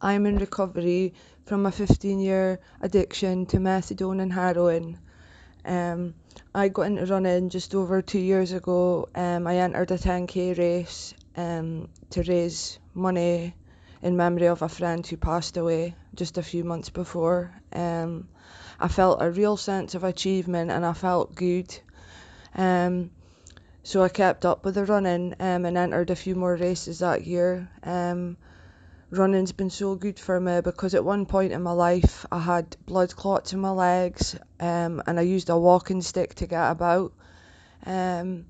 I'm in recovery from a 15 year addiction to methadone and heroin. Um, I got into running just over two years ago. Um, I entered a 10k race um, to raise money in memory of a friend who passed away just a few months before. Um, I felt a real sense of achievement and I felt good. Um, so I kept up with the running um, and entered a few more races that year. Um, running's been so good for me because at one point in my life I had blood clots in my legs um, and I used a walking stick to get about. Um,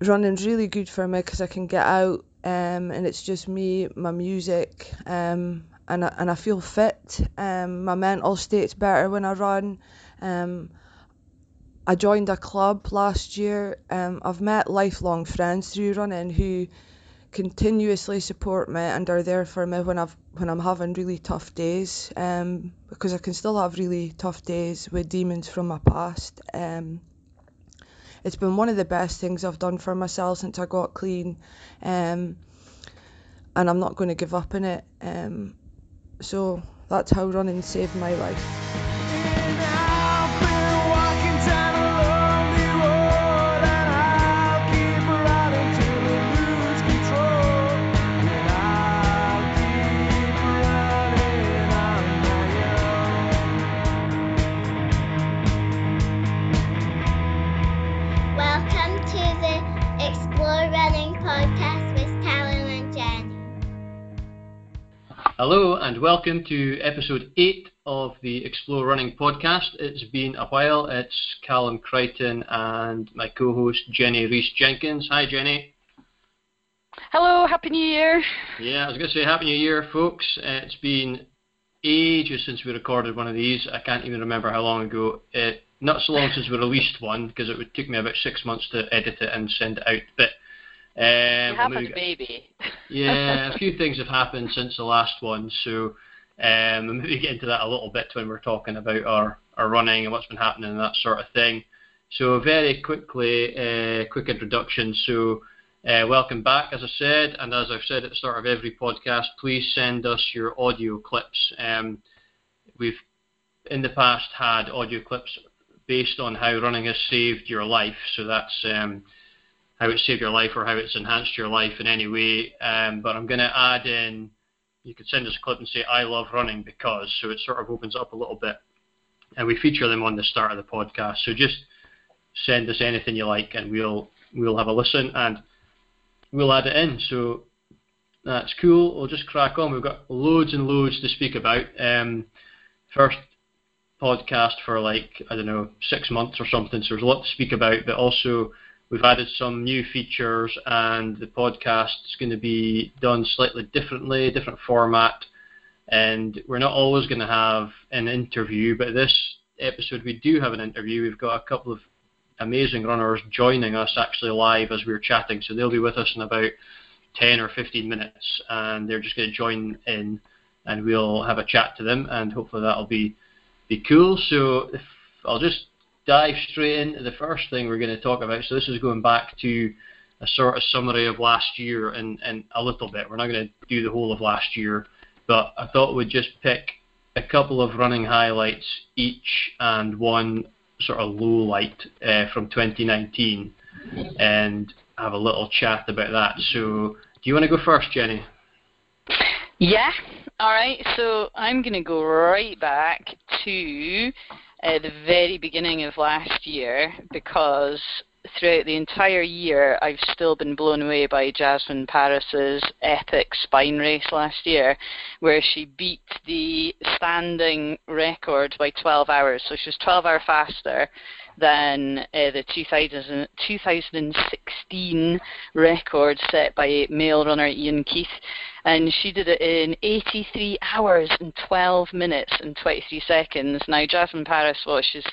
running's really good for me because I can get out um, and it's just me, my music, um, and I, and I feel fit. Um, my mental state's better when I run. Um, I joined a club last year. I've met lifelong friends through running who continuously support me and are there for me when I've when I'm having really tough days. Um, because I can still have really tough days with demons from my past. Um, it's been one of the best things I've done for myself since I got clean. Um, and I'm not going to give up in it. Um, so that's how running saved my life. Hello and welcome to episode 8 of the Explore Running podcast. It's been a while. It's Callum Crichton and my co host Jenny Reese Jenkins. Hi, Jenny. Hello, Happy New Year. Yeah, I was going to say Happy New Year, folks. It's been ages since we recorded one of these. I can't even remember how long ago. Uh, not so long since we released one because it would take me about six months to edit it and send it out. But um, you have we'll a maybe- baby. yeah, a few things have happened since the last one, so um, we'll maybe get into that a little bit when we're talking about our, our running and what's been happening and that sort of thing. So very quickly, uh, quick introduction. So uh, welcome back, as I said, and as I've said at the start of every podcast, please send us your audio clips. Um, we've in the past had audio clips based on how running has saved your life. So that's um, how it saved your life or how it's enhanced your life in any way. Um, but I'm going to add in, you could send us a clip and say, I love running because, so it sort of opens up a little bit. And we feature them on the start of the podcast. So just send us anything you like and we'll we'll have a listen and we'll add it in. So that's cool. We'll just crack on. We've got loads and loads to speak about. Um, first podcast for like, I don't know, six months or something. So there's a lot to speak about, but also We've added some new features, and the podcast is going to be done slightly differently, different format. And we're not always going to have an interview, but this episode we do have an interview. We've got a couple of amazing runners joining us actually live as we're chatting, so they'll be with us in about 10 or 15 minutes, and they're just going to join in, and we'll have a chat to them, and hopefully that'll be be cool. So I'll just dive straight into the first thing we're going to talk about. So this is going back to a sort of summary of last year and, and a little bit. We're not going to do the whole of last year, but I thought we'd just pick a couple of running highlights each and one sort of low light uh, from 2019 and have a little chat about that. So do you want to go first, Jenny? Yeah. All right. So I'm going to go right back to uh, the very beginning of last year because throughout the entire year I've still been blown away by Jasmin Paris's epic spine race last year where she beat the standing record by 12 hours. So she was 12 hours faster than uh, the 2000, 2016 record set by male runner Ian Keith. And she did it in 83 hours and 12 minutes and 23 seconds. Now, Jasmin Paris, well, she's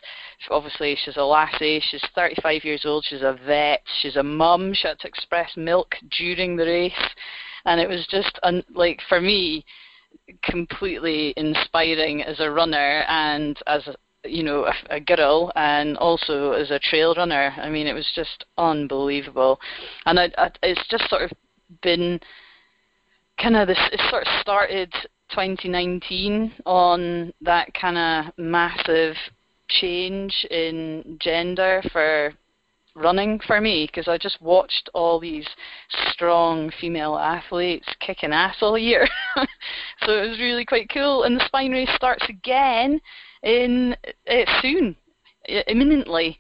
obviously she's a lassie. She's 35 years old. She's a vet. She's a mum. She had to express milk during the race, and it was just un- like for me, completely inspiring as a runner and as a, you know a, a girl and also as a trail runner. I mean, it was just unbelievable, and I, I, it's just sort of been kind of this. It sort of started 2019 on that kind of massive change in gender for running for me because I just watched all these strong female athletes kicking ass all year. so it was really quite cool. And the spine race starts again in uh, soon, imminently.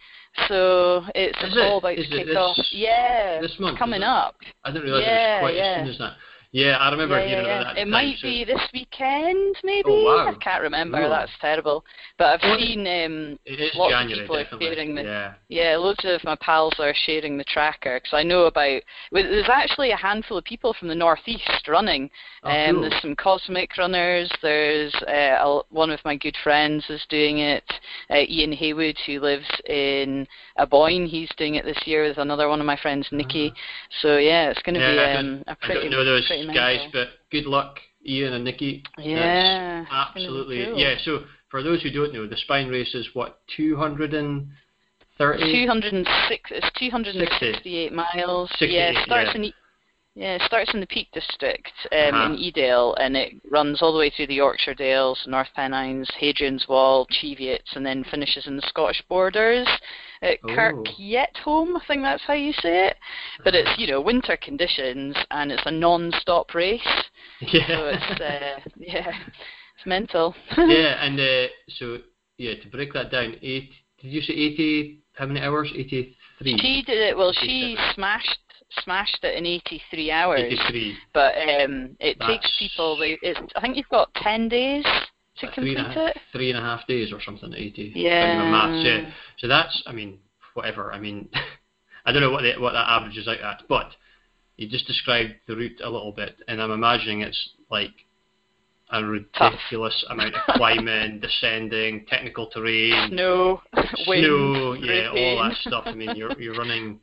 So it's Is all it? about to it kick off. Yeah, this month, coming up. I didn't realise Yeah, it was quite yeah. as soon as that. Yeah, I remember yeah, hearing yeah, about that. It might be this weekend, maybe. Oh, wow. I can't remember. Cool. That's terrible. But I've seen um, lots of January, people are sharing the- yeah. Yeah, loads of my pals are sharing the tracker because I know about. There's actually a handful of people from the northeast running. Oh, um, cool. There's some cosmic runners. There's uh, a, one of my good friends is doing it. Uh, Ian Haywood, who lives in Aboyne, he's doing it this year with another one of my friends, Nikki. So yeah, it's going to Uh-huh. Yeah, be um, a I pretty. don't know those guys, but good luck, Ian and Nikki. That's Yeah, it's absolutely. cool. Yeah. So for those who don't know, the spine race is what 230. 206 it's 268 miles 68, yeah it starts yeah. in E- yeah it starts in the Peak District um, Uh-huh. in Edale and it runs all the way through the Yorkshire Dales, North Pennines, Hadrian's Wall, Cheviots and then finishes in the Scottish borders at Oh. Kirk Yetholm, I think that's how you say it. But it's you know winter conditions and it's a non-stop race, Yeah. so it's uh, yeah, it's mental. yeah, and uh, so yeah, to break that down, eight. Did you say 80? How many hours? 83. She did it. Well, she smashed smashed it in 83 hours. 83. but um, it takes people. They, it's, I think you've got ten days to Like three and a it. three and a half days or something. 80. Yeah. maths, yeah. So that's, I mean, whatever. I mean, I don't know what the, what that averages out at, but you just described the route a little bit, and I'm imagining it's like a ridiculous amount of climbing, descending, technical terrain, Snow, wind, snow, yeah, all that stuff. I mean, you're you're running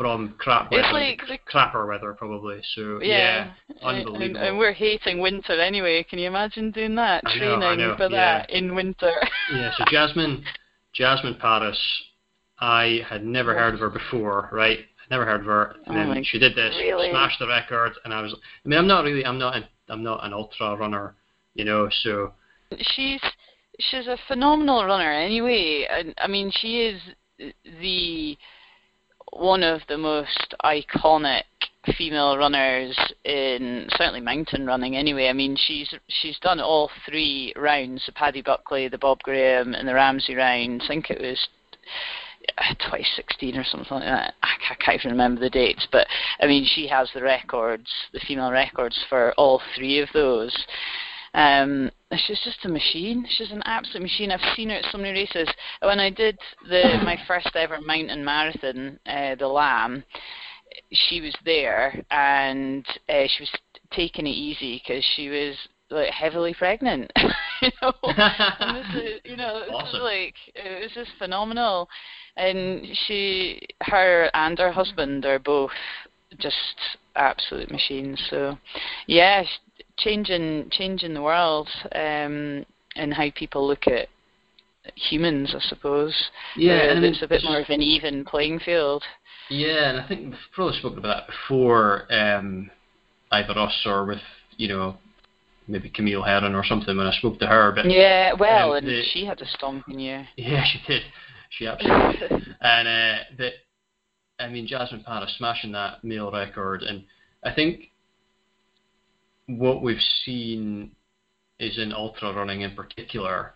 from crap weather, It's like crapper weather probably. So Yeah, and, unbelievable. and we're hating winter anyway. Can you imagine doing that? I know, I Training know, for that in winter. Yeah, so Jasmin, Jasmin Paris, I had never heard of her before, right? I'd never heard of her, and Oh then she did this, really? smashed the record, and I was, I mean, I'm not really, I'm not, an, I'm not an ultra runner, you know, so she's she's a phenomenal runner anyway and i mean she is the one of the most iconic female runners in certainly mountain running anyway i mean she's she's done all three rounds the paddy buckley the bob graham and the ramsay round i think it was uh, 2016 or something like that. I can't even remember the dates, but I mean, she has the records, the female records for all three of those. Um, she's just a machine. She's an absolute machine. I've seen her at so many races. When I did the my first ever mountain marathon, uh, the LAMM, she was there and uh, she was taking it easy because she was like heavily pregnant. you know, and this is, you know, this Awesome. is like it was just phenomenal. And she, her, and her husband are both just absolute machines. So, yeah, changing changing the world um, and how people look at humans, I suppose. yeah, Where and it's a bit more of an even playing field. Yeah, and I think we've probably spoken about that before, um, either us or with, you know, maybe Camille Herron or something when I spoke to her. But Yeah, well, um, and the- she had a stomp in you. yeah, she did. She absolutely did. And uh, I mean, Jasmin Paris smashing that male record, and I think what we've seen is in ultra running in particular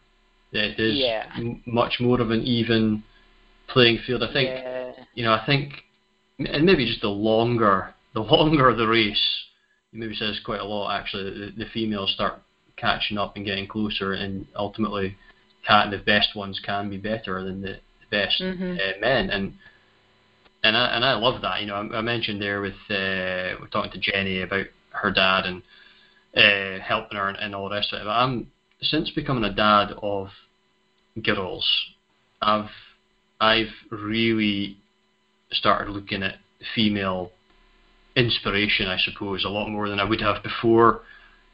that it is Yeah. m- much more of an even playing field. I think yeah. you know, I think, and maybe just the longer, the longer the race, it maybe says quite a lot actually. The, the females start catching up and getting closer, and ultimately, can, the best ones can be better than the, the best Mhm. uh, men, and and I and I love that. You know, I, I mentioned there with uh, we're talking to Jenny about her dad and uh, helping her and, and all the rest of it. But I'm since becoming a dad of girls, I've I've really started looking at female inspiration, I suppose, a lot more than I would have before.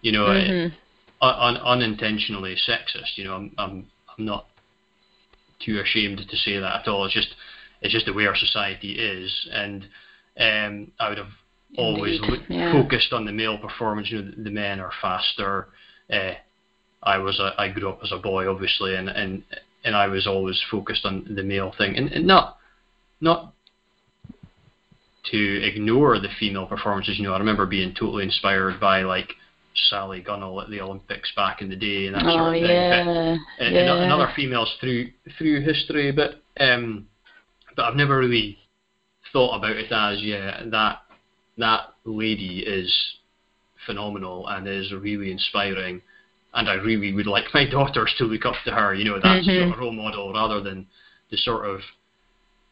You know, Mhm. un- un- unintentionally sexist. You know, I'm I'm I'm not too ashamed to say that at all. It's just it's just the way our society is, and um, I would have always Indeed, yeah. focused on the male performance. You know, the, men are faster, uh, I was a, I grew up as a boy, obviously, and and and I was always focused on the male thing, and, and not not to ignore the female performances. You know, I remember being totally inspired by like Sally Gunnell at the Olympics back in the day and that oh, sort of thing. Yeah, But, and, yeah. and other females through through history, but um, but I've never really thought about it as yeah that that lady is phenomenal and is really inspiring, and I really would like my daughters to look up to her. You know, that Mhm. sort of role model rather than the sort of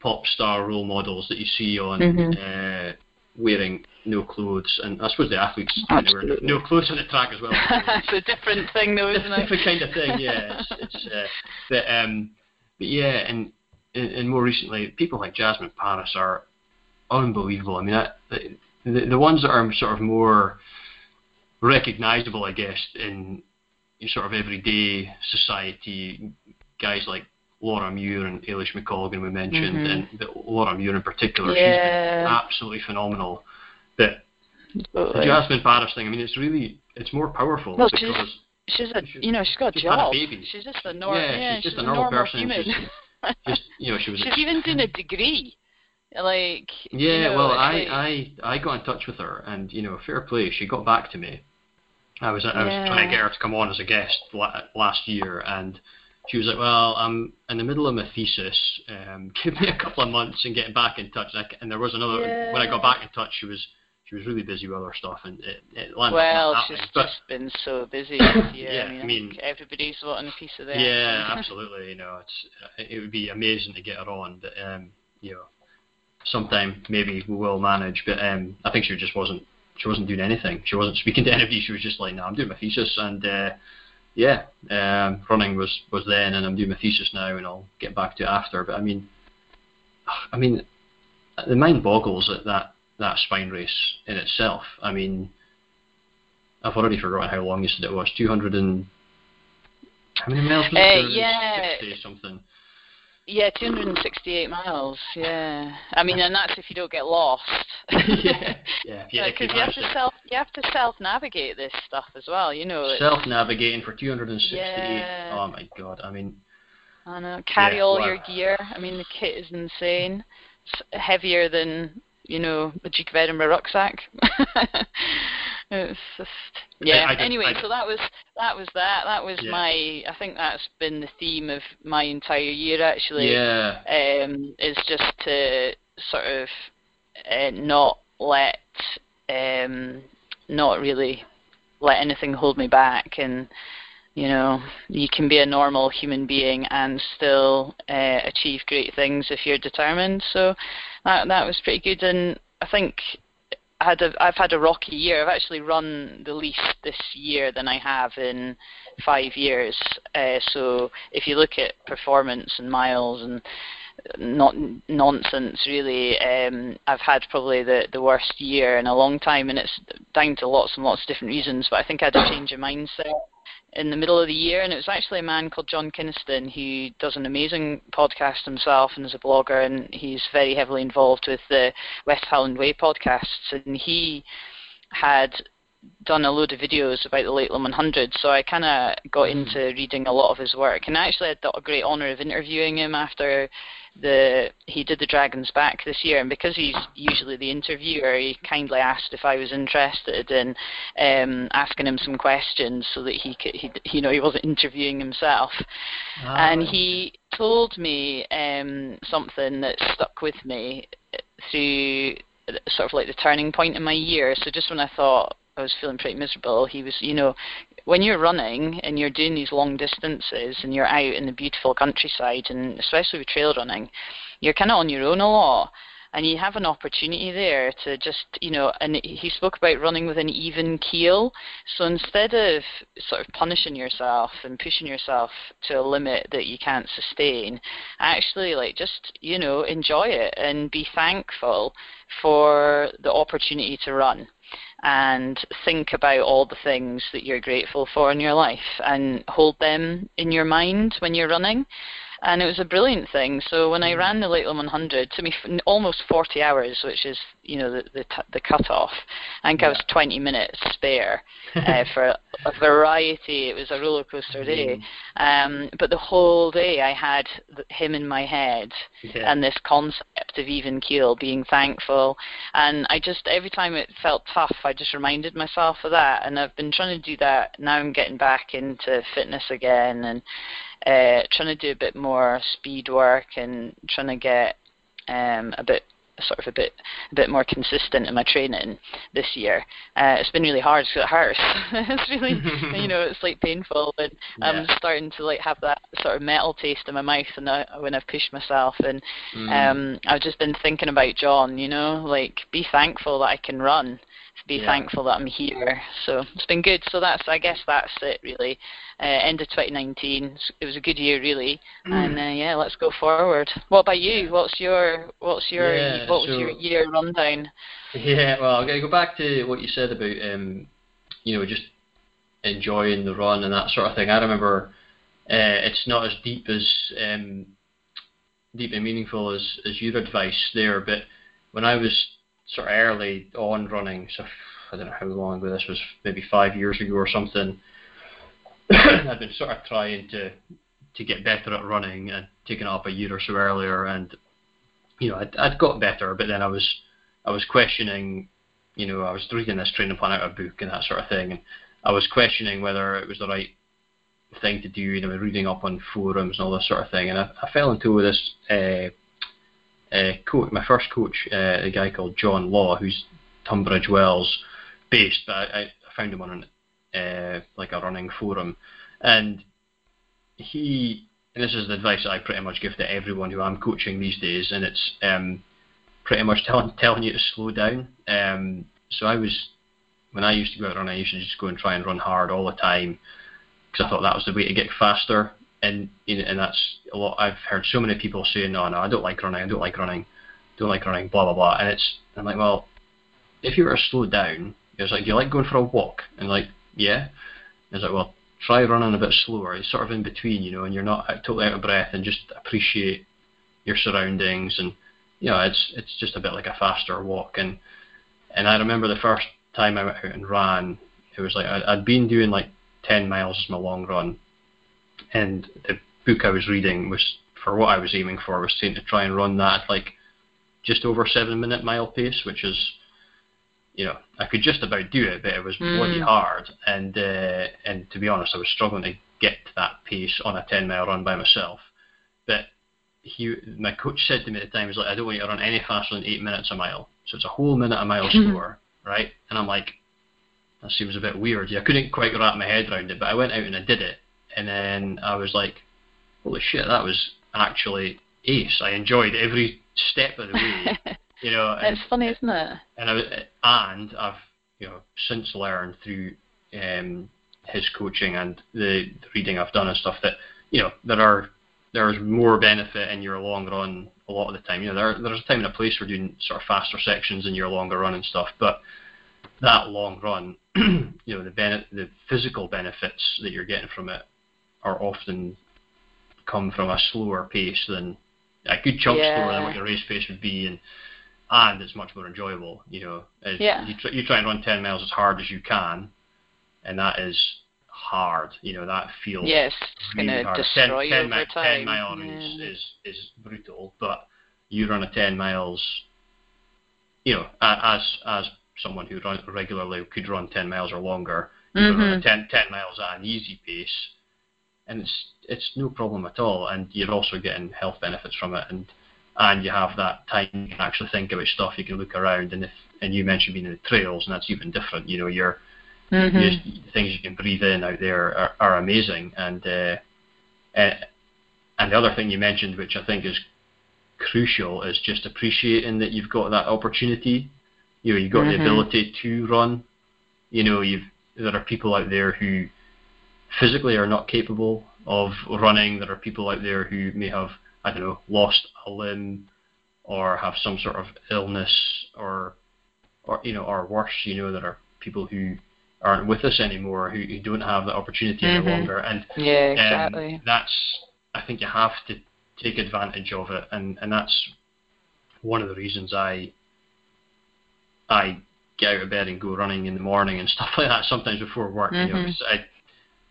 pop star role models that you see on Mhm. uh, wearing no clothes, and I suppose the athletes kind of wear no, clothes on the track as well. it's a different thing, though, isn't it? different kind of thing. Yeah, it's, it's uh, but um, but yeah, and, and and more recently, people like Jasmin Paris are unbelievable. I mean, I, the the ones that are sort of more recognizable, I guess, in sort of everyday society, guys like Laura Muir and Eilish McColgan we mentioned, Mhm. and Laura Muir in particular, she's absolutely phenomenal. But the Jasmin Paris thing, I mean, it's really it's more powerful Well, she's- because She's a, you know, she's got a she's had a job. baby. She's just a normal, Yeah, yeah, she's just she's a normal person, human. she's- just you know she was she's even doing a degree. Like, Yeah, you know, well, it's I, like- I I got in touch with her, and you know, fair play, she got back to me. I was I was Yeah. trying to get her to come on as a guest la- last year, and she was like, "Well, I'm in the middle of my thesis. Um, give me a couple of months and getting back in touch." And, I, and there was another when I got back in touch, she was she was really busy with other stuff, and it, it landed well, she's. But just been so busy. year. Yeah, I mean, I mean- everybody's wanting a piece of that. Yeah, absolutely. You know, it's it would be amazing to get her on, but um, you know, sometime maybe we will manage. But um, I think she just wasn't she wasn't doing anything. She wasn't speaking to anybody. She was just like, no, I'm doing my thesis, and uh, yeah, um, running was was then, and I'm doing my thesis now, and I'll get back to it after. But I mean, I mean, the mind boggles at that that spine race in itself. I mean. I've already forgotten how long you said it was. 200 and how many miles was Uh, it? yeah. 60 something. Yeah, 268 miles. Yeah, I mean, and that's if you don't get lost. yeah, yeah. You, if you Because you have to self, you have to self-navigate this stuff as well. You know, self-navigating for 268. Yeah. Oh my god! I mean, I know. Carry Yeah, all wow. your gear. I mean, the kit is insane. It's heavier than you know the Duke of Edinburgh rucksack. it's just yeah. I did- anyway, I- so that was that was that. That was Yeah. my. I think that's been the theme of my entire year actually. yeah, Um, is just to sort of uh, not let um, not really let anything hold me back and you know you can be a normal human being and still uh, achieve great things if you're determined so that that was pretty good and i think I had a, I've had a rocky year. I've actually run the least this year than I have in five years. Uh, so if you look at performance and miles and not nonsense really, um, I've had probably the, the worst year in a long time, and it's down to lots and lots of different reasons. But I think I had a change of mindset in the middle of the year, and it was actually a man called John Kynaston who does an amazing podcast himself and is a blogger, and he's very heavily involved with the West Highland Way podcasts, and he had done a load of videos about the Late 100, so I kind of got into reading a lot of his work, and actually I had a great honour of interviewing him after the he did the Dragons Back this year, and because he's usually the interviewer, he kindly asked if I was interested in um, asking him some questions so that he could, he, you know, he wasn't interviewing himself and he told me um, something that stuck with me through sort of like the turning point in my year. So just when I thought I was feeling pretty miserable, he was, you know, when you're running and you're doing these long distances and you're out in the beautiful countryside, and especially with trail running, you're kind of on your own a lot. And you have an opportunity there to just, you know, and he spoke about running with an even keel. So instead of sort of punishing yourself and pushing yourself to a limit that you can't sustain, actually like just, you know, enjoy it and be thankful for the opportunity to run and think about all the things that you're grateful for in your life and hold them in your mind when you're running. And it was a brilliant thing. So when I ran the Lakeland 100, it took me f- almost 40 hours, which is you know the the, t- the cut off. I think I was 20 minutes spare uh, for a variety. It was a roller coaster day, um, but the whole day I had th- him in my head Yeah. and this concept of even keel, being thankful, and I just every time it felt tough, I just reminded myself of that, and I've been trying to do that. Now I'm getting back into fitness again and uh, trying to do a bit more speed work and trying to get um, a bit sort of a bit a bit more consistent in my training this year. Uh, it's been really hard because it hurts. it's really you know it's like painful, and I'm starting to like have that sort of metal taste in my mouth and I, when I've pushed myself. And Mm. um, I've just been thinking about John. You know, like be thankful that I can run. Be Yeah. thankful that I'm here. So it's been good. So that's I guess that's it really. Uh, end of 2019. It was a good year really. And uh, yeah, let's go forward. What about you? What's your what's your Yeah, what was so- your year rundown? Yeah, well, I'm to go back to what you said about, um, you know, just enjoying the run and that sort of thing. I remember uh, it's not as deep as um, deep and meaningful as, as your advice there, but when I was sort of early on running, so I don't know how long ago this was, maybe five years ago or something, I'd been sort of trying to to get better at running and taken it up a year or so earlier, and you know, I'd, I'd got better, but then I was I was questioning, you know, I was reading this training plan out of a book and that sort of thing, and I was questioning whether it was the right thing to do, you know, reading up on forums and all this sort of thing, and I, I fell into this uh, uh, coach, my first coach, uh, a guy called John Law, who's Tunbridge Wells based, but I, I found him on an, uh, like a running forum, and he, and this is the advice that I pretty much give to everyone who I'm coaching these days, and it's um, pretty much telling telling you to slow down. Um, so I was when I used to go out running, I used to just go and try and run hard all the time because I thought that was the way to get faster. And you know, and that's a lot. I've heard so many people saying, "No, no, I don't like running. I don't like running. Don't like running." Blah blah blah. And it's I'm like, well, if you were to slow down, it's like, do you like going for a walk? And like, yeah. And It's like, well, try running a bit slower. It's sort of in between, you know, and you're not uh, totally out of breath, and just appreciate your surroundings. And you know, it's it's just a bit like a faster walk. And and I remember the first time I went out and ran, it was like I'd been doing like 10 miles as my long run, and the book I was reading was for what I was aiming for was saying to try and run that at like just over seven minute mile pace, which is you know I could just about do it, but it was bloody Mm. hard, and uh, and to be honest, I was struggling to get to that pace on a 10 mile run by myself. But he, my coach said to me at the time, he was like, I don't want you to run any faster than eight minutes a mile, so it's a whole minute a mile slower, right? And I'm like, that seems a bit weird. Yeah, I couldn't quite wrap my head around it, but I went out and I did it, and then I was like, holy shit, that was actually ace. I enjoyed every step of the way, you know. And, it's funny, isn't it? and I, and I've you know since learned through um, his coaching and the, the reading I've done and stuff that you know there are there's more benefit in your long run a lot of the time. You know there there's a time and a place for doing sort of faster sections in your longer run and stuff, but that long run, you know the bene- the physical benefits that you're getting from it are often come from a slower pace than a good chunk slower than what your race pace would be, and and it's much more enjoyable. You know, Yeah. you, try, you try and run 10 miles as hard as you can, and that is hard. You know, that feels Yes, it's gonna hard. destroy 10, you 10, over mi- time. 10 mile is, Yeah. is is brutal, but you run a 10 miles, you know, as as someone who run regularly could run 10 miles or longer, you can run a Mhm. 10, 10 miles at an easy pace, and it's it's no problem at all, and you're also getting health benefits from it, and and you have that time you can actually think about stuff, you can look around, and if and you mentioned being in the trails, and that's even different. You know, you're Mhm. you things you can breathe in out there are, are amazing. And uh, uh, and the other thing you mentioned, which I think is crucial, is just appreciating that you've got that opportunity. You know, you've got Mhm. the ability to run. You know, you've there are people out there who physically are not capable of running. There are people out there who may have, I don't know, lost a limb or have some sort of illness or or you know, or worse, you know, there are people who aren't with us anymore who, who don't have that opportunity any Mhm. longer and Yeah, um, exactly. that's I think you have to take advantage of it and, and that's one of the reasons I I get out of bed and go running in the morning and stuff like that. Sometimes before work, mm-hmm. you know, mm-hmm. I,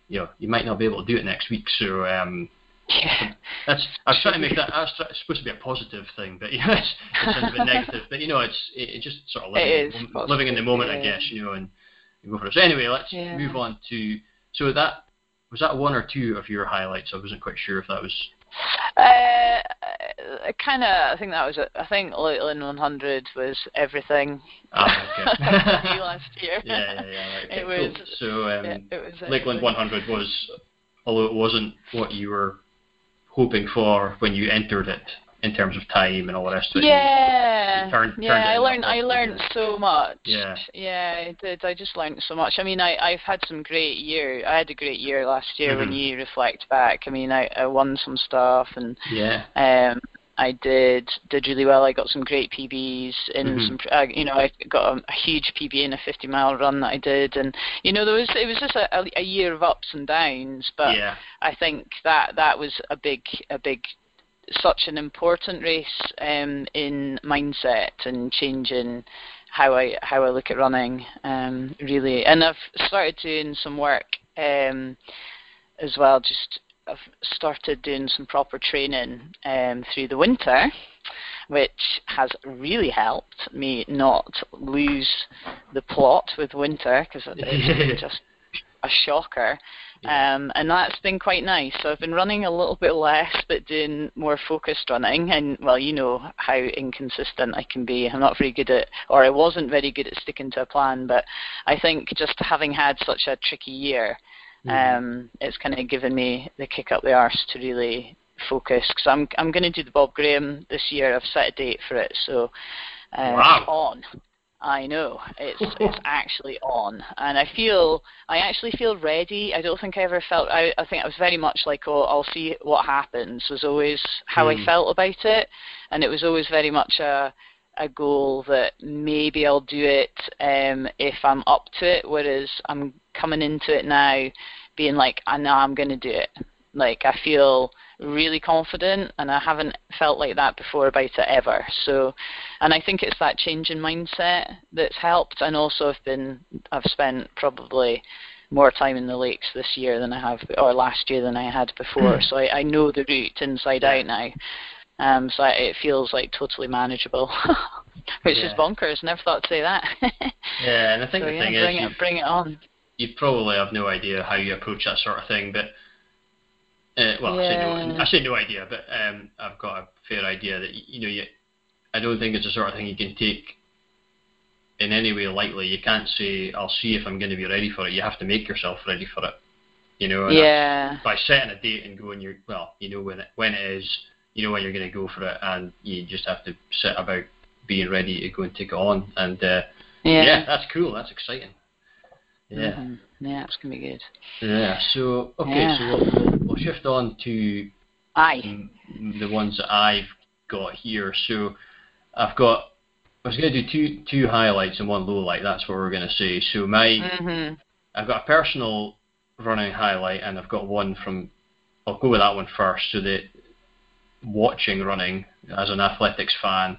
you know, you might not be able to do it next week. So um, yeah. That's I was trying to make that. I was try, it's supposed to be a positive thing, but know, it's, it sounds a bit negative. But you know, it's it, it just sort of living, living in the moment, yeah. I guess. You know, and, and go for it. So anyway, let's yeah. move on to. So that was that one or two of your highlights. I wasn't quite sure if that was. Uh, kind of. I think that was it. I think Lakeland 100 was everything. Ah, okay. last year. Yeah, yeah, yeah. Right, it was. So um, it, it was Lakeland 100 was, although it wasn't what you were hoping for when you entered it in terms of time and all the rest of it. Yeah, you, you turned, yeah. I learned. I learned so much. Yeah. Yeah, I did. I just learned so much. I mean, I I've had some great year. I had a great year last year mm-hmm. when you reflect back. I mean, I I won some stuff and yeah. Um, I did did really well. I got some great PBs in mm-hmm. some. Uh, you know, I got a, a, huge PB in a 50 mile run that I did, and you know, there was it was just a, a, year of ups and downs. But yeah. I think that that was a big a big such an important race um, in mindset and changing how I how I look at running. Um, really, and I've started doing some work um, as well, just I've started doing some proper training um, through the winter, which has really helped me not lose the plot with winter because it's just a shocker. Um, and that's been quite nice. So I've been running a little bit less, but doing more focused running. And well, you know how inconsistent I can be. I'm not very good at, or I wasn't very good at sticking to a plan. But I think just having had such a tricky year, Mm-hmm. Um, it's kind of given me the kick up the arse to really focus because I'm I'm going to do the Bob Graham this year. I've set a date for it, so uh, wow. on. I know it's it's actually on, and I feel I actually feel ready. I don't think I ever felt. I I think I was very much like, oh, I'll see what happens. Was always how mm. I felt about it, and it was always very much a a goal that maybe I'll do it um, if I'm up to it. Whereas I'm coming into it now being like, I know I'm going to do it. Like I feel really confident, and I haven't felt like that before about it ever. So, and I think it's that change in mindset that's helped. And also, I've been, I've spent probably more time in the lakes this year than I have, or last year than I had before. so I, I know the route inside out now. Um, so I, it feels like totally manageable, which yeah. is bonkers. Never thought to say that. yeah, and I think so, the yeah, thing bring is, it, bring it on you probably have no idea how you approach that sort of thing, but uh, well, yeah. I say no, I say no idea, but um, I've got a fair idea that you know, you, I don't think it's the sort of thing you can take in any way lightly. You can't say, "I'll see if I'm going to be ready for it." You have to make yourself ready for it. You know, yeah. by setting a date and going, you're well, you know when it when it is, you know when you're going to go for it, and you just have to set about being ready to go and take it on. And uh, yeah. yeah, that's cool. That's exciting. Yeah. Mm-hmm. Yeah, it's gonna be good. Yeah. So okay, Yeah. so we'll, we'll, shift on to Aye. the ones that I've got here. So I've got. I was going to do two two highlights and one low light. That's what we're going to say. So my Mm-hmm. I've got a personal running highlight, and I've got one from. I'll go with that one first. So that watching running as an athletics fan,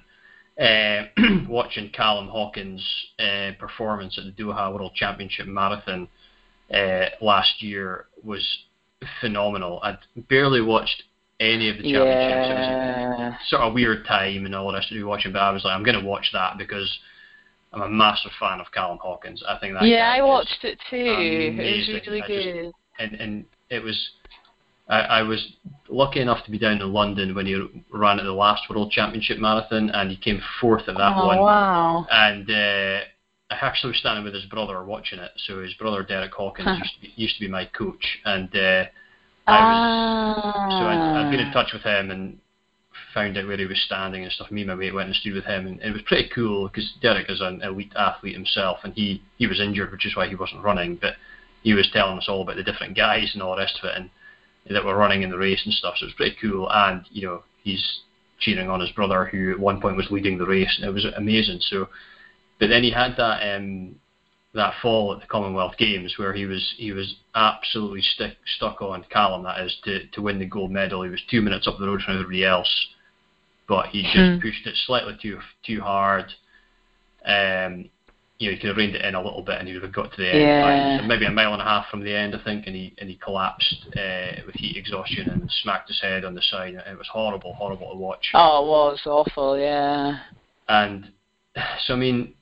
uh, watching Callum Hawkins' uh, performance at the Doha World Championship Marathon uh, last year was phenomenal. I'd barely watched any of the championships. It was sort of weird time and all the rest of you watching, but I was like, I'm going to watch that because I'm a massive fan of Callum Hawkins. I think that Yeah, I watched it too. It was really I just- good. and and it was I, I was lucky enough to be down in London when he ran at the last World Championship marathon, and he came fourth at that oh one. wow. And uh, I actually was standing with his brother watching it. So his brother Derek Hawkins Huh. used to be, used to be my coach, and uh, I was so I'd, I'd been in Ah. touch with him and found out where he was standing and stuff. Me and my mate went and stood with him, and it was pretty cool because Derek is an elite athlete himself, and he he was injured, which is why he wasn't running. But he was telling us all about the different guys and all the rest of it, and that were running in the race and stuff. So it was pretty cool. And you know, he's cheering on his brother, who at one point was leading the race, and it was amazing. So, but then he had that um, that fall at the Commonwealth Games where he was he was absolutely stick, stuck on Callum. That is to to win the gold medal. He was two minutes up the road from everybody else, but he just Hmm. pushed it slightly too too hard. Um, you know, he could have reined it in a little bit and he would have got to the end. Yeah. So maybe a mile and a half from the end, I think, and he and he collapsed uh, with heat exhaustion and smacked his head on the side. It was horrible, horrible to watch. Oh, it was awful. Yeah. And so, I mean,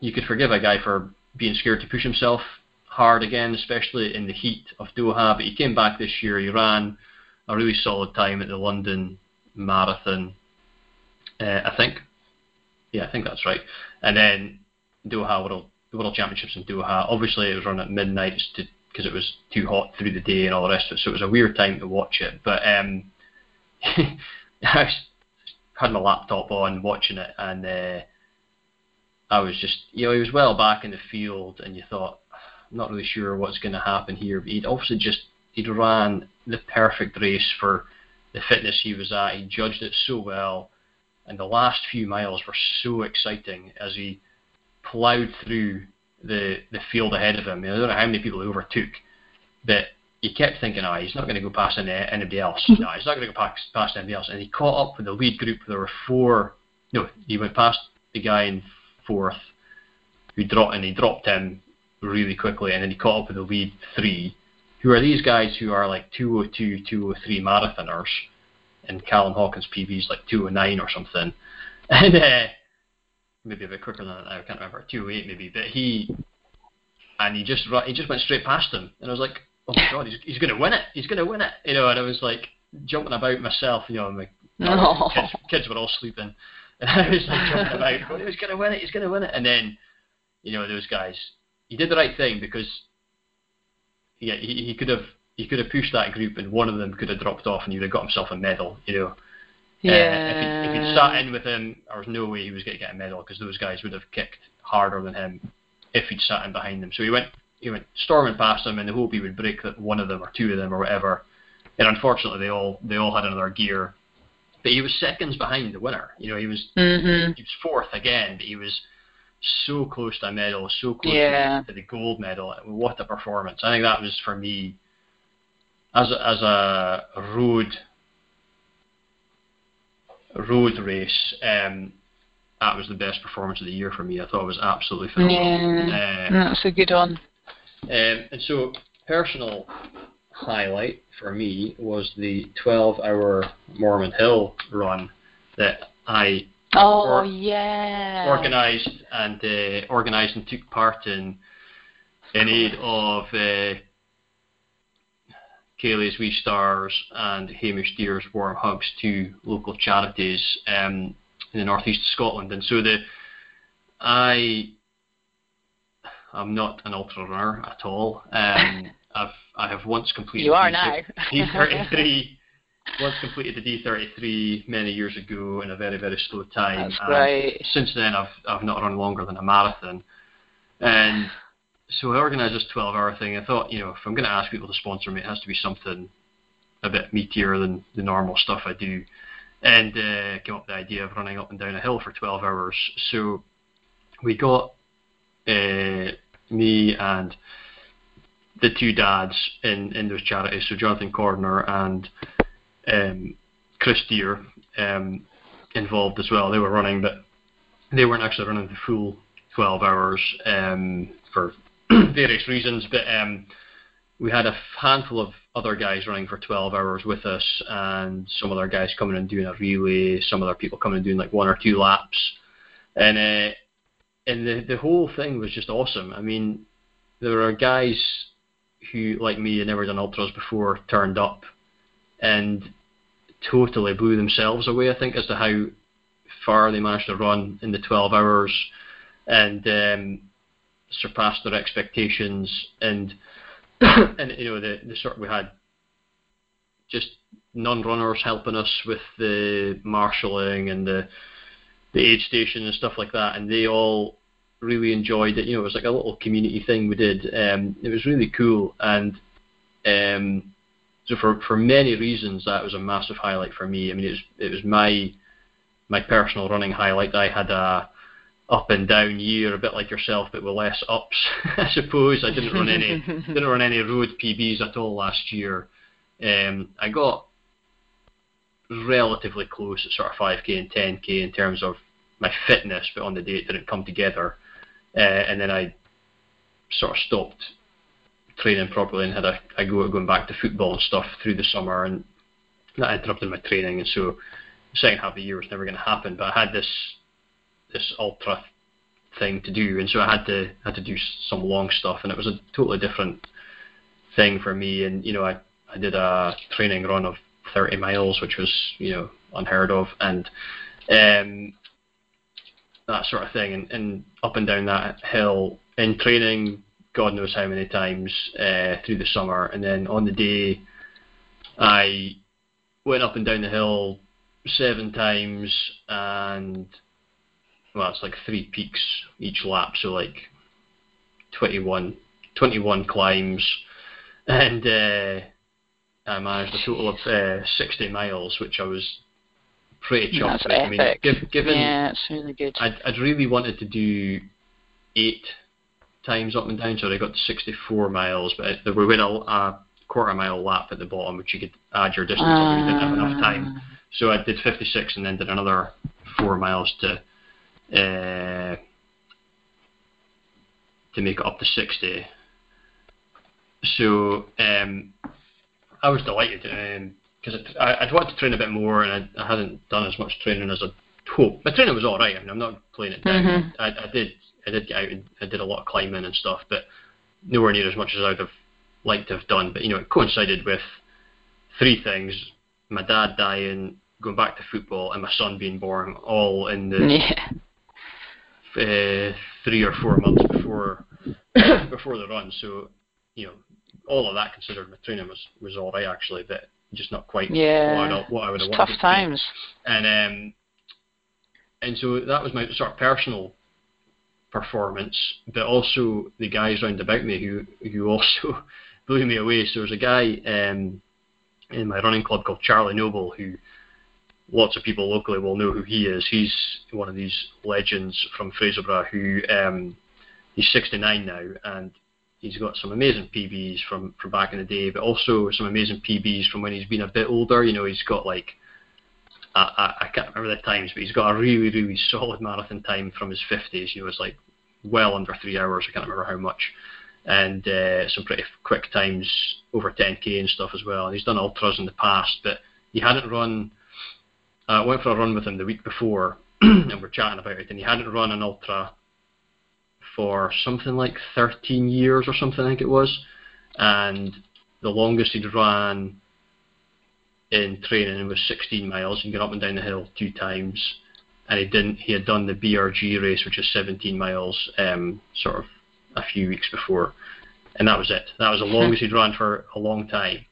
you could forgive a guy for being scared to push himself hard again, especially in the heat of Doha. But he came back this year. He ran a really solid time at the London Marathon, uh, I think. Yeah, I think that's right. And then Doha World the World Championships in Doha. Obviously, it was run at midnight because it was too hot through the day and all the rest of it. So it was a weird time to watch it. But um, I had my laptop on watching it, and uh, I was just, you know, he was well back in the field, and you thought, I'm not really sure what's going to happen here. But he'd obviously just he'd ran the perfect race for the fitness he was at. He judged it so well, and the last few miles were so exciting as he ploughed through the the field ahead of him. I, don't know how many people he overtook, but he kept thinking, "Ah, oh, he's not going to go past any, anybody else. no, he's not going to go past, past anybody else." And he caught up with the lead group. There were four. No, he went past the guy in fourth, who dropped, and he dropped him really quickly. And then he caught up with the lead three, who are these guys who are like 202, 203 marathoners, and Callum Hawkins PB is like 209 or something. And uh, maybe a bit quicker than that. I can't remember, 208 maybe. But he and he just he just went straight past him, and I was like, oh my god, he's he's going to win it. He's going to win it. You know, and I was like jumping about myself. You know, my no. kids, kids were all sleeping, and I was like jumping about. Going, he's going to win it. He's going to win it. And then, you know, those guys. He did the right thing because, yeah, he, he could have he could have pushed that group, and one of them could have dropped off, and he would have got himself a medal. You know. Yeah. Uh, if, he, if he'd sat in with him, there was no way he was going to get a medal because those guys would have kicked harder than him if he'd sat in behind them. So he went he went storming past them in the hope he would break that one of them or two of them or whatever. And unfortunately, they all they all had another gear. But he was seconds behind the winner. You know, he was mm-hmm. he was fourth again, but he was so close to a medal, so close yeah. to, the gold medal. What a performance! I think that was for me as a, as a road road race. Um, that was the best performance of the year for me. I thought it was absolutely phenomenal. Yeah, uh, that's a good one. Um, and so, personal highlight for me was the 12-hour Mormond Hill run that I oh or, yeah organised and uh, organised and took part in in aid of uh, Kaylee's Wee Stars and Hamish Deer's Warm Hugs, two local charities um, in the northeast of Scotland. And so the I I'm not an ultra runner at all. Um, I've I have once completed. You are D- now. D33. once completed the D33 many years ago in a very very slow time. That's and right. Since then, I've I've not run longer than a marathon, and so I organised this 12-hour thing. I thought, you know, if I'm going to ask people to sponsor me, it has to be something a bit meatier than the normal stuff I do, and uh, came up with the idea of running up and down a hill for 12 hours. So we got uh, me and the two dads in, in those charities, so Jonathan Cordner and um, Chris Deer um, involved as well. They were running, but they weren't actually running the full 12 hours um, for various reasons. But um, we had a handful of other guys running for 12 hours with us, and some other guys coming and doing a relay, some other people coming and doing like one or two laps, and uh, and the the whole thing was just awesome. I mean, there are guys who, like me, had never done ultras before, turned up and totally blew themselves away. I think as to how far they managed to run in the 12 hours, and um, surpassed their expectations. And and you know the the sort we had just non-runners helping us with the marshalling and the the aid station and stuff like that, and they all really enjoyed it. You know, it was like a little community thing we did. Um, it was really cool, and um, so for for many reasons, that was a massive highlight for me. I mean, it was it was my my personal running highlight. I had a up and down year, a bit like yourself, but with less ups, I suppose. I didn't run any didn't run any road PBs at all last year. Um, I got relatively close at sort of 5k and 10k in terms of my fitness, but on the day it didn't come together, uh, and then I sort of stopped training properly and had a, a go at going back to football and stuff through the summer, and that interrupted my training, and so the second half of the year was never going to happen. But I had this this ultra thing to do, and so I had to had to do some long stuff, and it was a totally different thing for me. And you know, I I did a training run of 30 miles, which was you know unheard of, and um, that sort of thing, and, and up and down that hill in training, God knows how many times uh, through the summer, and then on the day, I went up and down the hill seven times, and well, it's like three peaks each lap, so like 21, 21 climbs, and uh, I managed a total of uh, 60 miles, which I was pretty with. I mean, given yeah, it's really good. I'd, I'd really wanted to do eight times up and down, so I got to 64 miles, but there we went a, a quarter mile lap at the bottom, which you could add your distance up if you didn't have enough time. Ah. So I did 56 and then did another four miles to uh, to make it up to 60. So um, I was delighted because I I'd wanted to train a bit more and I, I hadn't done as much training as I'd hoped. My training was all right. I mean, I'm not playing it down. Mhm. I, I did I did get out and I did a lot of climbing and stuff, but nowhere near as much as I'd have liked to have done. But you know, it coincided with three things: my dad dying, going back to football, and my son being born, all in the Yeah. uh, three or four months before before the run. So, you know, all of that considered, my training was was all right actually, but just not quite Yeah. what, I, what I would have wanted. tough it to times. And um, and so that was my sort of personal performance, but also the guys round about me who who also blew me away. So there's a guy um, in my running club called Charlie Noble who lots of people locally will know who he is. He's one of these legends from Fraserburgh who um, he's 69 now and he's got some amazing PBs from, from back in the day, but also some amazing PBs from when he's been a bit older. You know, he's got like I, I, I can't remember the times, but he's got a really, really solid marathon time from his 50s. You know, it's like well under three hours. I can't remember how much. And uh, some pretty quick times over 10k and stuff as well. And he's done ultras in the past, but he hadn't run. I went for a run with him the week before, and we're chatting about it. And he hadn't run an ultra for something like 13 years or something, I think it was. And the longest he'd ran in training was 16 miles. He got up and down the hill two times, and he didn't. He had done the BRG race, which is 17 miles, um, sort of a few weeks before, and that was it. That was the longest he'd run for a long time.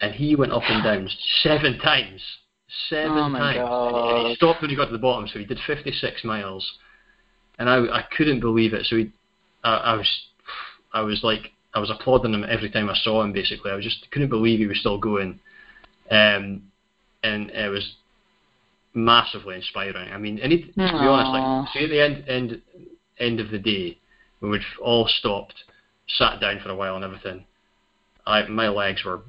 And he went up and down seven times, seven Oh times, and he, and he stopped when he got to the bottom. So he did 56 miles, and I, I couldn't believe it. So he, I, I was, I was like, I was applauding him every time I saw him. Basically, I was just couldn't believe he was still going um, and it was massively inspiring. I mean, any, to be honest, like, see at the end end end of the day, when we'd all stopped, sat down for a while and everything, I my legs were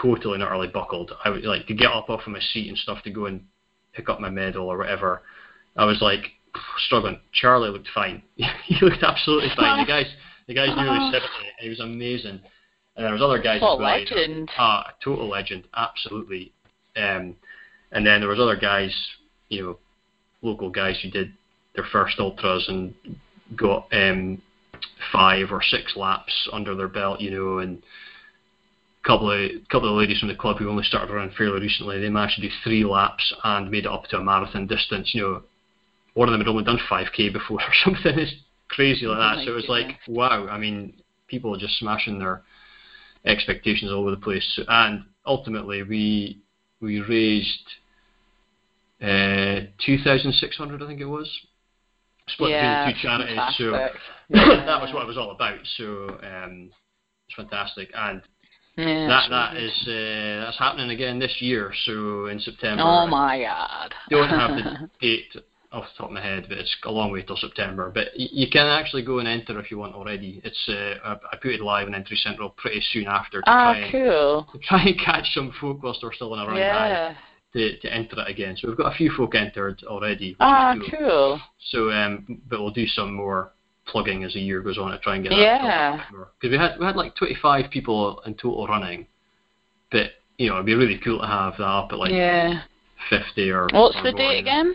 totally and utterly buckled. I would like to get up off of my seat and stuff to go and pick up my medal or whatever. I was like struggling. Charlie looked fine. he looked absolutely fine. The guy's the guy's nearly seventy. He was amazing. And there was other guys What as well. legend. Ah, a total legend, absolutely. Um, and then there was other guys, you know, local guys who did their first ultras and got um, five or six laps under their belt, you know, and a couple of couple of ladies from the club who only started running fairly recently, they managed to do three laps and made it up to a marathon distance. You know, one of them had only done 5k before or something. It's crazy like Oh that. my so it was like, wow. I mean, people are just smashing their expectations all over the place. So- And ultimately, we we raised uh, 2,600, I think it was, split yeah, between the two charities. So fantastic. that was what it was all about. So um, it's fantastic, and Yeah, that that really is uh, that's happening again this year. So in September. Oh my god. don't have the date off the top of my head, but it's a long way till September. But y- you can actually go and enter if you want already. It's uh, I, put it live in Entry Central pretty soon after to Ah, try and cool. to try and catch some folk whilst they're still in a running high. Yeah. to, to enter it again. So we've got a few folk entered already. Ah, cool. cool. So, um, but we'll do some more plugging as the year goes on to try and get Yeah. because we had we had like 25 people in total running, but you know it'd be really cool to have that up at like yeah. 50 or. What's or the date again?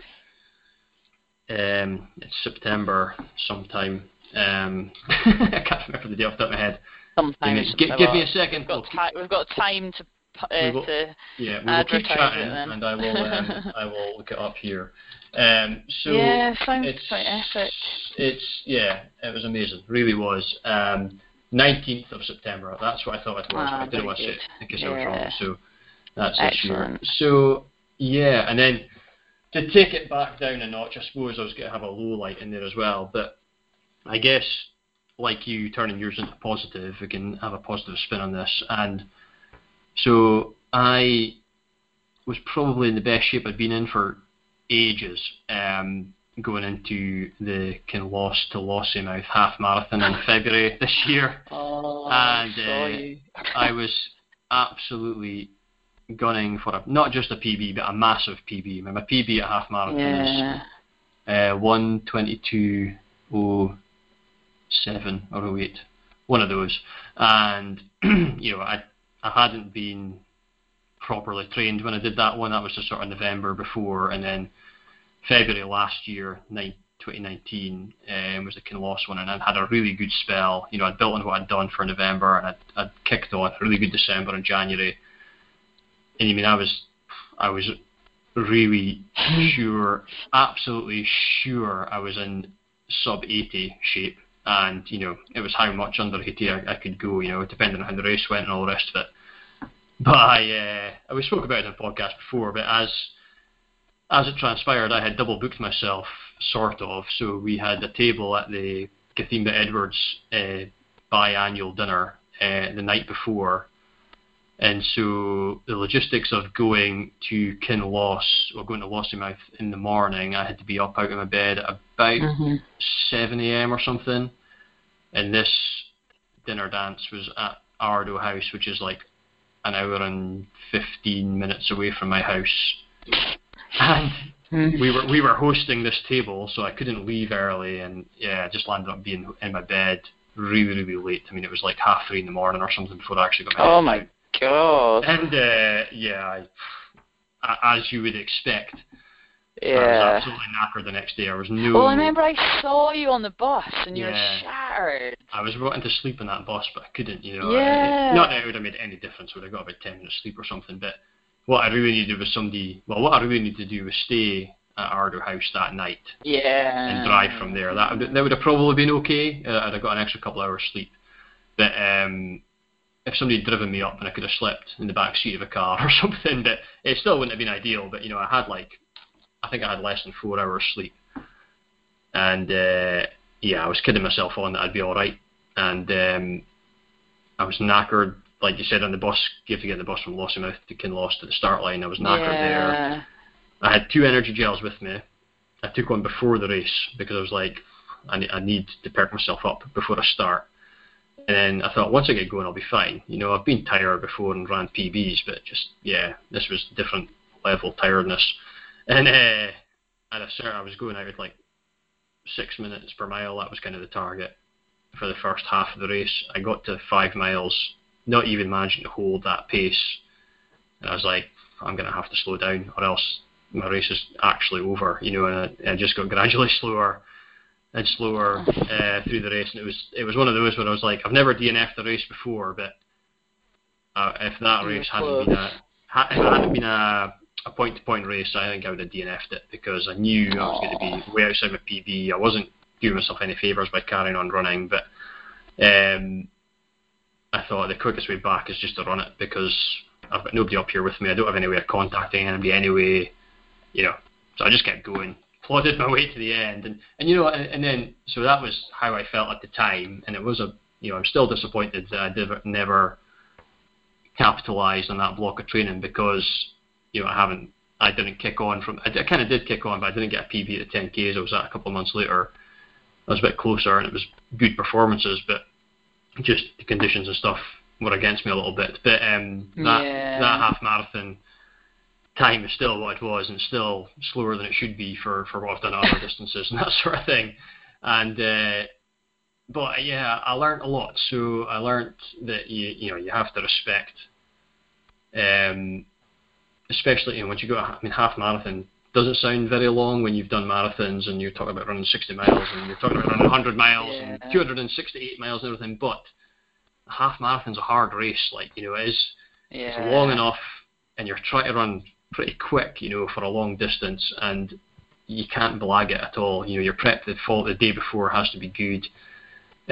Um, it's September sometime. Um, I can't remember the date off the top of my head. Sometime. gi- give me a second. We've got, ti- we've got time to. Uh, will- to Yeah, we will keep chatting, and I will. Um, I will look it up here. Um, so yeah, sounds it's quite epic. it's yeah, it was amazing, really was. Um, 19th of September. That's what I thought it was. Ah, I didn't to say it good. in case I was wrong. So that's this year. Excellent. So yeah, and then to take it back down a notch, I suppose I was going to have a low light in there as well. But I guess like you turning yours into positive, we can have a positive spin on this. And so I was probably in the best shape I'd been in for ages. Um, going into the Kinloss to Lossiemouth half marathon in February this year. Oh, And, uh. I was absolutely gunning for a, not just a PB, but a massive PB. My, my PB at half marathon Yeah. is uh, 122.07 or 08, one of those. And you know, I I hadn't been properly trained when I did that one. That was just sort of November before, and then February last year, nine, 2019, um, was the Kinloss one, and I'd had a really good spell. You know, I'd built on what I'd done for November, and I'd, I'd kicked on a really good December and January. And I mean, I was, I was really sure, absolutely sure, I was in sub 80 shape, and you know, it was how much under 80 I, I could go. You know, depending on how the race went and all the rest of it. But I, uh, we spoke about it in the podcast before, but as as it transpired, I had double booked myself, sort of. So we had a table at the Cathemba Edwards uh, biannual dinner uh, the night before. And so the logistics of going to Kinloss or going to Lossiemouth in the morning, I had to be up out of my bed at about Mhm. 7 a.m. or something. And this dinner dance was at Ardoe House, which is like an hour and 15 minutes away from my house. And Mhm. we were we were hosting this table, so I couldn't leave early, and yeah, I just landed up being in my bed really really late. I mean, it was like half three in the morning or something before I actually got my. Oh head my down. God. And uh, yeah, I, a- as you would expect, I was absolutely knackered the next day. I was no. Well, I remember I saw you on the bus and you Yeah. were shattered. I was wanting to sleep on that bus, but I couldn't. You know, Yeah. I- not that it would have made any difference. Would have got about ten minutes sleep or something. But what I really needed was somebody. Well, what I really needed to do was stay at Ardoe House that night Yeah. and drive from there. That would, that would have probably been okay. Uh, I'd have got an extra couple hours sleep. But um, if somebody had driven me up and I could have slept in the back seat of a car or something, but it still wouldn't have been ideal. But you know, I had like, I think I had less than four hours sleep, and uh, yeah, I was kidding myself on that I'd be all right, and um, I was knackered. Like you said on the bus, you have to get the bus from Lossiemouth to Kinloss to the start line. I was knackered there. yeah. I had two energy gels with me. I took one before the race because I was like, I I need to perk myself up before I start. And then I thought, once I get going, I'll be fine. You know, I've been tired before and ran PBs, but just yeah, this was different level tiredness. And uh, at a certain, I was going out at like six minutes per mile. That was kind of the target for the first half of the race. I got to five miles, not even managing to hold that pace, and I was like, I'm going to have to slow down, or else my race is actually over, you know, and I, I just got gradually slower and slower uh, through the race, and it was it was one of those where I was like, I've never DNF'd a race before, but uh, if that race hadn't been a ha- if it hadn't been a a point to point race, I think I would have DNF'd it because I knew I was going to be way outside my PB. I wasn't doing myself any favours by carrying on running, but um, I thought the quickest way back is just to run it because I've got nobody up here with me. I don't have any way of contacting anybody anyway, you know. So I just kept going, plodded my way to the end, and and you know, and, and then so that was how I felt at the time, and it was a, you know, I'm still disappointed that I did, never capitalised on that block of training because you know I haven't, I didn't kick on from, I, I kind of did kick on, but I didn't get a PB at the 10Ks. I was at a couple of months later. I was a bit closer, and it was good performances, but just the conditions and stuff were against me a little bit. But um, that Yeah. that half marathon time is still what it was and still slower than it should be for, for what I've done other distances and that sort of thing. And uh, but yeah, I learned a lot. So I learned that you you know you have to respect, um, especially you know once you go. I mean, half marathon doesn't sound very long when you've done marathons and you're talking about running 60 miles and you're talking about running 100 miles Yeah. and 268 miles and everything. But a half marathon's a hard race. Like you know, it is Yeah. it's long enough, and you're trying to run pretty quick, you know, for a long distance, and you can't blag it at all. You know, your prep the fall the day before has to be good.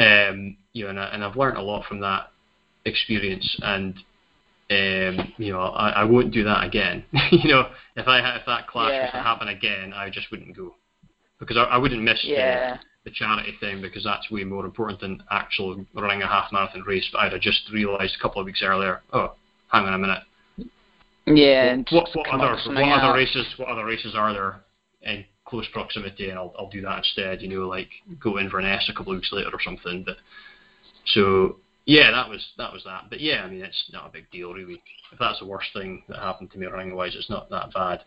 Um, you know, and, I, and I've learned a lot from that experience, and um, you know, I, I won't do that again. you know, if I had- if that clash was to happen again, I just wouldn't go because I, I wouldn't miss the- the charity thing because that's way more important than actual running a half marathon race. But I'd have just realised a couple of weeks earlier, oh, hang on a minute, Yeah. and what, what other what other races what other races are there in close proximity, and I'll I'll do that instead. You know, like go in Inverness a couple of weeks later or something. But so yeah, that was that was that. But yeah, I mean, it's not a big deal really. If that's the worst thing that happened to me running wise, it's not that bad.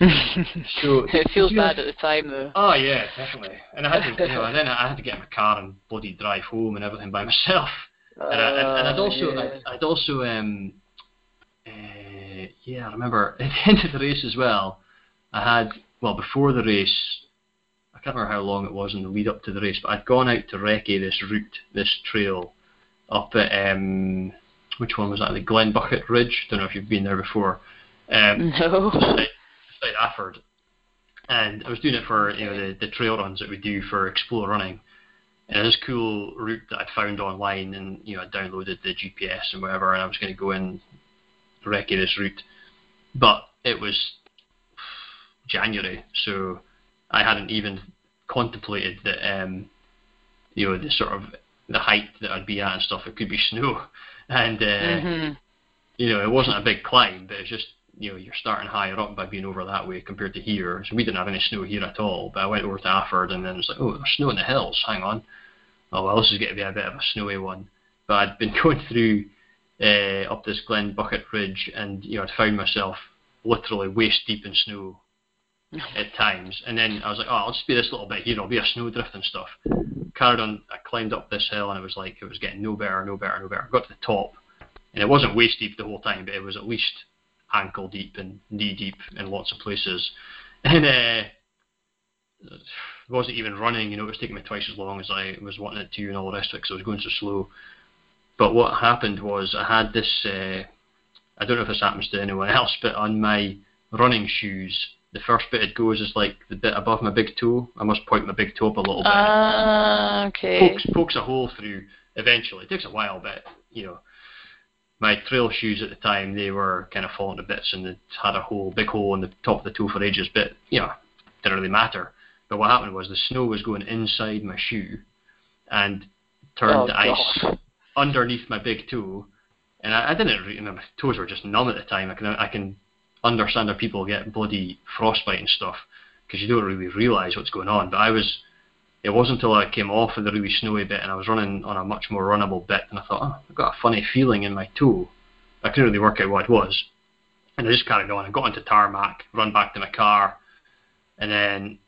So it feels bad at the time though. Oh yeah, definitely. And I had to, you know, and then I had to get in my car and bloody drive home and everything by myself. And, I, and, and I'd Oh, also, yeah. I'd, I'd also, um, uh, yeah, I remember at the end of the race as well. I had, well, before the race, I can't remember how long it was in the lead up to the race, but I'd gone out to recce this route, this trail, up at, um, which one was that? The Glenbuchat Ridge. Don't know if you've been there before. Um, No. beside, beside Alford. And I was doing it for you know the, the trail runs that we do for Explore Running. And this cool route that I'd found online, and you know I downloaded the GPS and whatever, and I was going to go in this route, but it was January, so I hadn't even contemplated that um, you know the sort of the height that I'd be at and stuff. It could be snow, and uh, Mhm. you know, it wasn't a big climb, but it's just, you know, you're starting higher up by being over that way compared to here. So we didn't have any snow here at all. But I went over to Alford and then it's like, oh, there's snow in the hills. Hang on. Oh, well, this is going to be a bit of a snowy one. But I'd been going through uh, up this Glenbuchat Ridge and, you know, I'd found myself literally waist deep in snow at times. And then I was like, oh, I'll just be this little bit here. I'll be a snowdrift and stuff. Carried on. I climbed up this hill and it was like, it was getting no better, no better, no better. Got to the top and it wasn't waist deep the whole time, but it was at least ankle deep and knee deep in lots of places. And uh, it wasn't even running, you know, it was taking me twice as long as I was wanting it to and all the rest of it because I was going so slow. But what happened was I had this, uh, I don't know if this happens to anyone else, but on my running shoes, the first bit it goes is like the bit above my big toe. I must point my big toe up a little bit Ah, okay. pokes pokes a hole through eventually. It takes a while, but you know, my trail shoes at the time they were kind of falling to bits and it had a hole, big hole in the top of the toe for ages. But you know, didn't really matter. But what happened was the snow was going inside my shoe and turned Oh, to ice God. Underneath my big toe. And I, I didn't really, my toes were just numb at the time. I can I can understand how people get bloody frostbite and stuff because you don't really realise what's going on. But I was it wasn't until I came off of the really snowy bit and I was running on a much more runnable bit and I thought, oh, I've got a funny feeling in my toe. I couldn't really work out what it was. And I just carried on. I got onto tarmac, run back to my car, and then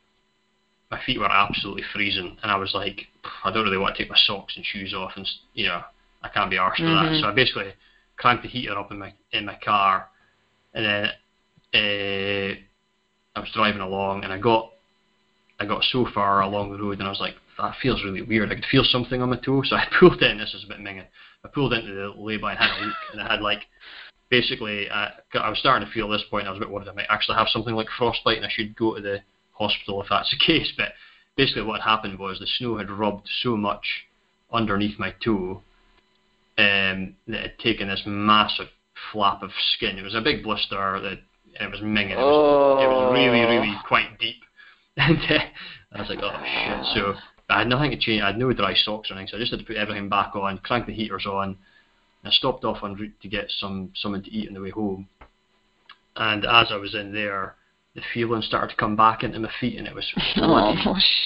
my feet were absolutely freezing. And I was like, I don't really want to take my socks and shoes off, and you know, I can't be arsed for that. So I basically cranked the heater up in my in my car, and then uh, I was driving along, and I got I got so far along the road and I was like, that feels really weird. I could feel something on my toe, so I pulled in. This is a bit minging. I pulled into the lay-by and had a look, and I had like, basically, uh, I was starting to feel at this point. I was a bit worried I might actually have something like frostbite, and I should go to the hospital if that's the case. But basically, what had happened was the snow had rubbed so much underneath my toe um, that had taken this massive flap of skin. It was a big blister that and it was minging. It was, it was really, Oh. really quite deep. And uh, I was like, oh shit. So I had nothing to change. I had no dry socks or anything, so I just had to put everything back on, crank the heaters on. And I stopped off en route to get some something to eat on the way home. And as I was in there, the feeling started to come back into my feet, and it was Oh,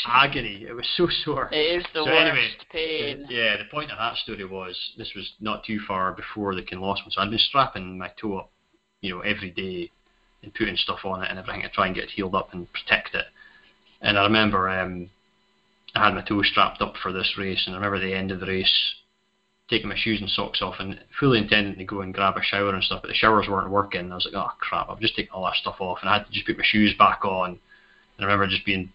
agony. It was so sore. it is the So worst anyway, pain. Yeah, the point of that story was this was not too far before the Kinloss one, so I'd been strapping my toe up, you know, every day and putting stuff on it and everything to try and get it healed up and protect it. And I remember um, I had my toe strapped up for this race, and I remember the end of the race taking my shoes and socks off and fully intending to go and grab a shower and stuff, but the showers weren't working. I was like, oh crap, I've just taken all that stuff off, and I had to just put my shoes back on. And I remember just being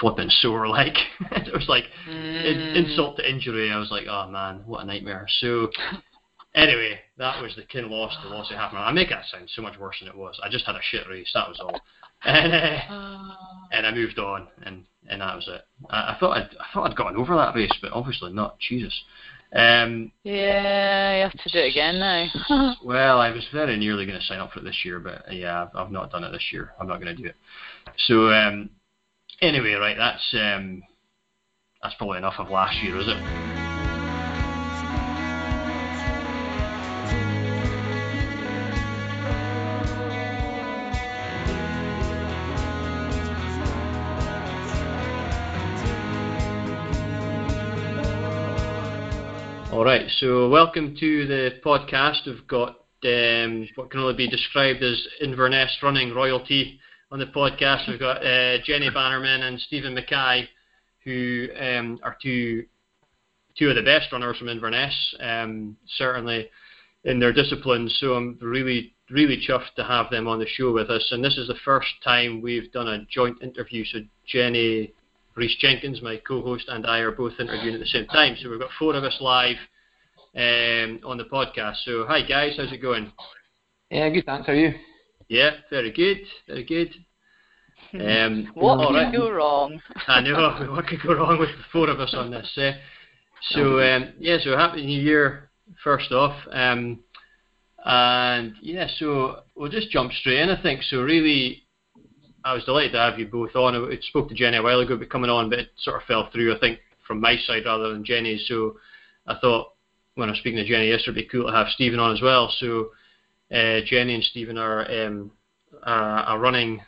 flipping sore, like it was like Mm. insult to injury. I was like, oh man, what a nightmare. So anyway, that was the Kinloss, the loss of half marathon. I make that sound so much worse than it was. I just had a shit race, that was all. And uh, and I moved on, and and that was it. I, I thought I'd I thought I'd gotten over that race, but obviously not. Jesus. Um, Yeah, you have to do it again now. well, I was very nearly going to sign up for it this year, but yeah, I've, I've not done it this year. I'm not going to do it. So um, anyway, right, that's um, that's probably enough of last year, is it? So welcome to the podcast. We've got um, what can only be described as Inverness running royalty on the podcast. We've got uh, Jenny Bannerman and Stephen Mackay, who um, are two two of the best runners from Inverness, um, certainly in their disciplines. So I'm really really chuffed to have them on the show with us. And this is the first time we've done a joint interview. So Jenny Reese Jenkins, my co-host, and I are both interviewing at the same time. So we've got four of us live um, on the podcast. So hi guys, how's it going? Yeah, good. Thanks. How are you? Yeah, very good, very good. Um, what could right. go wrong? I know what could go wrong with the four of us on this. Uh, so um, yeah, so happy New Year first off, um, and yeah, so we'll just jump straight in. I think so. Really, I was delighted to have you both on. I spoke to Jenny a while ago about coming on, but it sort of fell through. I think from my side rather than Jenny's. So I thought when I was speaking to Jenny yesterday, it'd be cool to have Stephen on as well. So uh, Jenny and Stephen are um, uh, a running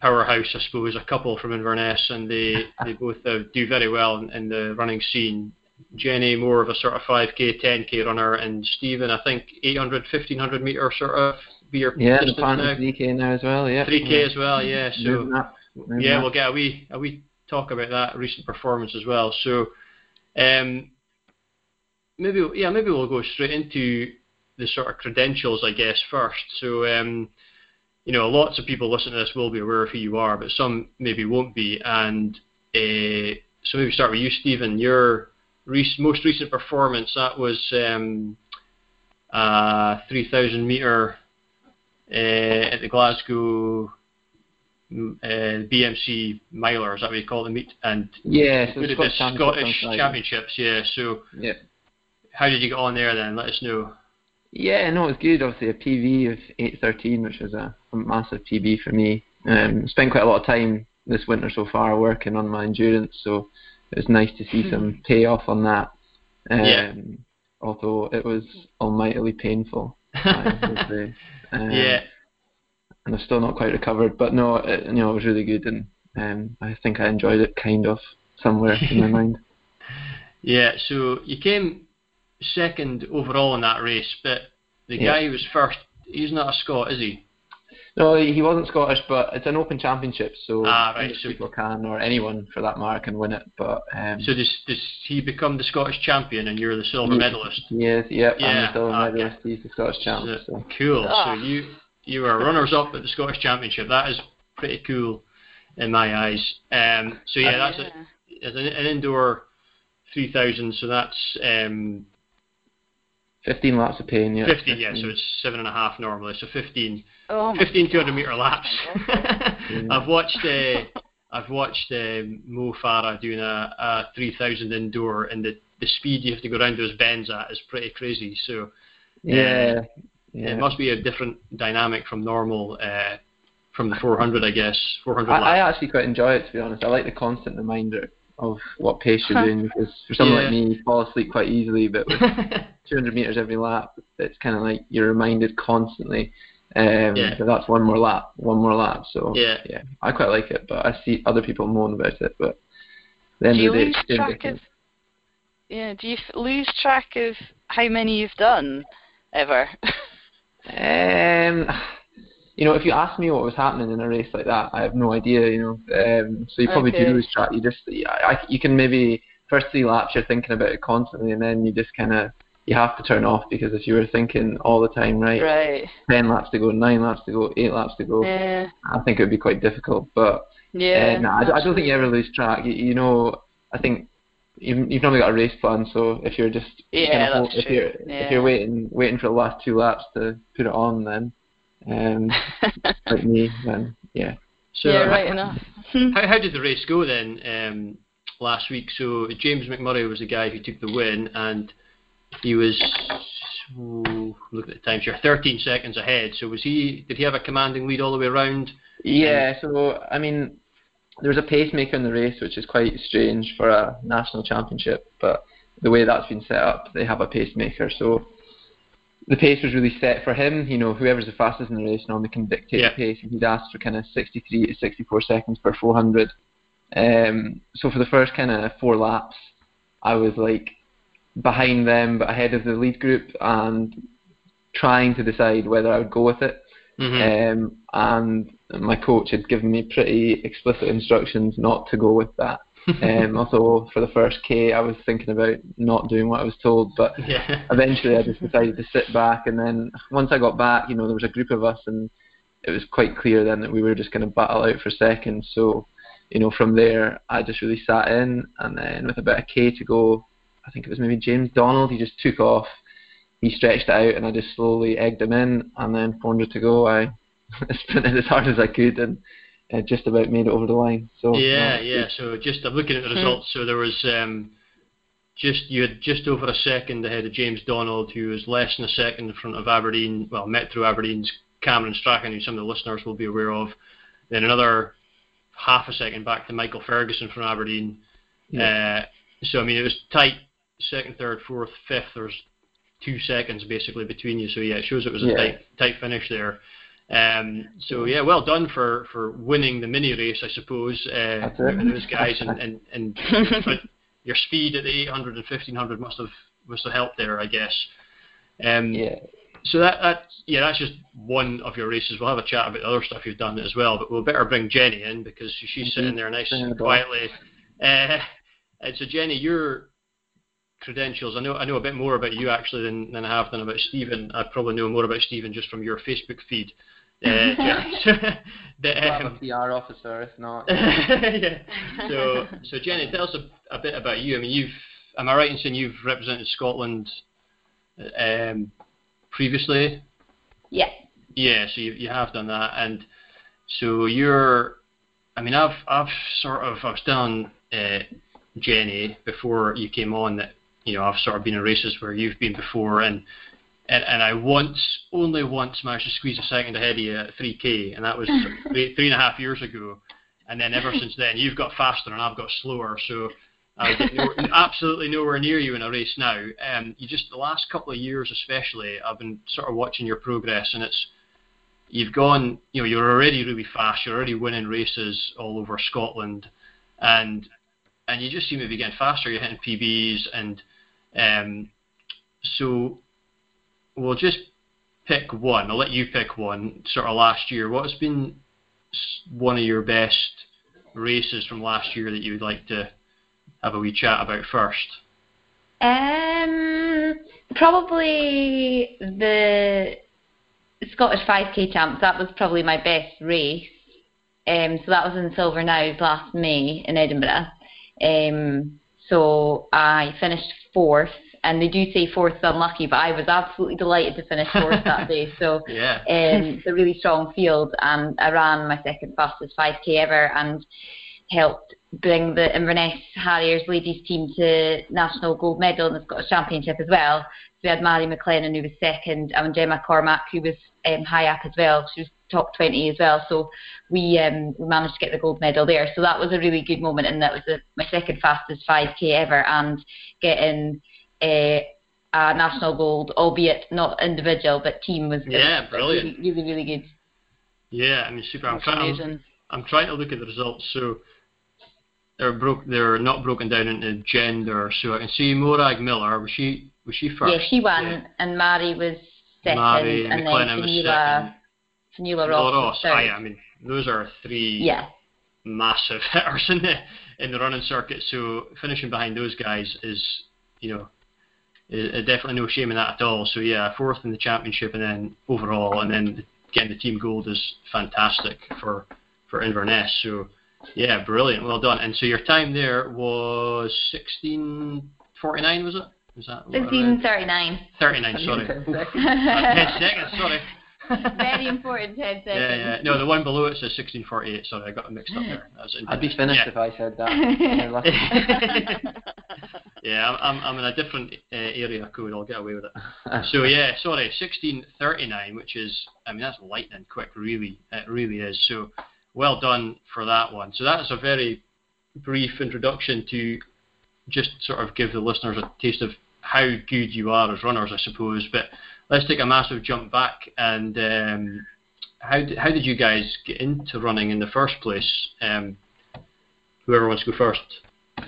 powerhouse, I suppose, a couple from Inverness, and they they both uh, do very well in, in the running scene. Jenny more of a sort of 5k, 10k runner, and Stephen I think 800, 1500 meter sort of be your Yeah, plan now. 3K now as well. Yeah. 3k yeah. as well, yeah. So Moving up, moving yeah, we'll get a wee a wee talk about that recent performance as well. So um, maybe yeah, maybe we'll go straight into the sort of credentials, I guess, first. So um, you know, lots of people listening to this will be aware of who you are, but some maybe won't be. And uh, so maybe start with you, Stephen. Your most recent performance that was um, uh, 3,000 meter uh, at the Glasgow uh, BMC Miler, is that what you call the meet? And Yeah, so the Scottish Championships Scottish. Championships, yeah. So Yeah. How did you get on there then? Let us know. Yeah, no, it was good. Obviously, a PB of 8:13, which was a, a massive PB for me. Um, spent quite a lot of time this winter so far working on my endurance, so it was nice to see some payoff on that. Um, Yeah. Although it was almightily painful. I would say. Um, yeah, and I've still not quite recovered. But no, it, you know, it was really good, and um, I think I enjoyed it kind of somewhere in my mind. yeah. So you came second overall in that race, but the Yeah. guy who was first, he's not a Scot, is he? No, he wasn't Scottish, but it's an open championship, so Ah, right, so- people can, or anyone for that matter, can win it. But um, So does does he become the Scottish champion and you're the silver Yeah. medalist? he is, yep, Yeah, I'm the silver okay. medalist. He's the Scottish champ. So- So. Cool. Ah. So you you were runners up at the Scottish Championship. That is pretty cool in my eyes. Um, so yeah, that's Yeah. it's an, an indoor 3000. So that's um, 15 laps of pain, yeah. 15. Yeah, so it's seven and a half normally. So 15, Oh 15 200 meter laps. I've watched. Uh, I've watched um, Mo Farah doing a, a 3000 indoor, and the, the speed you have to go around those bends at is pretty crazy. So Yeah, yeah. it must be a different dynamic from normal, uh, from the 400, I guess. 400 I, I actually quite enjoy it to be honest. I like the constant reminder of what pace you're doing because for someone Yeah. like me, you fall asleep quite easily, but with 200 meters every lap, it's kind of like you're reminded constantly. Um, Yeah. But that's one more lap, one more lap. So Yeah. yeah, I quite like it, but I see other people moan about it. But at the end of the day, it's doing track different. of? Yeah. Do you f- lose track of how many you've done ever? Um, you know, if you ask me what was happening in a race like that, I have no idea. You know, um, so you probably Okay. do lose track. You just, I, I, you can maybe first three laps you're thinking about it constantly, and then you just kind of you have to turn off because if you were thinking all the time, right, Right. ten laps to go, nine laps to go, eight laps to go, Yeah. I think it would be quite difficult. But Yeah. uh, no, I, don't- I don't think you ever lose track. You, you know, I think you've, you've normally got a race plan. So if you're just Yeah, kinda that's if true. you're Yeah. if you're waiting waiting for the last two laps to put it on, then um, like me, then yeah. So yeah, right enough. how, how did the race go then um, last week? So James McMurray was the guy who took the win, and he was ooh, look at the time, sure, 13 seconds ahead. So was he? Did he have a commanding lead all the way around? Yeah, so I mean, there was a pacemaker in the race, which is quite strange for a national championship. But the way that's been set up, they have a pacemaker. So the pace was really set for him. You know, whoever's the fastest in the race normally can dictate Yeah. the pace. And he'd asked for kind of 63 to 64 seconds per 400. Um, so for the first kind of four laps, I was like behind them, but ahead of the lead group, and trying to decide whether I would go with it. Mm-hmm. Um, and my coach had given me pretty explicit instructions not to go with that. Um, also, for the first K, I was thinking about not doing what I was told, but yeah. eventually I just decided to sit back. And then once I got back, you know, there was a group of us, and it was quite clear then that we were just going to battle out for seconds. So, you know, from there, I just really sat in, and then with about a K to go, I think it was maybe James Donald, he just took off. He stretched it out, and I just slowly egged him in. And then 400 to go, I sprinted as hard as I could, and uh, just about made it over the line. So Yeah, yeah. So just I'm looking at the results. So there was um, just you had just over a second ahead of James Donald, who was less than a second in front of Aberdeen. Well, Metro Aberdeen's Cameron Strachan, who some of the listeners will be aware of. Then another half a second back to Michael Ferguson from Aberdeen. Uh, so I mean, it was tight. Second, third, fourth, fifth. There's two seconds basically between you. So yeah, it shows it was a Yeah. tight, tight finish there. Um, so yeah, well done for, for winning the mini race, I suppose. Uh, That's it. out of those guys and and, and but your speed at the 800 and 1500 must have must have helped there, I guess. Um, yeah. so that that yeah, that's just one of your races. We'll have a chat about the other stuff you've done as well, but we'll better bring Jenny in because she's sitting there nice and quietly. Uh, and so Jenny, your credentials. I know I know a bit more about you actually than, than I have done about Stephen. I probably know more about Stephen just from your Facebook feed. Uh, Jenny. So, the, I'm um, a PR officer, if not. yeah. So, so Jenny, tell us a, a bit about you. I mean, you've, am I right in saying you've represented Scotland um, previously? Yeah. Yeah, so you, you have done that, and so you're. I mean, I've I've sort of I was telling uh, Jenny before you came on that you know I've sort of been in races where you've been before, and and, and I once only once managed to squeeze a second ahead of you at 3k, and that was three, three and a half years ago, and then ever since then you've got faster and I've got slower, so. I get no, absolutely nowhere near you in a race now. Um, you just the last couple of years, especially, I've been sort of watching your progress, and it's you've gone, you know, you're already really fast. You're already winning races all over Scotland, and and you just seem to be getting faster. You're hitting PBs, and um, so we'll just pick one. I'll let you pick one. Sort of last year, what's been one of your best races from last year that you would like to have a wee chat about first? Um, probably the Scottish 5k champs. That was probably my best race. Um, so that was in Silverknowes last May in Edinburgh. Um, so I finished fourth, and they do say fourth is unlucky, but I was absolutely delighted to finish fourth that day. So Yeah. um, it's a really strong field, and I ran my second fastest 5k ever and helped bring the Inverness Harriers ladies team to national gold medal in the Scottish Championship as well. So we had Mhairi Maclennan who was second, and Gemma Cormack who was um, high up as well. She was top 20 as well. So we um, we managed to get the gold medal there. So that was a really good moment, and that was the, my second fastest 5k ever, and getting. Uh, a national gold, albeit not individual, but team was Yeah, was brilliant. really, really, really good. Yeah, I mean, super. I'm trying. I'm. I'm trying to look at the results. So they're broke. They're not broken down into gender. So I can see Morag Miller. Was she? Was she first? Yeah, she won, Yeah. and Mhairi was second, and Maclennan then Samira Fionnuala Ross. Ross. third. Aye, I mean, those are three yeah, massive hitters in the in the running circuit. So finishing behind those guys is, you know, is, is definitely no shame in that at all. So yeah, fourth in the championship and then overall, and then getting the team gold is fantastic for for Inverness. So yeah, brilliant, well done. And so your time there was sixteen forty nine, was it? Was that what I read? 1639. thirty nine? Sorry, Ten Uh, seconds. ten seconds. Sorry. Very important 10 seconds. Yeah, yeah. No, the one below it says 1648. Sorry, I got it mixed up there. That was I'd be finished yeah. if I said that. Yeah, I'm, I'm, I'm in a different uh, area code. I'll get away with it. So yeah, sorry, 1639, which is, I mean, that's lightning quick, really. It really is. So well done for that one. So that's a very brief introduction to just sort of give the listeners a taste of how good you are as runners, I suppose. But let's take a massive jump back and um, how did, how did you guys get into running in the first place? Um, whoever wants to go first.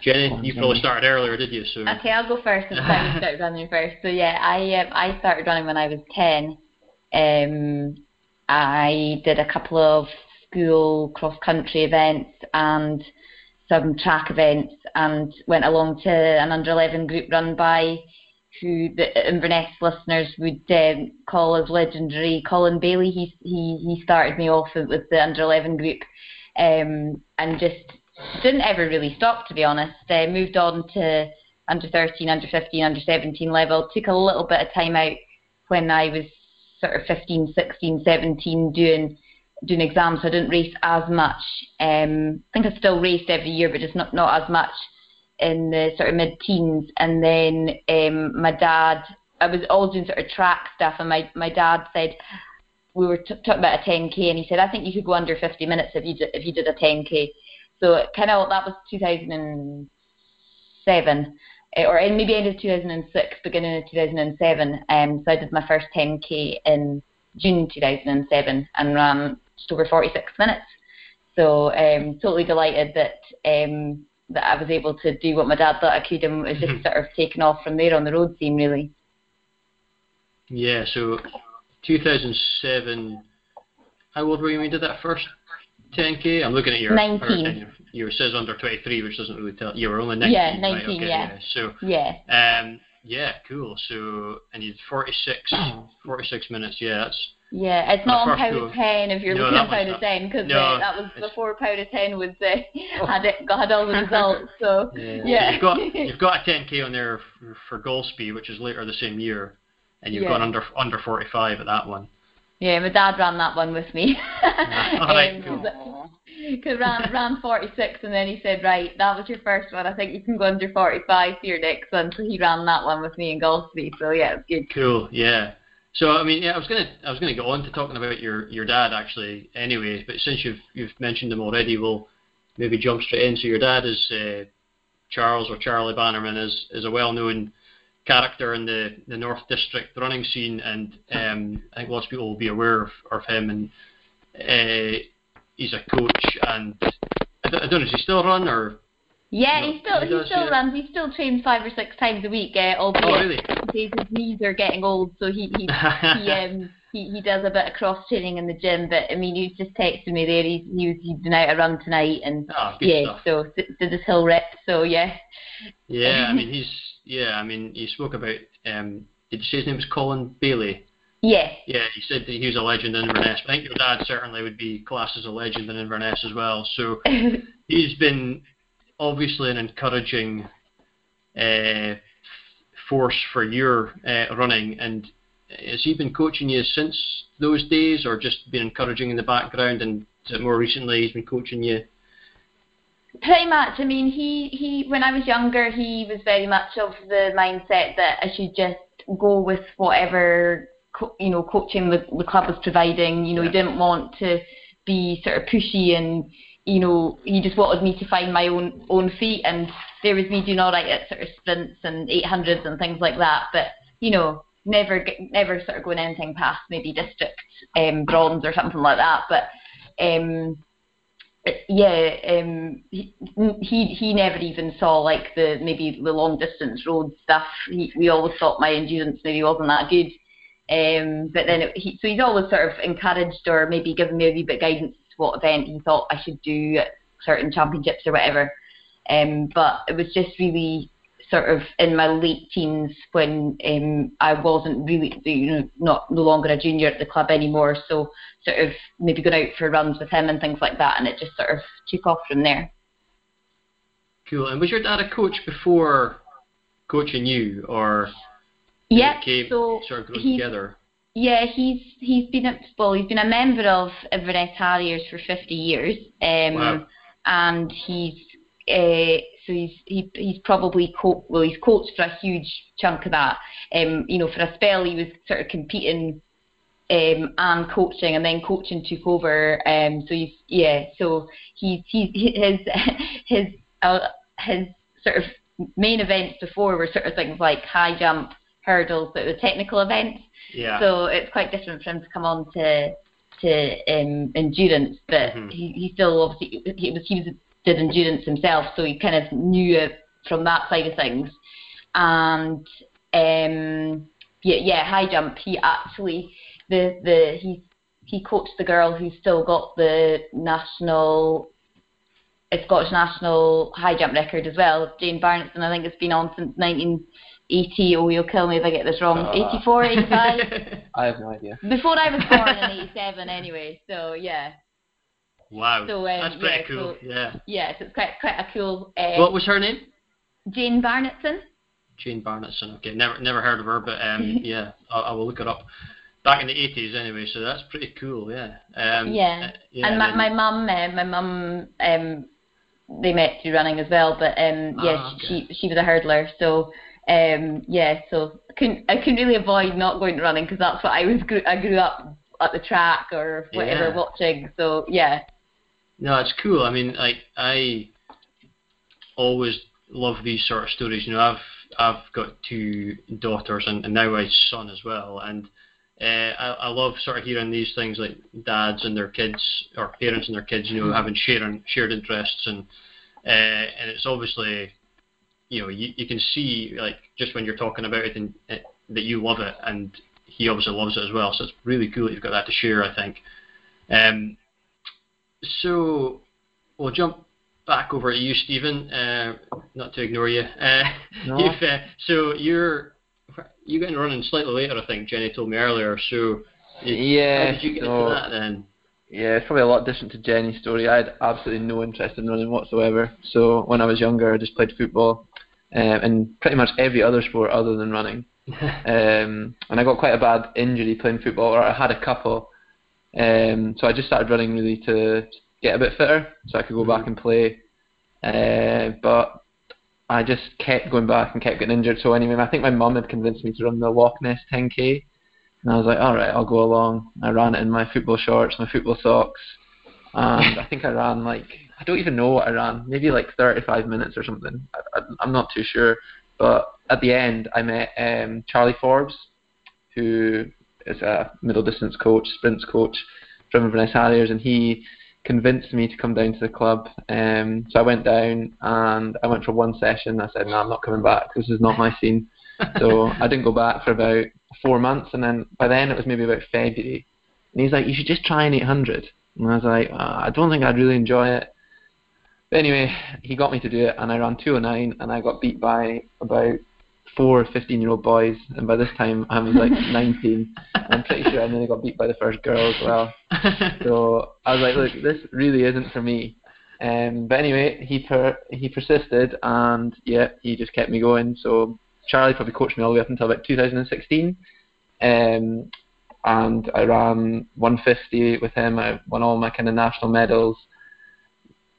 Jenny, you probably started earlier, did you? So Okay, I'll go first since I started running first. So yeah, I um, I started running when I was ten. Um, I did a couple of school cross country events and some track events, and went along to an under eleven group run by who the Inverness listeners would um, call as legendary Colin Bailey. He he he started me off with the under eleven group, um, and just didn't ever really stop to be honest. Uh, moved on to under 13, under 15, under 17 level. Took a little bit of time out when I was sort of 15, 16, 17 doing doing exams. So I didn't race as much. Um, I think I still raced every year, but just not not as much in the sort of mid-teens. And then um, my dad, I was always doing sort of track stuff, and my my dad said we were t- talking about a 10k, and he said I think you could go under 50 minutes if you did, if you did a 10k. So kind of that was 2007, eh, or in maybe end of 2006, beginning of 2007. Um, so I did my first 10k in June 2007 and ran just over 46 minutes. So um, totally delighted that um, that I was able to do what my dad thought I could, and was just sort of taken off from there on the road scene really. yeah, so 2007. How old were you when you did that first 10k? I'm looking at your 19. or, You says under 23, which doesn't really tell. You were only 19. Yeah, right, 19, okay, yeah. So Yeah. um, yeah, cool. So and you did 46, 46 minutes. Yeah, that's Yeah, it's not on first Power of ten if you're No, looking that at was Power of ten because no, uh, that was before Power of ten was uh, had it had all the results. So Yeah. yeah, You've got you've got a 10k on there for, for Golspie, which is later the same year, and you've Yeah. gone under under 45 at that one. yeah, my dad ran that one with me. Alright, cool. Because ran ran 46 and then he said, right, that was your first one. I think you can go under 45 for your next one. So he ran that one with me in Golspie. So yeah, it was good. Cool. Yeah. So I mean, yeah, I was gonna I was gonna go on to talking about your your dad actually anyway, but since you've you've mentioned him already, we'll maybe jump straight in. So your dad is uh, Charles or Charlie Bannerman is is a well known character in the the North District running scene, and um, I think lots of people will be aware of, of him. And uh, he's a coach, and I don't, I don't know, does he still run or? Yeah, No, he still he still runs. He still trains five or six times a week. Uh, albeit Oh, really? he says his knees are getting old, so he he he um he, he does a bit of cross training in the gym. But I mean, he was just texting me there. He's he was he's been out a run tonight, and good yeah, stuff. so did his hill rep. So yeah, Yeah, I mean he's yeah, I mean he spoke about um did you say his name was Colin Bailey? yeah, Yeah, he said that he was a legend in Inverness. I think your dad certainly would be classed as a legend in Inverness as well. So he's been obviously an encouraging uh, force for your uh, running. And has he been coaching you since those days, or just been encouraging in the background? And more recently he's been coaching you? pretty much. I mean, he he when I was younger, he was very much of the mindset that I should just go with whatever co- you know coaching the, the club was providing. You know, Yeah. he didn't want to be sort of pushy and you know he just wanted me to find my own own feet. And there was me doing all right at sort of sprints and 800s and things like that, but you know. Never, never sort of going anything past maybe district um, bronze or something like that. But um, yeah, um, he, he never even saw like the maybe the long distance road stuff. He, we always thought my endurance maybe wasn't that good. Um, but then it, he, so he's always sort of encouraged or maybe given me a wee bit of guidance what event he thought I should do at certain championships or whatever. Um, but it was just really sort of in my late teens when um, I wasn't really, you know, not no longer a junior at the club anymore. So sort of maybe going out for runs with him and things like that, and it just sort of took off from there. Cool. And was your dad a coach before coaching you, or yeah, so sort of together? Yeah, he's he's been a well, he's been a member of Inverness Harriers for 50 years, um, Wow. and he's uh, so he's he, he's probably co- well he's coached for a huge chunk of that. Um, you know, for a spell he was sort of competing um, and coaching, and then coaching took over. Um, so he's yeah, so he's he's his his uh, his sort of main events before were sort of things like high jump, hurdles, but the technical events. Yeah. So it's quite different for him to come on to to um, endurance, but Mhm. he, he still obviously he was he was did endurance himself, so he kind of knew it from that side of things. And um, yeah, yeah, high jump. He actually the the he he coached the girl who's still got the national. Scottish national high jump record as well, Jayne Barnetson. I think it's been on since 1980. Oh, you'll kill me if I get this wrong. Ah. 84, 85 I have no idea. before I was born in '87, anyway. So yeah, wow. So, um, That's pretty yeah, cool. so- yeah. yeah. So it's quite quite a cool. Uh, What was her name? Jayne Barnetson. Jayne Barnetson. Okay, never never heard of her, but um, yeah, I, I will look her up. Back in the eighties, anyway. So that's pretty cool. Yeah. Um, Yeah. uh, yeah and my then- my mum, uh, my mum, um, they met through running as well. But um, yeah, Ah, okay. she she was a hurdler. So um, yeah, so I couldn't I couldn't really avoid not going to running because that's what I was grew, I grew up at the track or whatever Yeah. watching. So yeah, No, it's cool. I mean, like I always love these sort of stories. You know, I've I've got two daughters and, and now a son as well, and uh, I, I love sort of hearing these things like dads and their kids or parents and their kids, you know, having shared shared interests and uh, and it's obviously you know you, you can see like just when you're talking about it and uh, that you love it and he obviously loves it as well. So it's really cool that you've got that to share. I think. Um, so we'll jump back over to you, Stephen. Uh, not to ignore you. Uh, No. you've, uh, so you're you getting running slightly later, I think. Jenny told me earlier. So Yeah, how did you get so- into that then? Yeah, it's probably a lot different to Jenny's story. I had absolutely no interest in running whatsoever. So when I was younger, I just played football um, and pretty much every other sport other than running. Um, and I got quite a bad injury playing football, or I had a couple. Um, so I just started running really to get a bit fitter, so I could go back and play. Uh, but I just kept going back and kept getting injured. So anyway, I think my mum had convinced me to run the Loch Ness 10k, and I was like, all right, I'll go along. I ran it in my football shorts, my football socks, and I think I ran like I don't even know what I ran, maybe like 35 minutes or something. I, I'm not too sure. But at the end, I met um, Charlie Forbes, who is a middle distance coach, sprints coach from Inverness Harriers, and he convinced me to come down to the club. Um, so I went down and I went for one session. I said, no, I'm not coming back. This is not my scene. So I didn't go back for about four months, and then by then it was maybe about February. And he's like, you should just try an 800. And I was like, uh, I don't think I'd really enjoy it. But anyway, he got me to do it, and I ran 209, and I got beat by about four 15 year old boys. And by this time, I was like 19. I'm pretty sure I nearly got beat by the first girl as well. So I was like, look, this really isn't for me. Um, but anyway, he per- he persisted, and yeah, he just kept me going. So Charlie probably coached me all the way up until about 2016. Um, and I ran 150 with him. I won all my kind of national medals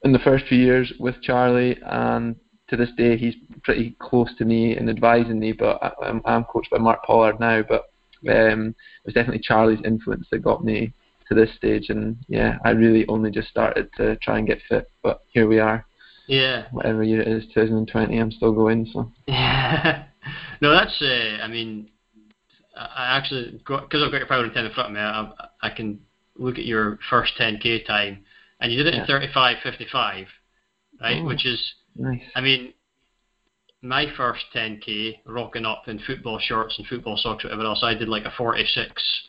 in the first few years with Charlie, and to this day he's pretty close to me and advising me. But I, I'm, I'm coached by Mark Pollard now, but um, it was definitely Charlie's influence that got me to this stage. And yeah, I really only just started to try and get fit, but here we are. yeah. Whatever year it is, 2020, I'm still going. So Yeah. No, that's. Uh, I mean, I actually because I've got your Power of ten in front of me. I, I can look at your first 10k time, and you did it Yeah. in 35:55, right? Oh. Which is, nice. I mean, my first 10k, rocking up in football shorts and football socks, whatever else, I did like a 46,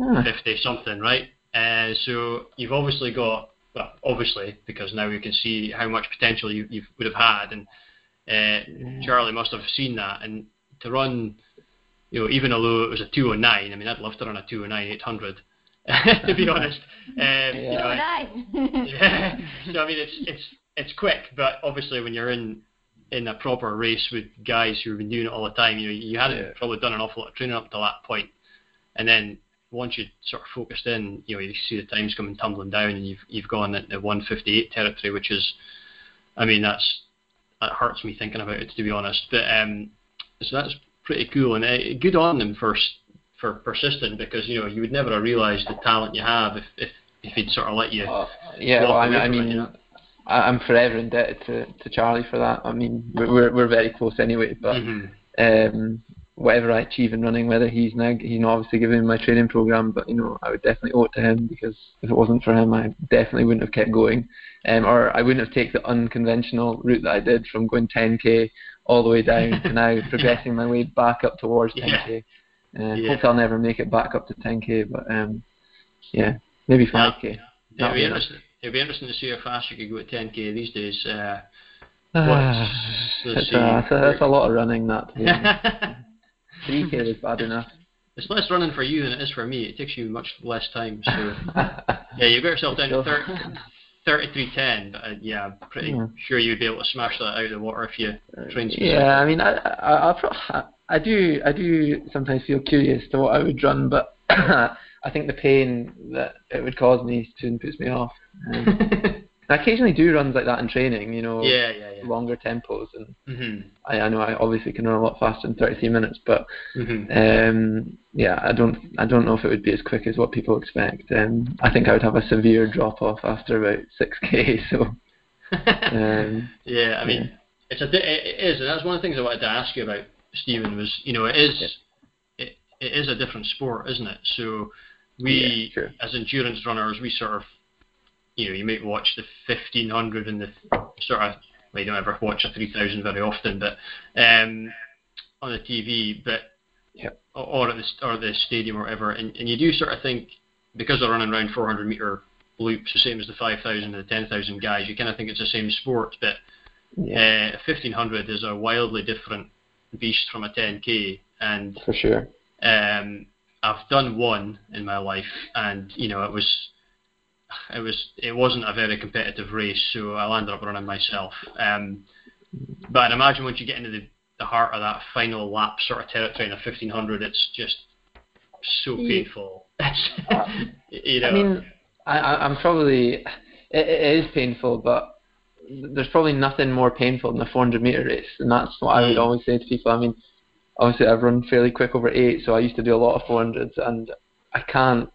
Ah, 50 something, right? Uh, so you've obviously got, well, obviously because now you can see how much potential you, you would have had, and uh, Charlie must have seen that, and to run, you know, even although it was a 209, I mean, I'd love to run a 209 800, to be honest. Um, you know, nice. yeah. So I mean, it's it's it's quick, but obviously when you're in in a proper race with guys who've been doing it all the time, you know, you hadn't Yeah. probably done an awful lot of training up to that point, and then once you sort of focused in, you know, you see the times coming tumbling down, and you've you've gone into 158 territory, which is, I mean, that's that hurts me thinking about it to be honest. But um, so that's pretty cool, and uh, good on them for for persisting because you know you would never have realised the talent you have if if if he'd sort of let you. Uh, yeah, well, I mean, I it, mean, you know? I'm forever indebted to, to Charlie for that. I mean, we're we're, very close anyway. But Mhm. um, whatever I achieve in running, whether he's now he's not obviously giving me my training program, but you know, I would definitely owe it to him because if it wasn't for him, I definitely wouldn't have kept going, um, or I wouldn't have taken the unconventional route that I did from going 10k all the way down to now progressing my way back up towards 10k. Uh, Yeah. Hopefully, I'll never make it back up to 10k, but um, yeah, maybe 5k. It'd be be interesting. It'd be interesting to see how fast you could go at 10k these days. Uh, Ah, it's a, that's, a, that's a lot of running. That honest. 3k is bad enough. it's less running for you than it is for me. It takes you much less time. So yeah, you got yourself down to 30, 3310. But uh, yeah, I'm pretty Yeah. sure you'd be able to smash that out of the water if you train specifically. Yeah, I mean, I, I, I, pro- I do, I do sometimes feel curious to what I would run, but I think the pain that it would cause me soon puts me off. Um, I occasionally do runs like that in training, you know, yeah, yeah, yeah. longer tempos, and Mhm. I, I know I obviously can run a lot faster in 33 minutes, but Mhm. um, yeah, I don't, I don't know if it would be as quick as what people expect. Um, I think I would have a severe drop off after about 6k. So um, yeah, I mean, yeah. it's a it it is, and that's one of the things I wanted to ask you about, Stephen. Was you know, it is it, it is a different sport, isn't it? So we, Yeah, as endurance runners, we sort of, you know, you might watch the fifteen hundred and the sort of. Well, you don't ever watch a three thousand very often, but um, on the TV, but Yep. or, or at the or the stadium or whatever, and, and you do sort of think because they're running around 400 meter loops, the same as the 5,000 and the 10,000 guys, you kind of think it's the same sport, but yeah, uh, 1500 is a wildly different beast from a 10k, and for sure. um, I've done one in my life, and you know it was it was it wasn't a very competitive race, so I landed up running myself. Um, but I'd imagine once you get into the, the heart of that final lap sort of territory in a 1500, it's just so painful. you know, I mean, I, I'm probably it, it is painful, but there's probably nothing more painful than a 400 meter race, and that's what I would Mm. always say to people. I mean, obviously I've run fairly quick over eight, so I used to do a lot of 400s, and I can't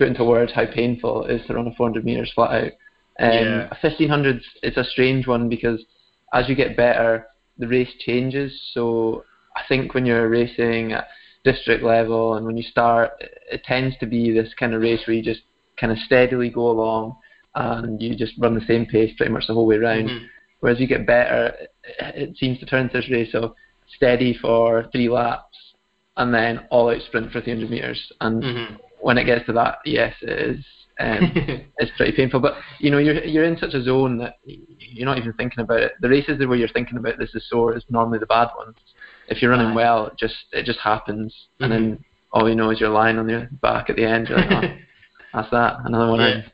put into words how painful it is to run a 400 meters flat out. Um, Yeah. A 1500s it's a strange one because as you get better, the race changes. So I think when you're racing at district level and when you start, it, tends to be this kind of race where you just kind of steadily go along and you just run the same pace pretty much the whole way round. mhm. Whereas you get better, it, seems to turn into this race of steady for three laps and then all out sprint for 300 meters. And Mhm. When it gets to that, yes, it is. Um, it's pretty painful, but you know you're you're in such a zone that you're not even thinking about it. The races where you're thinking about this is sore is normally the bad ones. If you're running Aye. well, it just it just happens, and Mm-hmm. then all you know is you're lying on your back at the end. You're like, oh, that's that, another one. Yeah. in.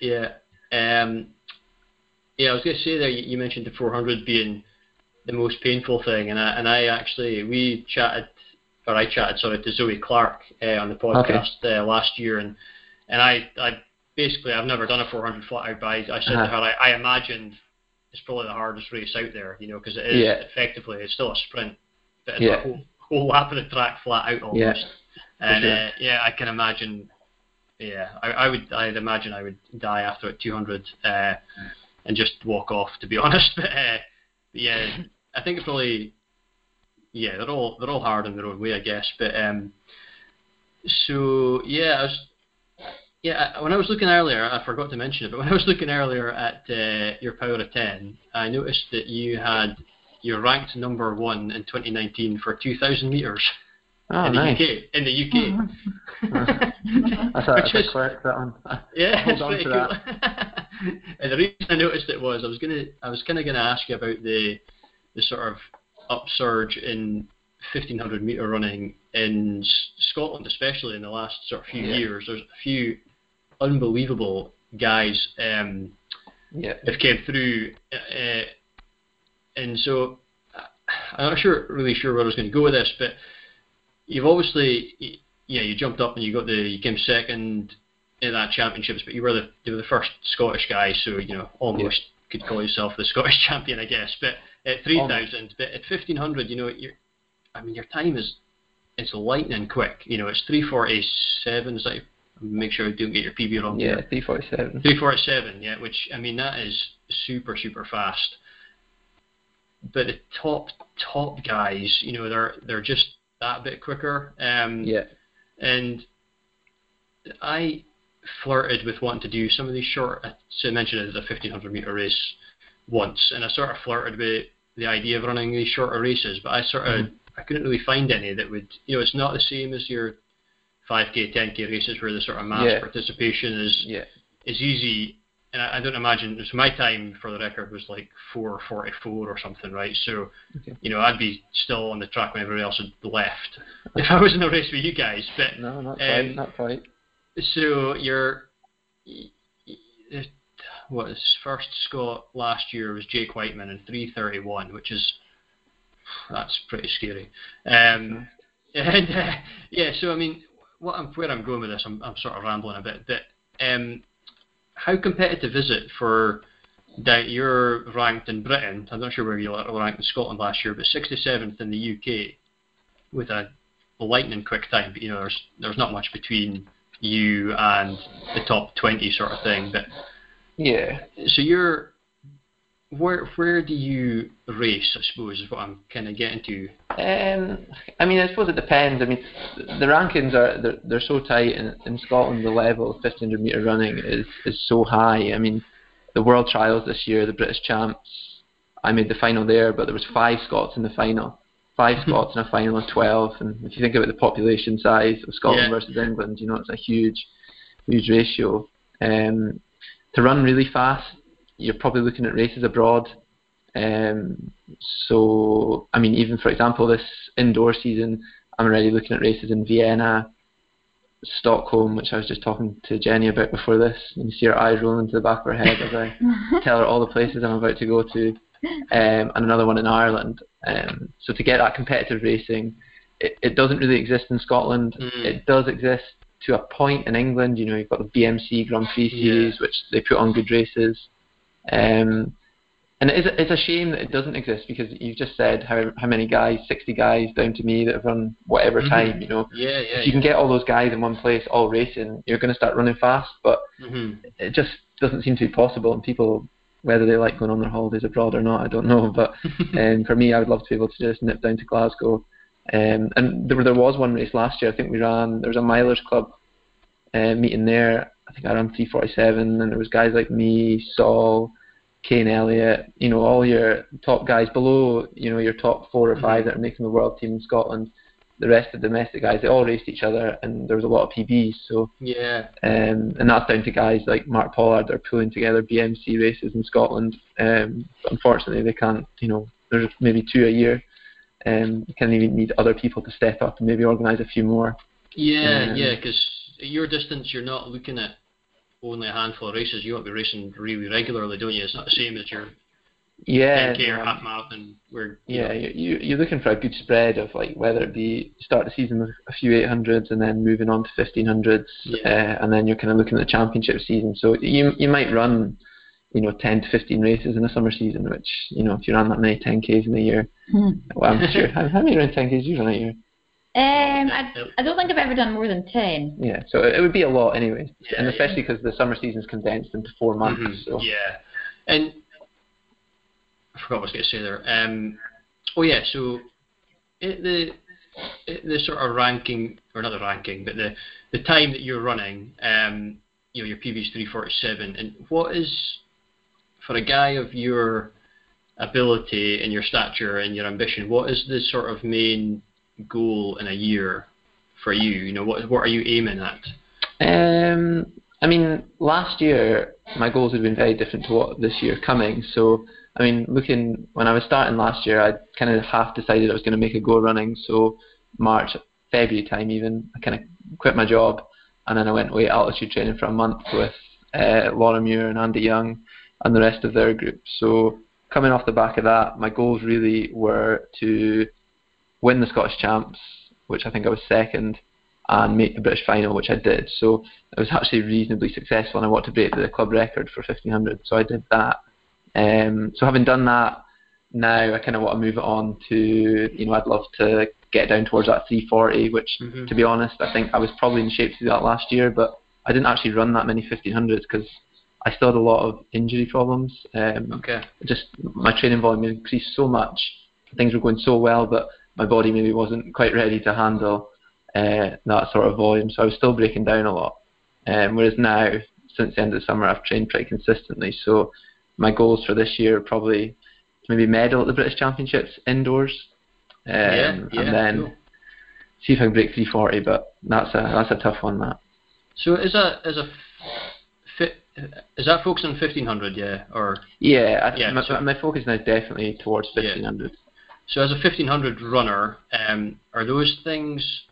Yeah, yeah. Um, yeah, I was going to say there. You, you mentioned the 400 being the most painful thing, and I and I actually we chatted, or I chatted, sorry, to Zoey Clark uh, on the podcast uh, last year, and and I I basically I've never done a 400 flat out, but I, I said to Uh-huh. her I, I imagined it's probably the hardest race out there, you know, because it is Yeah. effectively it's still a sprint, but it's Yeah. a whole, whole lap of the track flat out almost. Yeah, and sure. uh, yeah, I can imagine. Yeah, I, I would. I'd imagine I would die after at 200 uh, and just walk off. To be honest, but, uh, but yeah, I think it's probably. Yeah, they're all they're all hard in their own way, I guess. But um, so yeah, I was. Yeah, I- when I was looking earlier, I forgot to mention it, but when I was looking earlier at uh, your power of ten, I noticed that you had you're ranked number one in 2019 for 2,000 meters Oh, in the nice. UK. In the UK. That's a, Which that's is- a that one. Yeah, Hold it's on pretty to cool. and the reason I noticed it was I was gonna I was kind of gonna ask you about the the sort of upsurge in 1500 meter running in Scotland, especially in the last sort of few Yeah. years. There's a few unbelievable guys um, Yeah. have came through, uh, and so I'm not sure really sure where I was going to go with this, but you've obviously yeah you jumped up and you got the you came second in that championships, but you were the you were the first Scottish guy, so you know almost could call yourself the Scottish champion, I guess. But at 3000, but at 1500, you know you're I mean your time is it's lightning quick. You know it's 347. Is that make sure I don't get your PB wrong. Yeah, here. 347. 347, yeah, which I mean that is super super fast. But the top top guys, you know, they're they're just that bit quicker. Um, Yeah. And I flirted with wanting to do some of these short. So I mentioned it as a 1500 meter race once, and I sort of flirted with the idea of running these shorter races, but I sort of I couldn't really find any that would, you know, it's not the same as your 5k, 10k races where the sort of mass Yeah. participation is Yeah. is easy. And I, I don't imagine. So my time for the record was like 4:44 or something, right? So, Okay. you know, I'd be still on the track when everybody else had left if I was in a race with you guys. But No, not Um, quite. Not quite. so you're, what his first Scot last year was Jake Whiteman in 3:31, which is that's pretty scary. Um, and uh, yeah, so I mean, what I'm where I'm going with this, I'm, I'm sort of rambling a bit, but um, how competitive is it for that you're ranked in Britain? I'm not sure where you were ranked in Scotland last year, but 67th in the UK with a lightning quick time. But you know, there's there's not much between you and the top 20 sort of thing. But Yeah. so you're where where do you race? I suppose is what I'm kind of getting to. Um, I mean, I suppose it depends. I mean, the rankings are they're, they're so tight, and in Scotland, the level of 1500 meter running is is so high. I mean, the World Trials this year, the British champs, I made the final there, but there was five Scots in the final, five Scots in a final of 12. And if you think about the population size of Scotland Yeah. versus England, you know, it's a huge, huge ratio. Um, to run really fast, you're probably looking at races abroad. Um, so, I mean, even for example, this indoor season, I'm already looking at races in Vienna, Stockholm, which I was just talking to Jenny about before this. And You see her eyes rolling to the back of her head as I tell her all the places I'm about to go to, um, and another one in Ireland. Um, so to get that competitive racing, it, it doesn't really exist in Scotland. Mm. It does exist to a point in England. You know, you've got the BMC Grand Prix Yeah. series, which they put on good races. Um, and it is it's a shame that it doesn't exist because you've just said how how many guys, 60 guys down to me that have run whatever Mhm. time. You know, Yeah, yeah. if you can get all those guys in one place all racing, you're going to start running fast. But hmm it just doesn't seem to be possible. And people, whether they like going on their holidays abroad or not, I don't know. But um, for me, I would love to be able to just nip down to Glasgow. Um, and there, there was one race last year. I think we ran. There was a milers club uh, meeting there. I think I ran 347, and there was guys like me, Saul, Kane Elliott. You know, all your top guys below. You know, your top four or 5 that are making the world team in Scotland. The rest of the domestic guys, they all raced each other, and there was a lot of PBs. So yeah. um, and that's down to guys like Mark Pollard that are pulling together BMC races in Scotland. Um, unfortunately, they can't. You know, there's maybe two a year. Um, you kind of need other people to step up and maybe organise a few more. Yeah, Um, yeah, because at your distance, you're not looking at only a handful of races. You want to be racing really regularly, don't you? It's not the same as your Yeah, 10k or um, half marathon, where you yeah, know, you- you're looking for a good spread of like whether it be start the season with a few 800s and then moving on to 1500s, Yeah. uh, and then you're kind of looking at the championship season. So you you might run, you know, 10 to 15 races in a summer season, which you know if you ran that many 10ks in a year, well, I'm sure how, how many around 10ks do you run a year? Um, I, I don't think I've ever done more than ten. Yeah, so it, it would be a lot anyway, Yeah, and especially because the summer season's condensed into four months. Mhm, So Yeah, and I forgot what I was going to say there. Um, oh yeah, so it, the it, the sort of ranking, or not the ranking, but the the time that you're running, um, you know, your PB is 347, and what is for a guy of your ability and your stature and your ambition, what is the sort of main goal in a year for you? You know, what what are you aiming at? Um, I mean, last year my goals had been very different to what this year coming. So, I mean, looking when I was starting last year, I kind of half decided I was going to make a go running. So, March, February time even, I kind of quit my job and then I went away altitude training for a month with uh, Laura Muir and Andy Young and the rest of their group. So, coming off the back of that, my goals really were to win the Scottish Champs, which I think I was second, and make the British final, which I did. So I was actually reasonably successful, and I wanted to break the club record for 1500, so I did that. Um, so having done that, now I kind of want to move it on to, you know, I'd love to get down towards that 340, which, Mhm. to be honest, I think I was probably in shape to do that last year, but I didn't actually run that many 1500s because I still had a lot of injury problems. Um, Okay. just my training volume increased so much. Things were going so well, but my body maybe wasn't quite ready to handle uh, that sort of volume. So I was still breaking down a lot. Um, whereas now, since the end of the summer, I've trained pretty consistently. So my goals for this year are probably to maybe medal at the British Championships indoors, um, yeah, yeah. and then cool. see if I can break 340. But that's a that's a tough one. That So is a is a is that focusing on 1500? Yeah, or yeah, I, Yeah, my, so- my focus now is definitely towards Yeah. 1500. So as a 1500 runner, um, are those things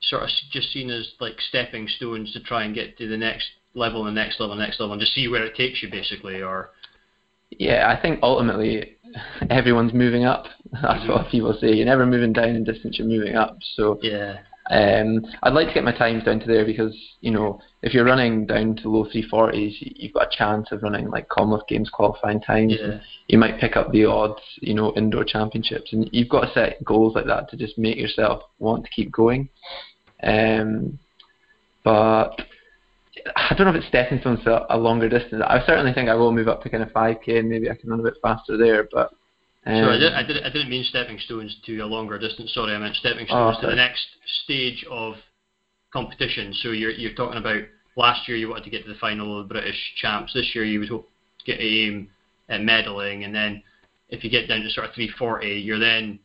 sort of just seen as like stepping stones to try and get to the next level and the next level and next level and just see where it takes you basically or Yeah, I think ultimately everyone's moving up. That's what people say. You're never moving down in distance, you're moving up. So yeah um, I'd like to get my times down to there because, you know, if you're running down to low 340s, you- you've got a chance of running like Commonwealth Games qualifying times. yeah You might pick up the odds, you know, indoor championships. And you've got to set goals like that to just make yourself want to keep going. Um, but I don't know if it's stepping stones to a longer distance. I certainly think I will move up to kind of 5k and maybe I can run a bit faster there. But um, so I, did, I, did, I didn't mean stepping stones to a longer distance. Sorry I meant stepping Oh, stones to the next stage of competition. So you're you're talking about last year you wanted to get to the final of the British champs. This year you would hope to get aim at medaling. And then if you get down to sort of 340 you're then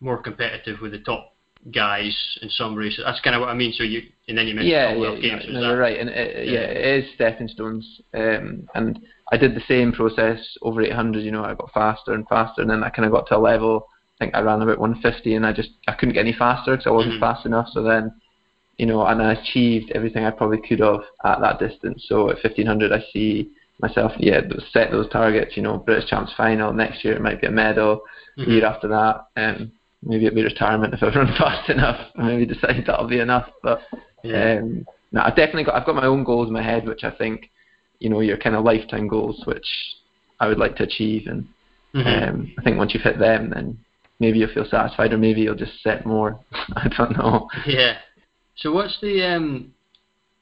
more competitive with the top guys in some races that's kind of what I mean so you and then you mentioned yeah, yeah, yeah, Games no, you're right, and it, yeah, Yeah. it is stepping stones. Um, and I did the same process over 800. You know, I got faster and faster, and then I kind of got to a level. I think I ran about 150, and I just I couldn't get any faster because I wasn't Mhm. fast enough. So then, you know, and I achieved everything I probably could have at that distance. So at 1500, I see myself, yeah, set those targets. You know, British Champs final next year. It might be a medal. Mhm. The year after that, um, maybe it'll be retirement if I run fast enough. Maybe decide that'll be enough, but. yeah. Um, no, I've definitely got I've got my own goals in my head, which I think, you know, your kind of lifetime goals, which I would like to achieve, and Mhm. um, I think once you've hit them, then maybe you'll feel satisfied, or maybe you'll just set more. I don't know. Yeah. So what's the um,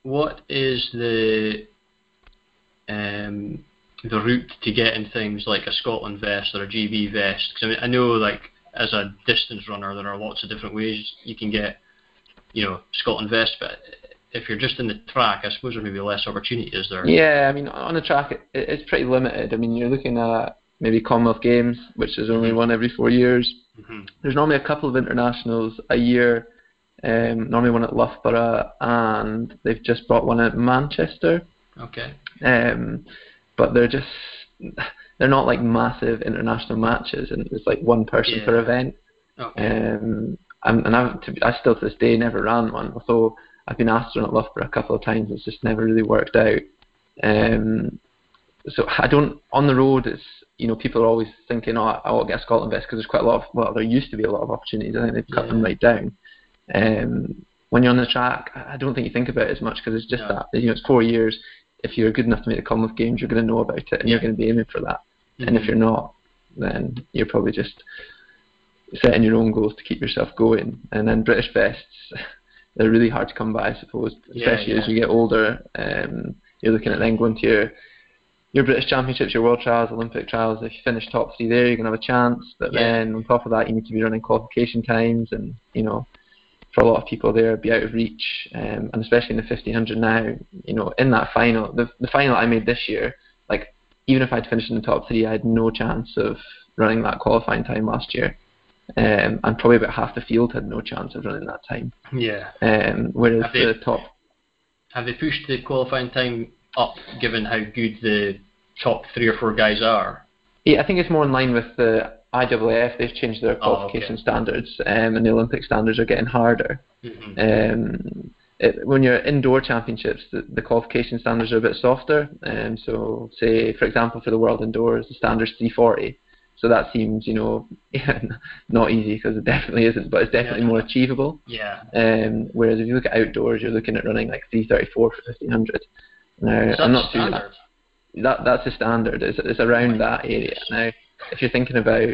what is the um, the route to getting things like a Scotland vest or a GB vest? Because I, mean, I know like as a distance runner, there are lots of different ways you can get, you know, Scotland vest. But if you're just in the track, I suppose there may be less opportunity, is there? Yeah, I mean, on the track, it, it's pretty limited. I mean, you're looking at maybe Commonwealth Games, which is only Mhm. one every four years. hmm There's normally a couple of internationals a year. Um, normally one at Loughborough, and they've just brought one at Manchester. Okay. um, but they're just they're not like massive international matches, and it's like one person per event. Okay. Um, and, and I've, to, I still to this day never ran one, although I've been asked to run at Loughborough a couple of times. It's just never really worked out. Um, so I don't on the road. It's you know people are always thinking, oh, I want to get a Scotland vest because there's quite a lot of well, there used to be a lot of opportunities. I think they've cut them right down. Um, when you're on the track, I I don't think you think about it as much because it's just No. that you know it's four years. If you're good enough to make the Commonwealth Games, you're going to know about it and you're going to be aiming for that. And if Mhm. you're not, then you're probably just setting your own goals to keep yourself going. And then British vests, they're really hard to come by, I suppose, Yeah, especially as you get older. Um, you're looking at then going to your your British Championships, your World Trials, Olympic Trials. If you finish top three there, you're going to have a chance. But Yeah. then on top of that, you need to be running qualification times, and you know, for a lot of people there, be out of reach. Um, and especially in the 1500 now, you know, in that final, the the final I made this year, like even if I'd finished in the top three, I had no chance of running that qualifying time last year, um, and probably about half the field had no chance of running that time. Yeah. Um, whereas Have they- the top, Have they pushed the qualifying time up, given how good the top three or four guys are? yeah, I think it's more in line with the IAAF. They've changed their Oh, qualification okay. standards, um, and the Olympic standards are getting harder. hmm Um, it, when you're at indoor championships, the, the qualification standards are a bit softer. Um, so, say for example, for the world indoors, the standard's 340. So that seems, you know, not easy because it definitely isn't, but it's definitely Yeah. more achievable. Yeah. Um, whereas if you look at outdoors, you're looking at running like 334 for 1500. Now, that I'm not too that that's the standard. It's, it's around that area. Now, if you're thinking about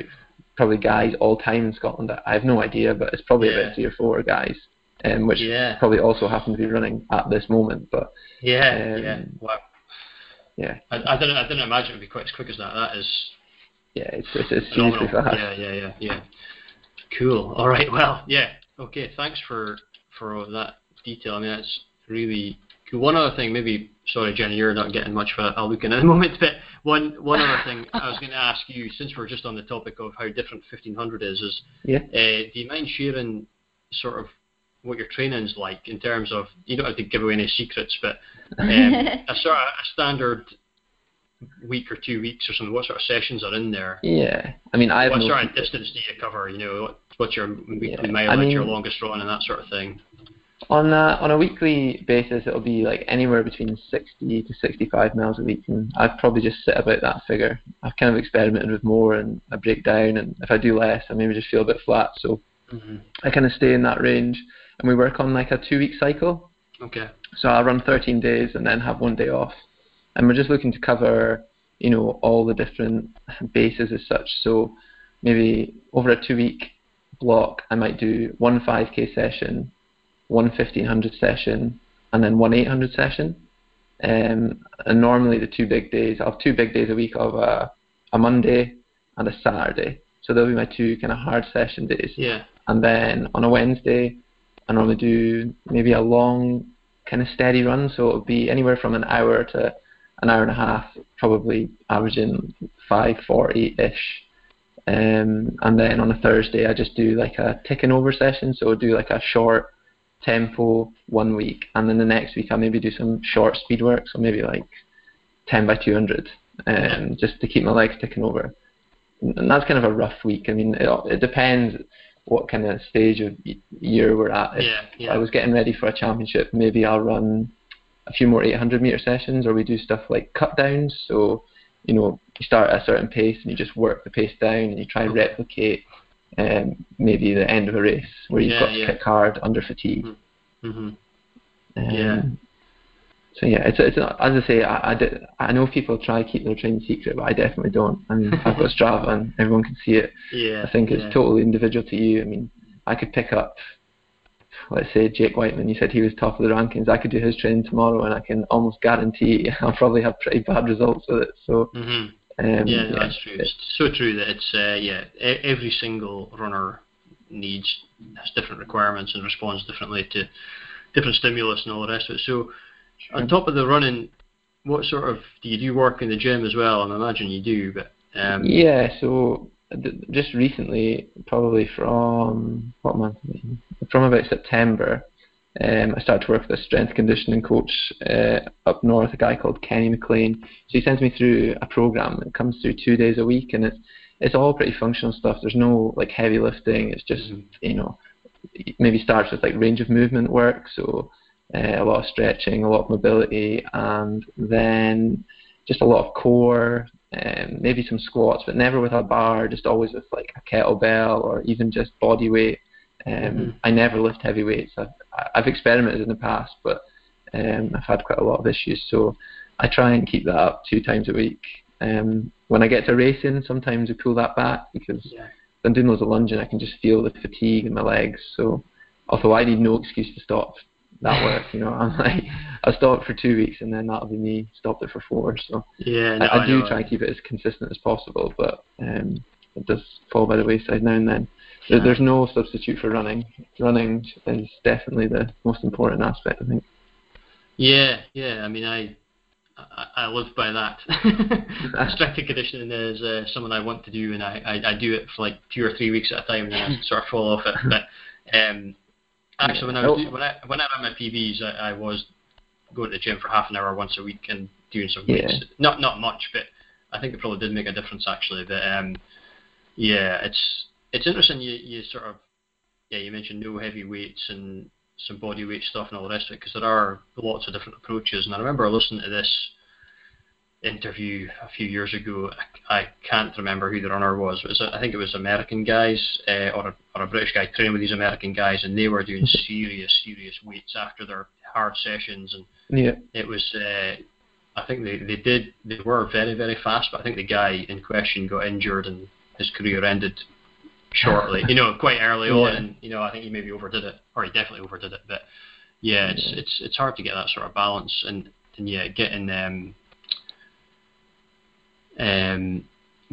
probably guys all time in Scotland, I have no idea, but it's probably Yeah. about three or four guys, um, which Yeah. probably also happen to be running at this moment. But Yeah. Um, yeah. Wow. yeah, I, I didn't. I didn't imagine it'd be quite as quick as that. That is yeah, it's it's, it's seriously fast. Yeah, yeah, yeah, yeah. Cool. All right. Well, yeah. Okay. Thanks for for that detail. I mean, that's really cool. One other thing, maybe. Sorry, Jenny, you're not getting much of a, a look in at the moment. But one one other thing I was going to ask you, since we're just on the topic of how different 1500 is, is Yeah. uh, do you mind sharing sort of what your training's like in terms of you don't have to give away any secrets, but um, a sort of a standard week or two weeks or something. What sort of sessions are in there? Yeah, I mean, I what no sort of distance do you cover? You know, what, what's your weekly Yeah, mileage, I mean- your longest run, and that sort of thing. On a on a weekly basis. It'll be like anywhere between 60 to 65 miles a week, and I'd probably just sit about that figure. I've kind of experimented with more, and I break down, and if I do less, I maybe just feel a bit flat. So Mm-hmm. I kind of stay in that range, and we work on like a two-week cycle. Okay. So I'll run 13 days and then have one day off. And we're just looking to cover, you know, all the different bases as such. So maybe over a two week block, I might do one 5k session, one 1500 session, and then one 800 session. Um, and normally the two big days, I'll have two big days a week of a, a Monday and a Saturday. So they'll be my two kind of hard session days. Yeah. And then on a Wednesday, I normally do maybe a long kind of steady run. So it'll be anywhere from an hour to an hour and a half, probably averaging 540 ish. Um, and then on a Thursday, I just do like a ticking over session. So I'll do like a short tempo one week, and then the next week I'll maybe do some short speed work. So maybe like 10 by 200, um, just to keep my legs ticking over and that's kind of a rough week. I mean, it, it depends what kind of stage of year we're at. If Yeah, yeah. I was getting ready for a championship, maybe I'll run a few more 800 meter sessions, or we do stuff like cut downs. So, you know, you start at a certain pace and you just work the pace down, and you try and replicate um, maybe the end of a race where you've Yeah, got to yeah. kick hard under fatigue. hmm Um, Yeah. So yeah, it's it's not, as I say, I, I, I know people try to keep their training secret, but I definitely don't. I mean, I've got Strava and everyone can see it. Yeah. I think it's yeah. totally individual to you. I mean, I could pick up, let's say Jake Whiteman. You said he was top of the rankings. I could do his training tomorrow, and I can almost guarantee I'll probably have pretty bad results with it. So hmm um, Yeah, no, that's true. It's so true that it's uh, yeah. E- every single runner needs has different requirements and responds differently to different stimulus and all the rest of it. So, on top of the running, what sort of do you do work in the gym as well? I imagine you do, but um, yeah. So just recently, probably from what month? From about September. Um, I started to work with a strength conditioning coach uh, up north, a guy called Kenny McLean. So he sends me through a program. It comes through two days a week, and it's it's all pretty functional stuff. There's no like heavy lifting. It's just Mhm. you know maybe starts with like range of movement work. So uh, a lot of stretching, a lot of mobility, and then just a lot of core. Um, maybe some squats, but never with a bar. Just always with like a kettlebell or even just body weight. Um, Mhm. I never lift heavy weights. I've, I've experimented in the past, but um, I've had quite a lot of issues. So I try and keep that up two times a week. Um, when I get to racing, sometimes I pull that back because Yeah. I'm doing loads of lunging, I can just feel the fatigue in my legs. So although I need no excuse to stop that work, you know, I'm like I'll stop for two weeks and then that'll be me stopped it for four. So yeah, no, I, I do know. try and keep it as consistent as possible, but um, it does fall by the wayside now and then. There, there's no substitute for running. Running is definitely the most important aspect, I think. Yeah, yeah. I mean, I I, I live by that. Restricted conditioning is uh, something I want to do, and I, I, I do it for like two or three weeks at a time, and then I sort of fall off it. But um, actually, when I was when I when I ran my PBs, I, I was going to the gym for half an hour once a week and doing some weights. Yeah. Not not much, but I think it probably did make a difference actually. But um, yeah, it's it's interesting. You you sort of yeah, you mentioned no heavy weights and some body weight stuff and all the rest of it because there are lots of different approaches. And I remember listening to this interview a few years ago. I, I can't remember who the runner was. But it was, I think it was American guys uh, or, a, or a British guy training with these American guys, and they were doing serious, serious weights after their hard sessions. And Yeah. it was. Uh, I think they, they did. They were very, very fast, but I think the guy in question got injured and his career ended shortly. you know, quite early on, Yeah. and you know, I think he maybe overdid it, or he definitely overdid it. But yeah, it's it's it's hard to get that sort of balance, and and yeah, getting um um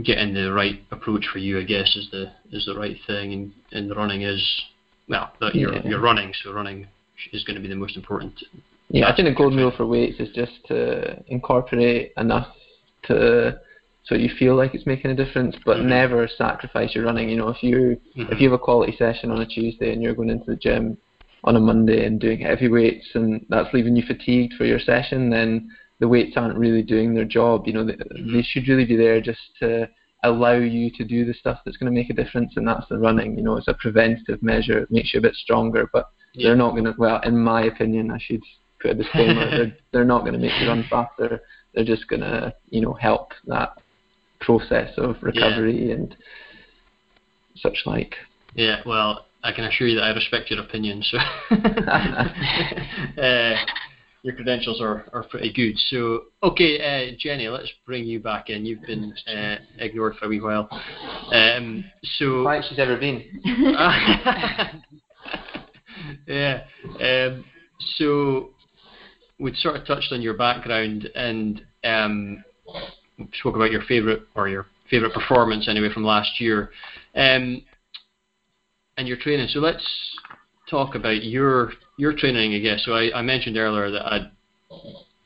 getting the right approach for you, I guess, is the is the right thing, and and running is well, that you're you're running, so running is going to be the most important. Yeah, I think the golden rule for weights is just to incorporate enough to so you feel like it's making a difference, but Mhm. never sacrifice your running. You know, if you Mhm. if you have a quality session on a Tuesday and you're going into the gym on a Monday and doing heavy weights and that's leaving you fatigued for your session, then the weights aren't really doing their job. You know, they, they should really be there just to allow you to do the stuff that's going to make a difference, and that's the running. You know, it's a preventative measure. It makes you a bit stronger, but Yeah. they're not going to. Well, in my opinion, I should put a disclaimer. they're they're not going to make you run faster. They're just going to, you know, help that process of recovery and such like. Yeah, well, I can assure you that I respect your opinion. So, uh, your credentials are, are pretty good. So, okay, uh, Jenny, let's bring you back in. You've been uh, ignored for a wee while. Um, so, Why she's ever been? yeah. Um, so we'd sort of touched on your background and um, spoke about your favourite or your favourite performance anyway from last year, um, and your training. So let's talk about your your training, I guess. So I, I mentioned earlier that I'd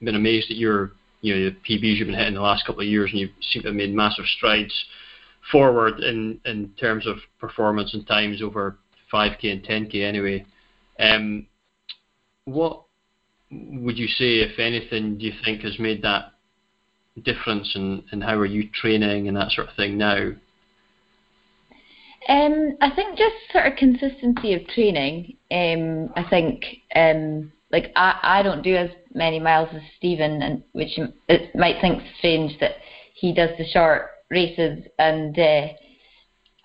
been amazed at your you know the PBs you've been hitting the last couple of years, and you seem to have made massive strides forward in in terms of performance and times over 5k and 10k anyway. Um, what would you say, if anything, do you think has made that difference, and, and how are you training and that sort of thing now? Um, I think just sort of consistency of training. Um, I think um, like I, I don't do as many miles as Stephen, and which it might think strange that he does the short races and uh,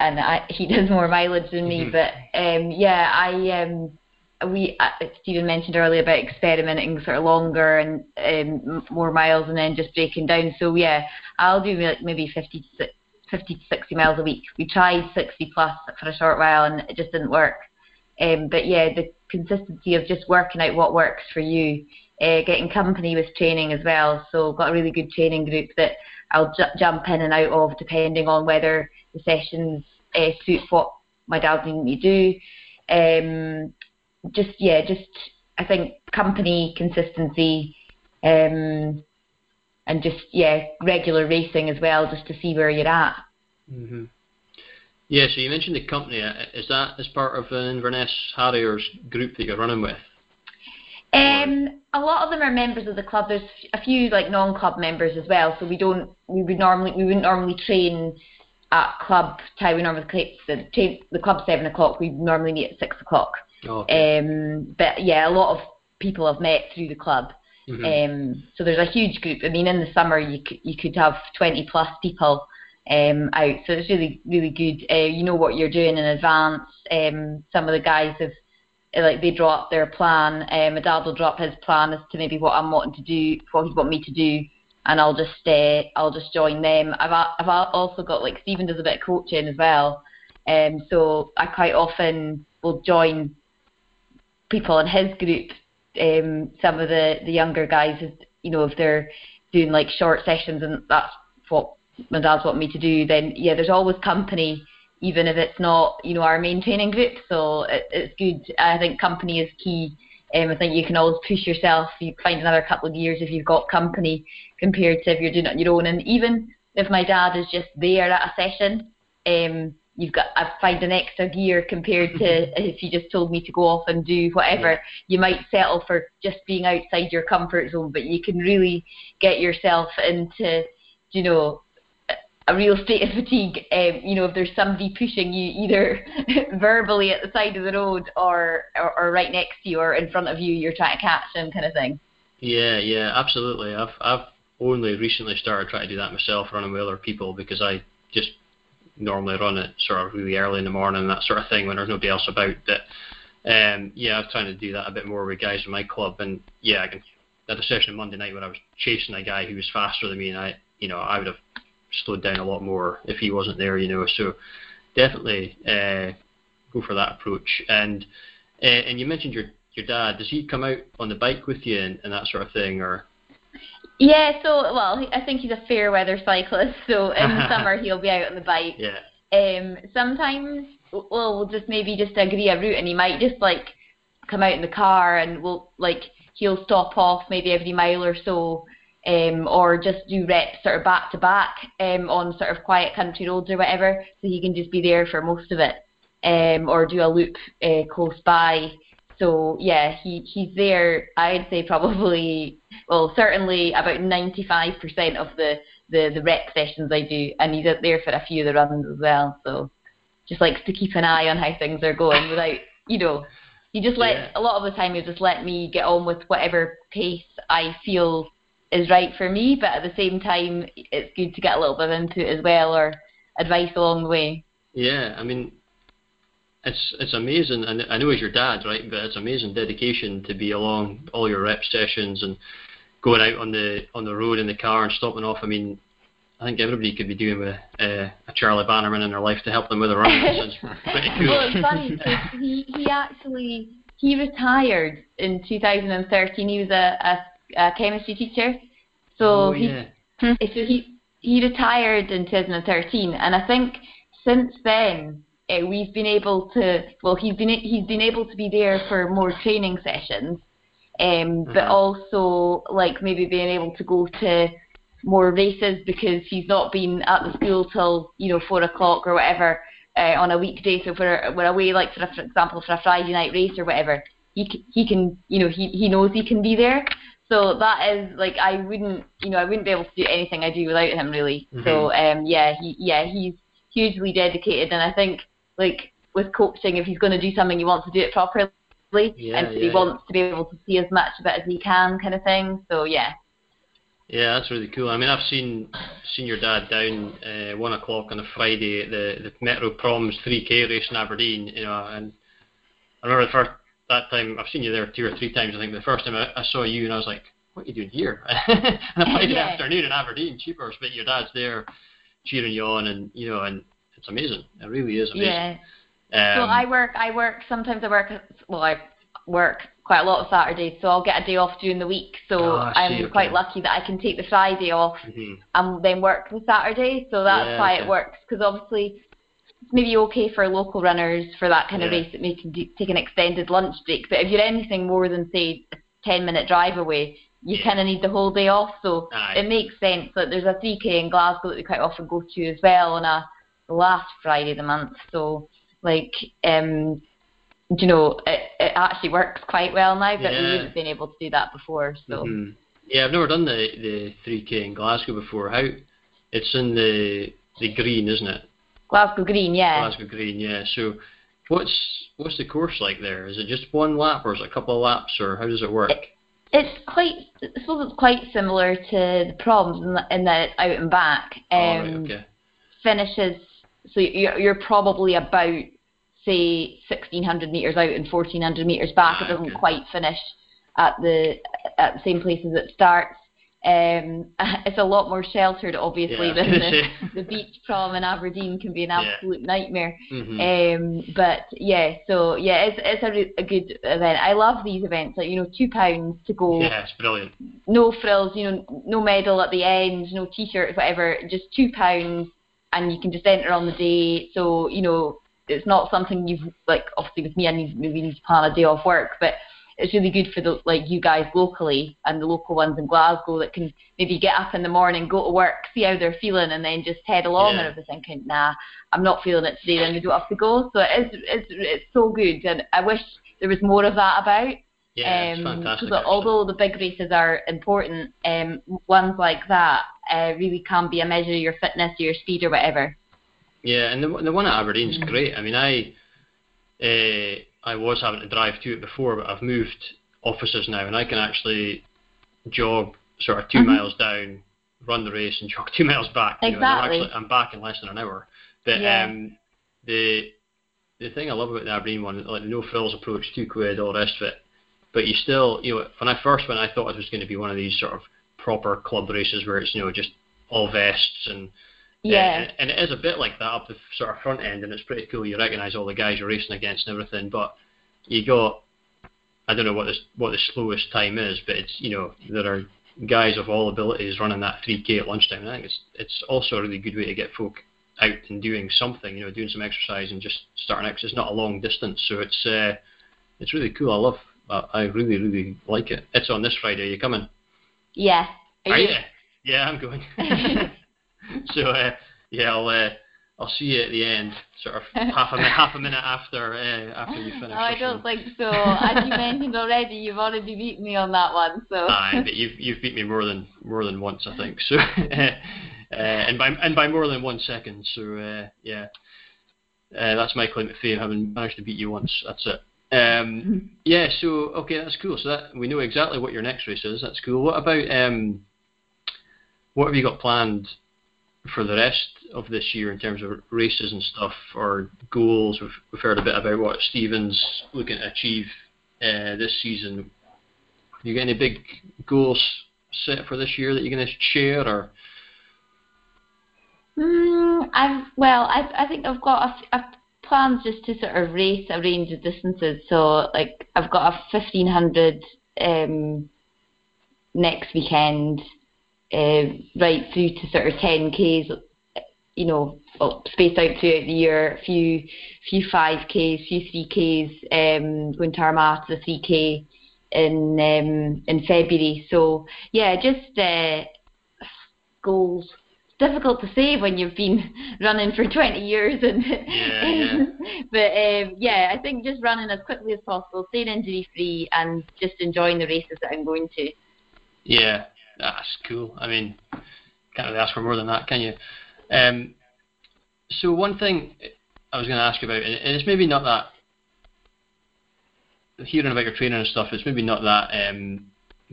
and I, he does more mileage than me. Mhm. But um, yeah, I um, we uh, Stephen mentioned earlier about experimenting sort of longer and um, more miles, and then just breaking down. So yeah, I'll do like maybe 50 to, 50 to 60 miles a week. We tried 60 plus for a short while and it just didn't work. Um, but yeah, the consistency of just working out what works for you, uh, getting company with training as well. So got a really good training group that I'll ju- jump in and out of depending on whether the sessions uh, suit what my dad needs me to do. Um, just yeah, just I think company consistency. Um, and just yeah, regular racing as well, just to see where you're at. Mm-hmm. Yeah, so you mentioned the company. Is that as part of an Inverness Harriers group that you're running with? Um, a lot of them are members of the club. There's a few like non-club members as well. So we don't, we would normally, we wouldn't normally train at club time. We normally train, the club seven o'clock. We normally meet at six o'clock. Okay. Um, but yeah, a lot of people I've met through the club. Mhm. Um, so there's a huge group. I mean, in the summer you could, you could have 20 plus people um, out. So it's really really good. Uh, you know what you're doing in advance. Um, some of the guys have like they draw up their plan. Um, my dad will drop his plan as to maybe what I'm wanting to do, what he'd want me to do, and I'll just uh, I'll just join them. I've I've also got like Stephen does a bit of coaching as well. Um, so I quite often will join people in his group um, some of the, the younger guys, you know, if they're doing like short sessions and that's what my dad's want me to do, then yeah, there's always company, even if it's not, you know, our main training group. So it, it's good. I think company is key Um, I think you can always push yourself. You find another couple of years if you've got company compared to if you're doing it on your own. And even if my dad is just there at a session, um, you've got I find an extra gear compared to if you just told me to go off and do whatever. Yeah. You might settle for just being outside your comfort zone, but you can really get yourself into, you know, a real state of fatigue. Um, you know, if there's somebody pushing you either verbally at the side of the road or, or or right next to you or in front of you, you're trying to catch them, kind of thing. Yeah, yeah, absolutely. I've I've only recently started trying to do that myself, running with other people, because I just normally run it sort of really early in the morning and that sort of thing when there's nobody else about. That, um, yeah, I'm trying to do that a bit more with guys in my club, and yeah, I can. I had session Monday night when I was chasing a guy who was faster than me, and I, you know, I would have slowed down a lot more if he wasn't there, you know. So definitely uh, go for that approach. And uh, and you mentioned your your dad. Does he come out on the bike with you and, and that sort of thing, or? Yeah, so well, I think he's a fair weather cyclist. So in the summer he'll be out on the bike. Yeah. Um, sometimes well, we'll just maybe just agree a route, and he might just like come out in the car, and we'll like he'll stop off maybe every mile or so, um, or just do reps sort of back to back um, on sort of quiet country roads or whatever, so he can just be there for most of it, um, or do a loop uh, close by. So yeah, he he's there. I'd say probably well certainly about 95% of the the the rep sessions I do, and he's out there for a few of the runs as well. So just likes to keep an eye on how things are going without you know. He just let Yeah. a lot of the time he'll just let me get on with whatever pace I feel is right for me, but at the same time it's good to get a little bit of input as well or advice along the way. Yeah, I mean, it's it's amazing, and I know he's your dad, right? But it's amazing dedication to be along all your rep sessions and going out on the on the road in the car and stopping off. I mean, I think everybody could be doing with uh, a Charlie Bannerman in their life to help them with a run. Cool. Well, it's funny 'cause he he actually he retired in 2013. He was a a, a chemistry teacher, so oh he yeah, so he he retired in 2013, and I think since then uh, we've been able to well he's been he's been able to be there for more training sessions, um, but Uh-huh. also like maybe being able to go to more races because he's not been at the school till you know four o'clock or whatever uh, on a weekday. So if we're we're away like for, a, for example for a Friday night race or whatever, he c- he can you know he he knows he can be there. So that is like I wouldn't you know I wouldn't be able to do anything I do without him really. So um yeah he yeah he's hugely dedicated and I think like with coaching if he's going to do something he wants to do it properly Yeah, and so yeah, he yeah. wants to be able to see as much of it as he can kind of thing. So yeah. yeah, that's really cool. I mean, I've seen seen your dad down uh, one o'clock on a Friday at the the Metro Proms 3K race in Aberdeen. You know, and I remember the first that time I've seen you there two or three times. I think the first time I, I saw you and I was like, "What are you doing here?" on a Friday Yeah. afternoon in Aberdeen, cheapers, but your dad's there cheering you on, and you know, and it's amazing. It really is amazing. Yeah. Um, So I work. I work. Sometimes I work. Well, I work quite a lot of Saturdays, so I'll get a day off during the week. So Oh, I'm see, okay. quite lucky that I can take the Friday off mhm. and then work the Saturday. So that's Yeah, why okay. it works. Because obviously, it's maybe okay for local runners for that kind of race that may do, take an extended lunch break. But if you're anything more than say a ten minute drive away, you Yeah. kind of need the whole day off. So Aye. it makes sense that there's a 3k in Glasgow that we quite often go to as well on a last Friday of the month. So like um you know it, it actually works quite well now but we Yeah. wouldn't been able to do that before so Mhm. Yeah, I've never done the the 3K in Glasgow before. How? It's in the the green, isn't it? Glasgow Green yeah Glasgow Green, yeah. So, what's what's the course like there? Is it just one lap, or is it a couple of laps, or how does it work? it's quite I suppose it's quite similar to the proms in that, in that it's out and back um All right, okay. finishes so you're, you're probably about say 1600 meters out and 1400 meters back Ah, it doesn't okay. quite finish at the at the same place as it starts um it's a lot more sheltered obviously Yeah, than the, the beach prom in Aberdeen can be an Yeah. absolute nightmare Mhm. um but yeah so yeah it's it's a, re- a good event I love these events like you know two pounds to go yeah, it's brilliant. no frills, you know, no medal at the end, no t-shirt, whatever, just two pounds, and you can just enter on the day. So you know, it's not something you've like. Obviously, with me, I need maybe need to plan a day off work, but it's really good for the like you guys locally and the local ones in Glasgow that can maybe get up in the morning, go to work, see how they're feeling, and then just head along. Yeah. And if they're thinking, nah, I'm not feeling it today, then they don't have to go. So it is, it's it's so good, and I wish there was more of that about. Yeah, it's Um, fantastic. Because although the big races are important, um, ones like that uh, really can be a measure of your fitness, or your speed, or whatever. Yeah, and the the one at Aberdeen's Mm. great. I mean, I uh, I was having to drive to it before, but I've moved offices now, and I can actually jog sort of 2 Mhm. miles down, run the race, and jog two miles back. you know, I'm Exactly. actually I'm back in less than an hour. But Yeah. um, the the thing I love about the Aberdeen one, like no frills approach, two quid, all the rest of it. But you still, you know, when I first went, I thought it was going to be one of these sort of proper club races where it's you know just all vests and Yeah. uh, and it is a bit like that up the sort of front end, and it's pretty cool. You recognise all the guys you're racing against and everything, but you got I don't know what the what the slowest time is, but it's you know there are guys of all abilities running that 3k at lunchtime. And I think it's it's also a really good way to get folk out and doing something, you know, doing some exercise and just starting out. 'cause it's not a long distance, so it's uh, it's really cool. I love. I I really really like it. It's on this Friday. Are you coming? Yeah. Are you? Yeah, I'm going. so uh, yeah, I'll uh, I'll see you at the end, sort of half a minute, half a minute after uh, after you finish. Oh, I don't think so. As you mentioned already, you've already beat me on that one. So. Aye, but you've you've beat me more than more than once, I think. So, uh, and by and by more than one second. So uh, yeah, uh, that's my claim to fame, having managed to beat you once. That's it. Um, yeah. So okay, that's cool. So that we know exactly what your next race is. That's cool. What about um, what have you got planned for the rest of this year in terms of races and stuff or goals? We've, we've heard a bit about what Stevens looking to achieve uh, this season. You got any big goals set for this year that you're going to share, or Mm, I've well, I I think I've got a, a plans just to sort of race a range of distances. So like I've got a fifteen hundred um, next weekend, uh, right through to sort of ten k's. You know, well, spaced out throughout the year. A few, few five k's, few three k's. Um, going to Armagh to the three k in um, in February. So yeah, just uh, goals difficult to say when you've been running for 20 years and Yeah, yeah. but um, yeah I think just running as quickly as possible staying injury free and just enjoying the races that I'm going to yeah, that's cool. I mean, can't really ask for more than that, can you? Um, so one thing I was going to ask about, and it's maybe not that hearing about your training and stuff, it's maybe not that um,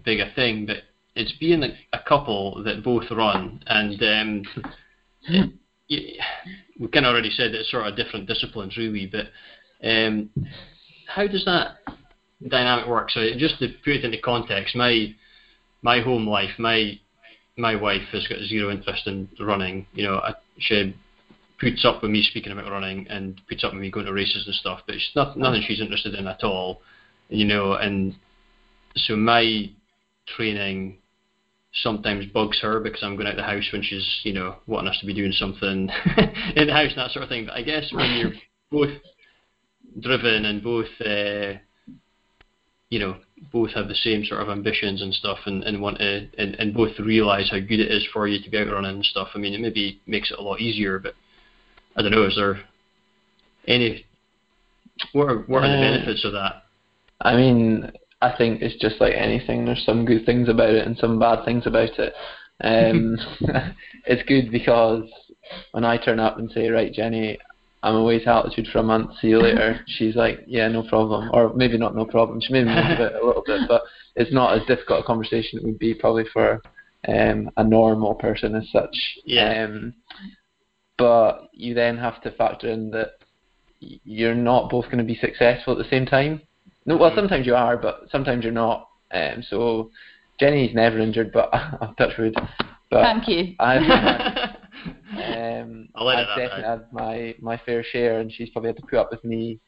big a thing, but it's being a, a couple that both run, and um, it, you, we kind of already said that it's sort of different disciplines, really. But um, how does that dynamic work? So just to put it into context, my my home life, my my wife has got zero interest in running. You know, I, she puts up with me speaking about running and puts up with me going to races and stuff, but it's not nothing she's interested in at all. You know, and so my training sometimes bugs her because I'm going out the house when she's, you know, wanting us to be doing something in the house and that sort of thing. But I guess when you're both driven and both, uh, you know, both have the same sort of ambitions and stuff and, and want to, and, and both realise how good it is for you to be out running and stuff, I mean, it maybe makes it a lot easier, but I don't know, is there any, what are, what are the Uh, benefits of that? I mean, I think it's just like anything. There's some good things about it and some bad things about it. Um, it's good because when I turn up and say, right, Jenny, I'm away to altitude for a month. See you later. She's like, yeah, no problem, or maybe not no problem. She maybe moves a a little bit, but it's not as difficult a conversation it would be probably for um, a normal person as such. Yeah. Um, but you then have to factor in that you're not both going to be successful at the same time. No, well, Mhm. sometimes you are, but sometimes you're not. Um, so Jenny's never injured, but I'll touch wood. But thank you I've um, I'll let I've definitely had my, my fair share, and she's probably had to put up with me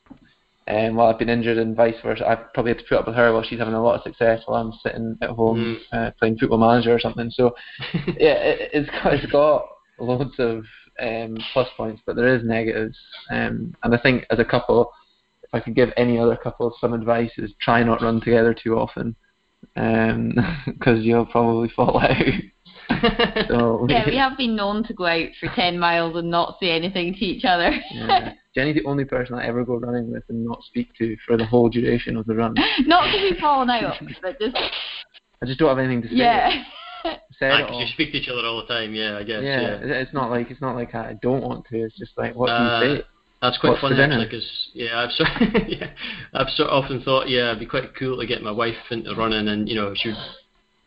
um, while I've been injured, and vice versa. I've probably had to put up with her while she's having a lot of success while I'm sitting at home uh, playing Football Manager or something. So yeah, it, it's got it's got loads of um, plus points, but there is negatives. Um, and I think as a couple, I could give any other couple some advice is try not run together too often, because you'll probably fall out. so Yeah, we have been known to go out for 10 miles and not say anything to each other. yeah. Jenny's the only person I ever go running with and not speak to for the whole duration of the run. not because we've fallen out, but just, I just don't have anything to say. yeah. Said Ah, it 'cause you speak to each other all the time, yeah, I guess. yeah, Yeah, it's not like it's not like I don't want to. It's just like what Uh, do you say? That's quite What's funny actually, because yeah, I've sort yeah, I've sort of often thought yeah, it'd be quite cool to get my wife into running, and you know, she'd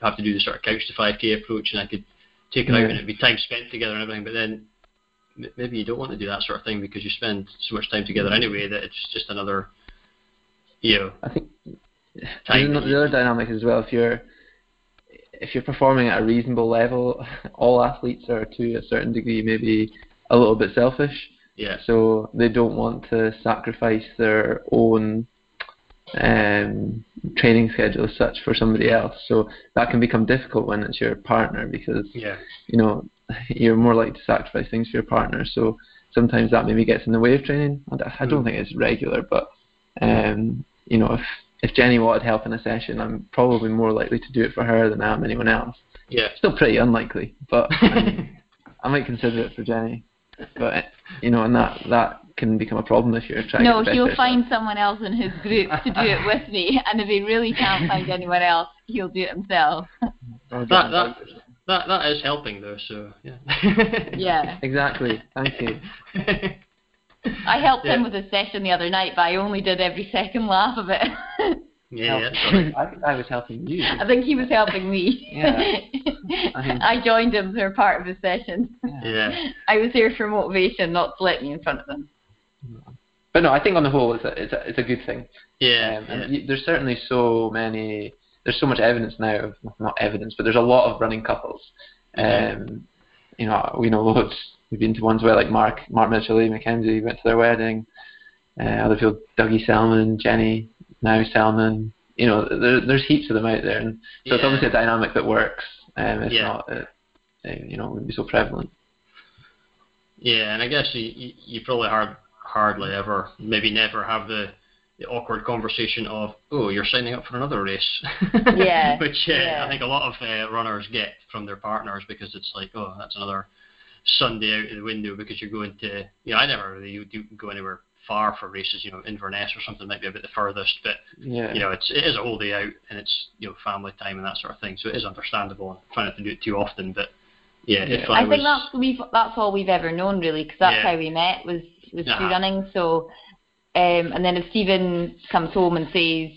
have to do the sort of couch to 5k approach, and I could take her out, and it'd be time spent together and everything. But then m- maybe you don't want to do that sort of thing because you spend so much time together mm-hmm. anyway that it's just another, you know, I think time. the, the other dynamic as well. If you're if you're performing at a reasonable level, all athletes are to a certain degree maybe a little bit selfish. Yeah, so they don't want to sacrifice their own um, training schedule as such for somebody else. So that can become difficult when it's your partner because yeah, you know you're more likely to sacrifice things for your partner. So sometimes that maybe gets in the way of training. I don't Mm. think it's regular, but um, you know if if Jenny wanted help in a session, I'm probably more likely to do it for her than I am anyone else. yeah. Still pretty unlikely, but um, I might consider it for Jenny. But you know, and that that can become a problem if you're trying. No, to get he'll better. find someone else in his group to do it with me, and if he really can't find anyone else, he'll do it himself. Oh, that- that- advice or something. That that is helping though, so yeah. Yeah. Exactly. Thank you. I helped him with his session the other night, but I only did every second laugh of it. yeah, yeah, that's all right. I think I was helping you. I think he was helping me. Yeah. I mean- I joined him for part of his session. Yeah. I was here for motivation, not to let me in front of him. But no, I think on the whole, it's a it's a, it's a good thing. Yeah. Um, yeah. and there's certainly so many. There's so much evidence now of not evidence, but there's a lot of running couples. Um, you know, we know loads. We've been to ones where like Mark, Mark Mitchell, Lee Mackenzie went to their wedding. Uh, other people, Dougie Selman, Jenny, now Selman. You know, there, there's heaps of them out there, and so it's Yeah. obviously a dynamic that works. Um, it's Yeah. not, uh, uh, you know, wouldn't be so prevalent. Yeah, and I guess you, you, you probably hard, hardly ever, maybe never have the, the awkward conversation of, oh, you're signing up for another race. Yeah, Which uh, yeah. I think a lot of uh, runners get from their partners because it's like, oh, that's another Sunday out of the window because you're going to, you know, I never really do go anywhere far for races, you know, Inverness or something might be a bit the furthest, but Yeah. you know, it's it is a whole day out and it's you know family time and that sort of thing, so it is understandable. and trying not to do it too often, but yeah, if Yeah. I, I, think was, that's we've that's all we've ever known really, because that's Yeah. how we met was was Uh-huh. through running. So, um, and then if Stephen comes home and says,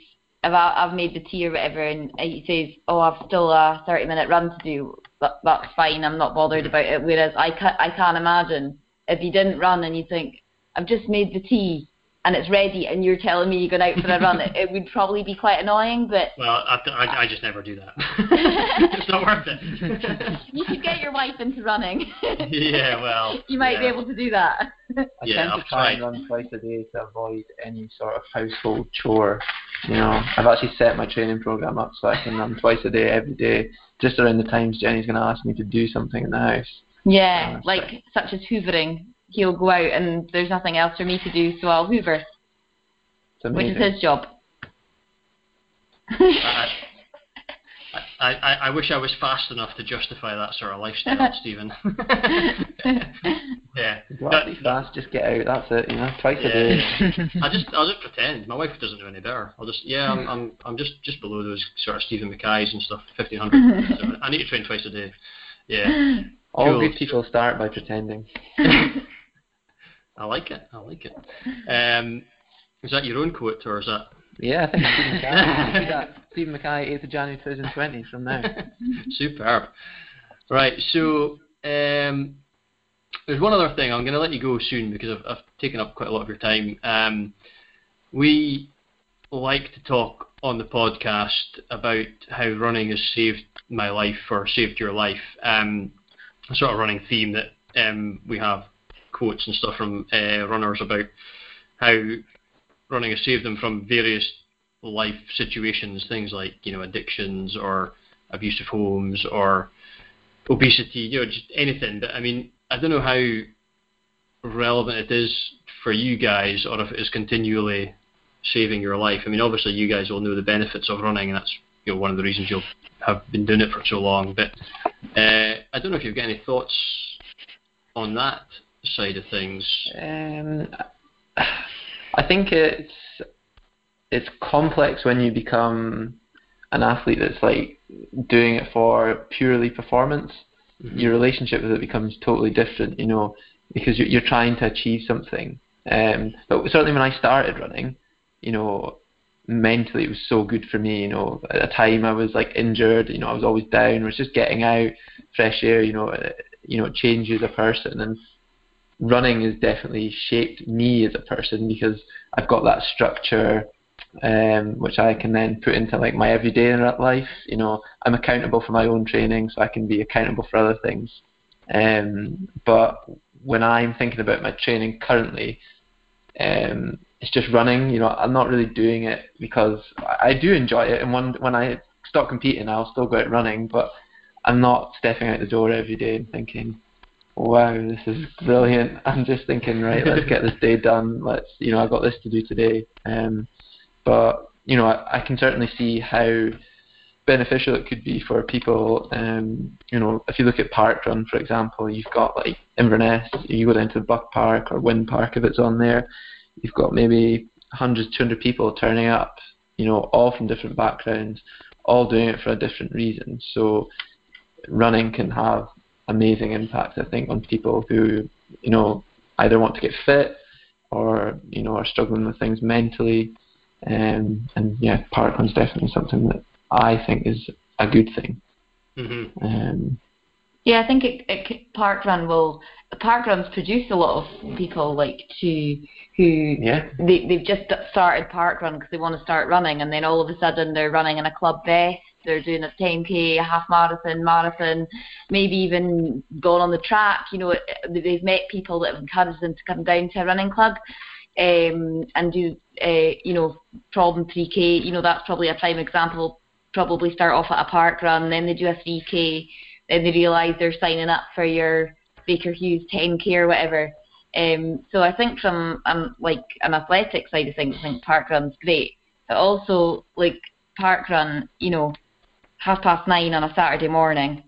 "If I, I've made the tea or whatever," and he says, "Oh, I've still a 30 minute run to do," that, that's fine. I'm not bothered about it. Whereas I can't, I can't imagine if you didn't run and you think, "I've just made the tea." And it's ready, and you're telling me you're going out for a run. It, it would probably be quite annoying, but Well, I, I, I just never do that. it's not worth it. you should get your wife into running. yeah, well, you might be able to do that. I Yeah, tend to I've try and run twice a day to avoid any sort of household chore. You know, I've actually set my training program up so I can run twice a day every day, just around the times Jenny's going to ask me to do something in the house. Yeah, Uh, like such as hoovering. He'll go out and there's nothing else for me to do, so I'll hoover, It's which is his job. I, I, I, I wish I was fast enough to justify that sort of lifestyle, Stephen. yeah. You don't to be fast, just get out. That's it. You know, twice a day. I just I'll just pretend. My wife doesn't know any better. I'll just yeah, I'm I'm, I'm just just below those sort of Stephen Mackay's and stuff, fifteen hundred. so I need to train twice a day. Yeah. All Cool. good people start by pretending. I like it. I like it. Um, is that your own quote or is that? Yeah, I think Stephen Mackay. See that? Stephen Mackay, 8th of January 2020 from now. Superb. Right, so um, there's one other thing. I'm going to let you go soon because I've, I've taken up quite a lot of your time. Um, we like to talk on the podcast about how running has saved my life or saved your life. Um, a sort of running theme that um, we have quotes and stuff from uh, runners about how running has saved them from various life situations, things like you know addictions or abusive homes or obesity, you know, just anything. But I mean, I don't know how relevant it is for you guys, or if it is continually saving your life. I mean, obviously you guys will know the benefits of running, and that's you know one of the reasons you'll have been doing it for so long. But uh, I don't know if you've got any thoughts on that side of things. Um, I think it's it's complex when you become an athlete that's like doing it for purely performance. Mm-hmm. Your relationship with it becomes totally different, you know, because you're, you're trying to achieve something. Um, but certainly when I started running, you know, mentally it was so good for me. You know, at a time I was like injured. You know, I was always down. It was just getting out, fresh air. You know, it, you know, it changes a person, and running has definitely shaped me as a person because I've got that structure. Um, which I can then put into like my everyday life. You know, I'm accountable for my own training, so I can be accountable for other things. Um, but when I'm thinking about my training currently, um, it's just running. You know, I'm not really doing it because I do enjoy it, and when when I stop competing, I'll still go out running, but I'm not stepping out the door every day and thinking, "Wow, this is brilliant." I'm just thinking, right, let's get this day done. Let's, you know, I've got this to do today. Um, but you know, I, I can certainly see how beneficial it could be for people. Um, you know, if you look at parkrun, for example, you've got like Inverness. You go down to Bught Park or Whin Park if it's on there. You've got maybe hundreds, 200 people turning up. You know, all from different backgrounds, all doing it for a different reason. So, running can have amazing impact. I think on people who you know either want to get fit or you know are struggling with things mentally. Um, and yeah, parkrun's definitely something that I think is a good thing. Mm-hmm. Um, Yeah, I think it, it parkrun will parkruns produce a lot of people like to who yeah, they they've just started parkrun because they want to start running, and then all of a sudden they're running in a club vest. They're doing a 10k, a half marathon, marathon, maybe even gone on the track. You know, they've met people that have encouraged them to come down to a running club um, and do, uh, you know, problem 3k. You know, that's probably a prime example. Probably start off at a park run, then they do a 3k, then they realise they're signing up for your Baker Hughes 10k or whatever. Um, so I think from um, like an athletic side of things, I think parkrun's great. But also like park run, you know, half past nine on a Saturday morning,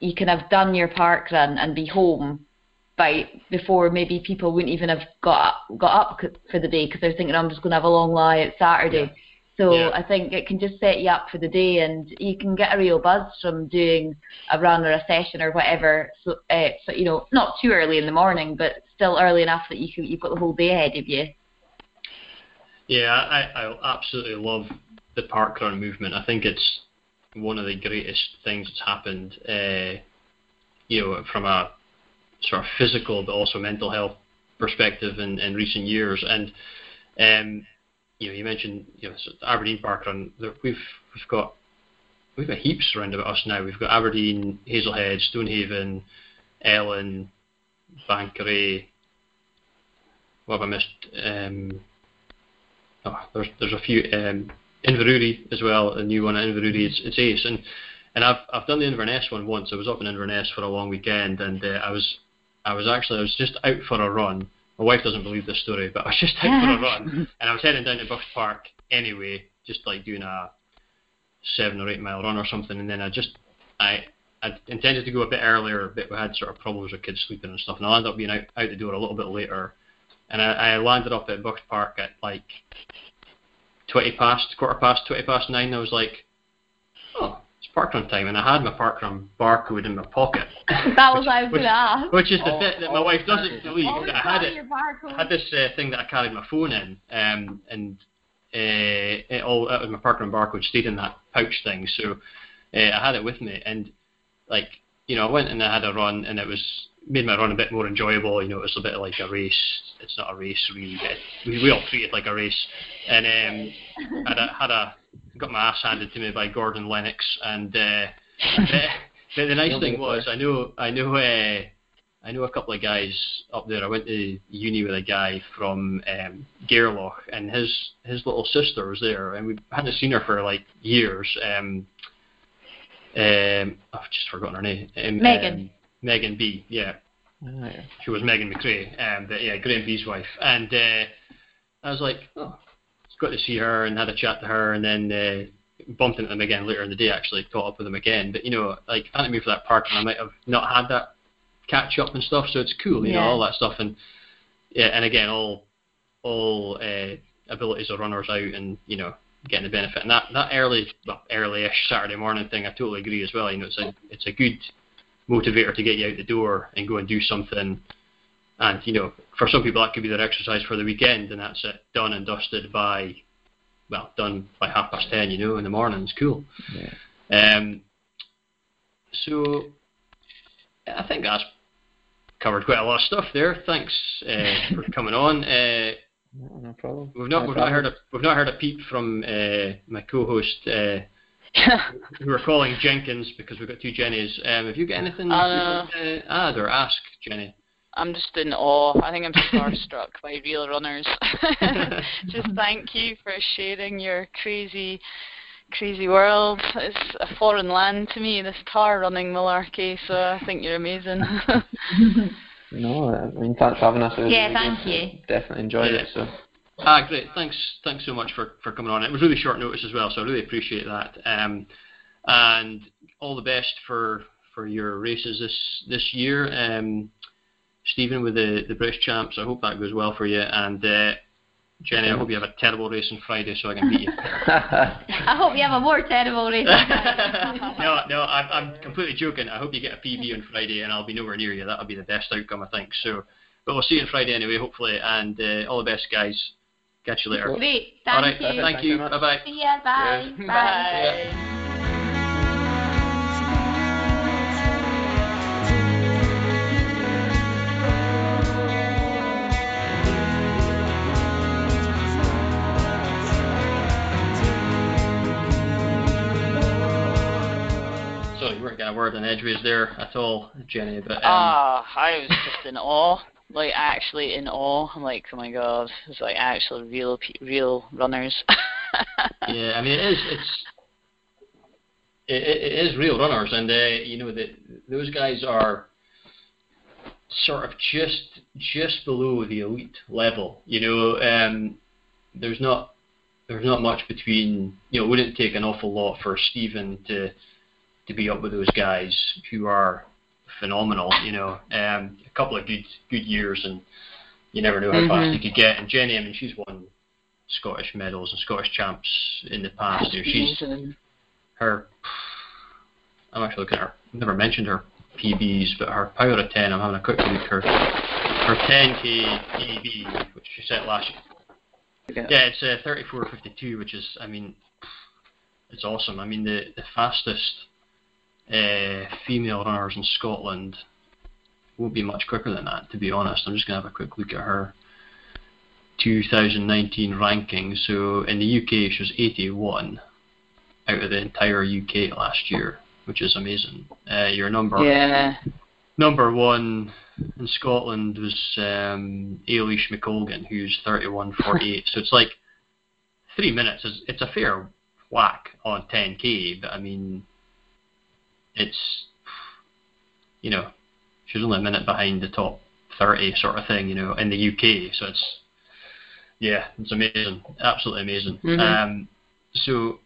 you can have done your parkrun and be home by before maybe people wouldn't even have got got up for the day because they're thinking I'm just going to have a long lie at Saturday. So Yeah. I think it can just set you up for the day, and you can get a real buzz from doing a run or a session or whatever. So, uh, so you know, not too early in the morning, but still early enough that you can you've got the whole day ahead of you. Yeah, I, I absolutely love the parkrun movement. I think it's one of the greatest things that's happened, uh, you know, from a sort of physical but also mental health perspective in, in recent years. And um, you know, you mentioned you know Aberdeen parkrun. there- We've we've got we've got heaps around about us now. We've got Aberdeen, Hazlehead, Stonehaven, Ellon, Banchory. What have I missed? Um, oh, there's there's a few um, Inverurie as well, a new one at Inverurie. It's, it's ace, and and I've I've done the Inverness one once. I was up in Inverness for a long weekend, and uh, I was I was actually I was just out for a run. My wife doesn't believe this story, but I was just out for a run, and I was heading down to Bught Park anyway, just like doing a seven or eight mile run or something, and then I just I I intended to go a bit earlier, but we had sort of problems with kids sleeping and stuff, and I ended up being out, out the door a little bit later, and I, I landed up at Bught Park at like twenty past, quarter past, twenty past nine. I was like, oh, it's parkrun time, and I had my parkrun barcode in my pocket. That was what I was Which- going to ask. Which is the Oh, bit that my oh, wife doesn't believe. Always that I had it. I had this uh, thing that I carried my phone in, um, and uh, it all it was my parkrun barcode stayed in that pouch thing. So uh, I had it with me, and like you know, I went and I had a run, and it was made my run a bit more enjoyable. You know, it was a bit like a race. It's not a race really. But we, we all treat it like a race, and um, had a, had a got my ass handed to me by Gordon Lennox, and uh, but, but the nice thing was I know I know uh, I know a couple of guys up there. I went to uni with a guy from um, Gairloch, and his his little sister was there, and we hadn't seen her for like years. Um, um, I've just forgotten her name. Um, Megan. Um, Megan B. Yeah, Ah, yeah. she was Megan McRae, um, but yeah, Graham B's wife. And uh, I was like, oh, got to see her and had a chat to her, and then uh, bumped into them again later in the day. Actually, caught up with them again. But you know, like I hadn't moved for that park, and I might have not had that catch up and stuff. So it's cool, you Yeah. know, all that stuff. And yeah, and again, all all uh, abilities of runners out, and you know, getting the benefit. And that that early, well, early-ish Saturday morning thing, I totally agree as well. You know, it's a it's a good motivator to get you out the door and go and do something. And you know, for some people that could be their exercise for the weekend, and that's it, done and dusted by, well, done by half past ten. You know, in the morning. It's cool. Yeah. Um, so I think that's covered quite a lot of stuff there. Thanks uh, for coming on. Uh, No, no problem. we've not No we've not heard a we've not heard a peep from uh, my co-host uh, who are calling Jenkins because we've got two Jennies. Um, have you got anything Uh, you want to add or ask, Jenny? I'm just in awe. I think I'm starstruck by real runners. just thank you for sharing your crazy, crazy world. It's a foreign land to me, this car running malarkey, so I think you're amazing. No, I mean, thanks for having us. Yeah, thank you. Definitely enjoyed Yeah. it. So Ah, great. Thanks. Thanks so much for, for coming on. It was really short notice as well, so I really appreciate that. Um, and all the best for for your races this this year, um, Stephen, with the the British champs. I hope that goes well for you. And uh, Jenny, I hope you have a terrible race on Friday so I can beat you. I hope you have a more terrible race. no, no, I'm, I'm completely joking. I hope you get a PB on Friday, and I'll be nowhere near you. That'll be the best outcome, I think. So, but we'll see you on Friday anyway, hopefully. And uh, all the best, guys. Catch you later. Great. Thank right, you. thank Thanks you. Bye bye. See ya. Bye. Cheers. Bye. So you weren't getting a word on edgeways there at all, Jenny. But um, Ah, I was just in awe, like actually in awe. I'm like, oh my god, it's like actual real, real runners. yeah, I mean it is. It's it, it is real runners, and uh, you know that those guys are sort of just just below the elite level. You know, um, there's not there's not much between. You know, it wouldn't take an awful lot for Stephen to to be up with those guys who are phenomenal. You know, um, a couple of good good years, and you never know how fast Mhm. they could get. And Jenny, I mean, she's won Scottish medals and Scottish champs in the past. You know, she's Amazing. her. I'm actually looking at her. I've never mentioned her PBs, but her power of 10. I'm having a quick look. Her her 10k PB, which she set last year. Yeah. Yeah, it's uh, 34.52, which is, I mean, it's awesome. I mean, the the fastest uh, female runners in Scotland won't be much quicker than that, to be honest. I'm just going to have a quick look at her 2019 rankings. So in the UK, she was 81 out of the entire UK last year, which is amazing. Uh, your number Yeah. number one in Scotland was um, Eilish McColgan, who's 31.48. so it's like three minutes. Is, it's a fair whack on 10k, but I mean, it's you know, she's only a minute behind the top 30 sort of thing, you know, in the UK. So it's yeah, it's amazing, absolutely amazing. Mhm. Um, so.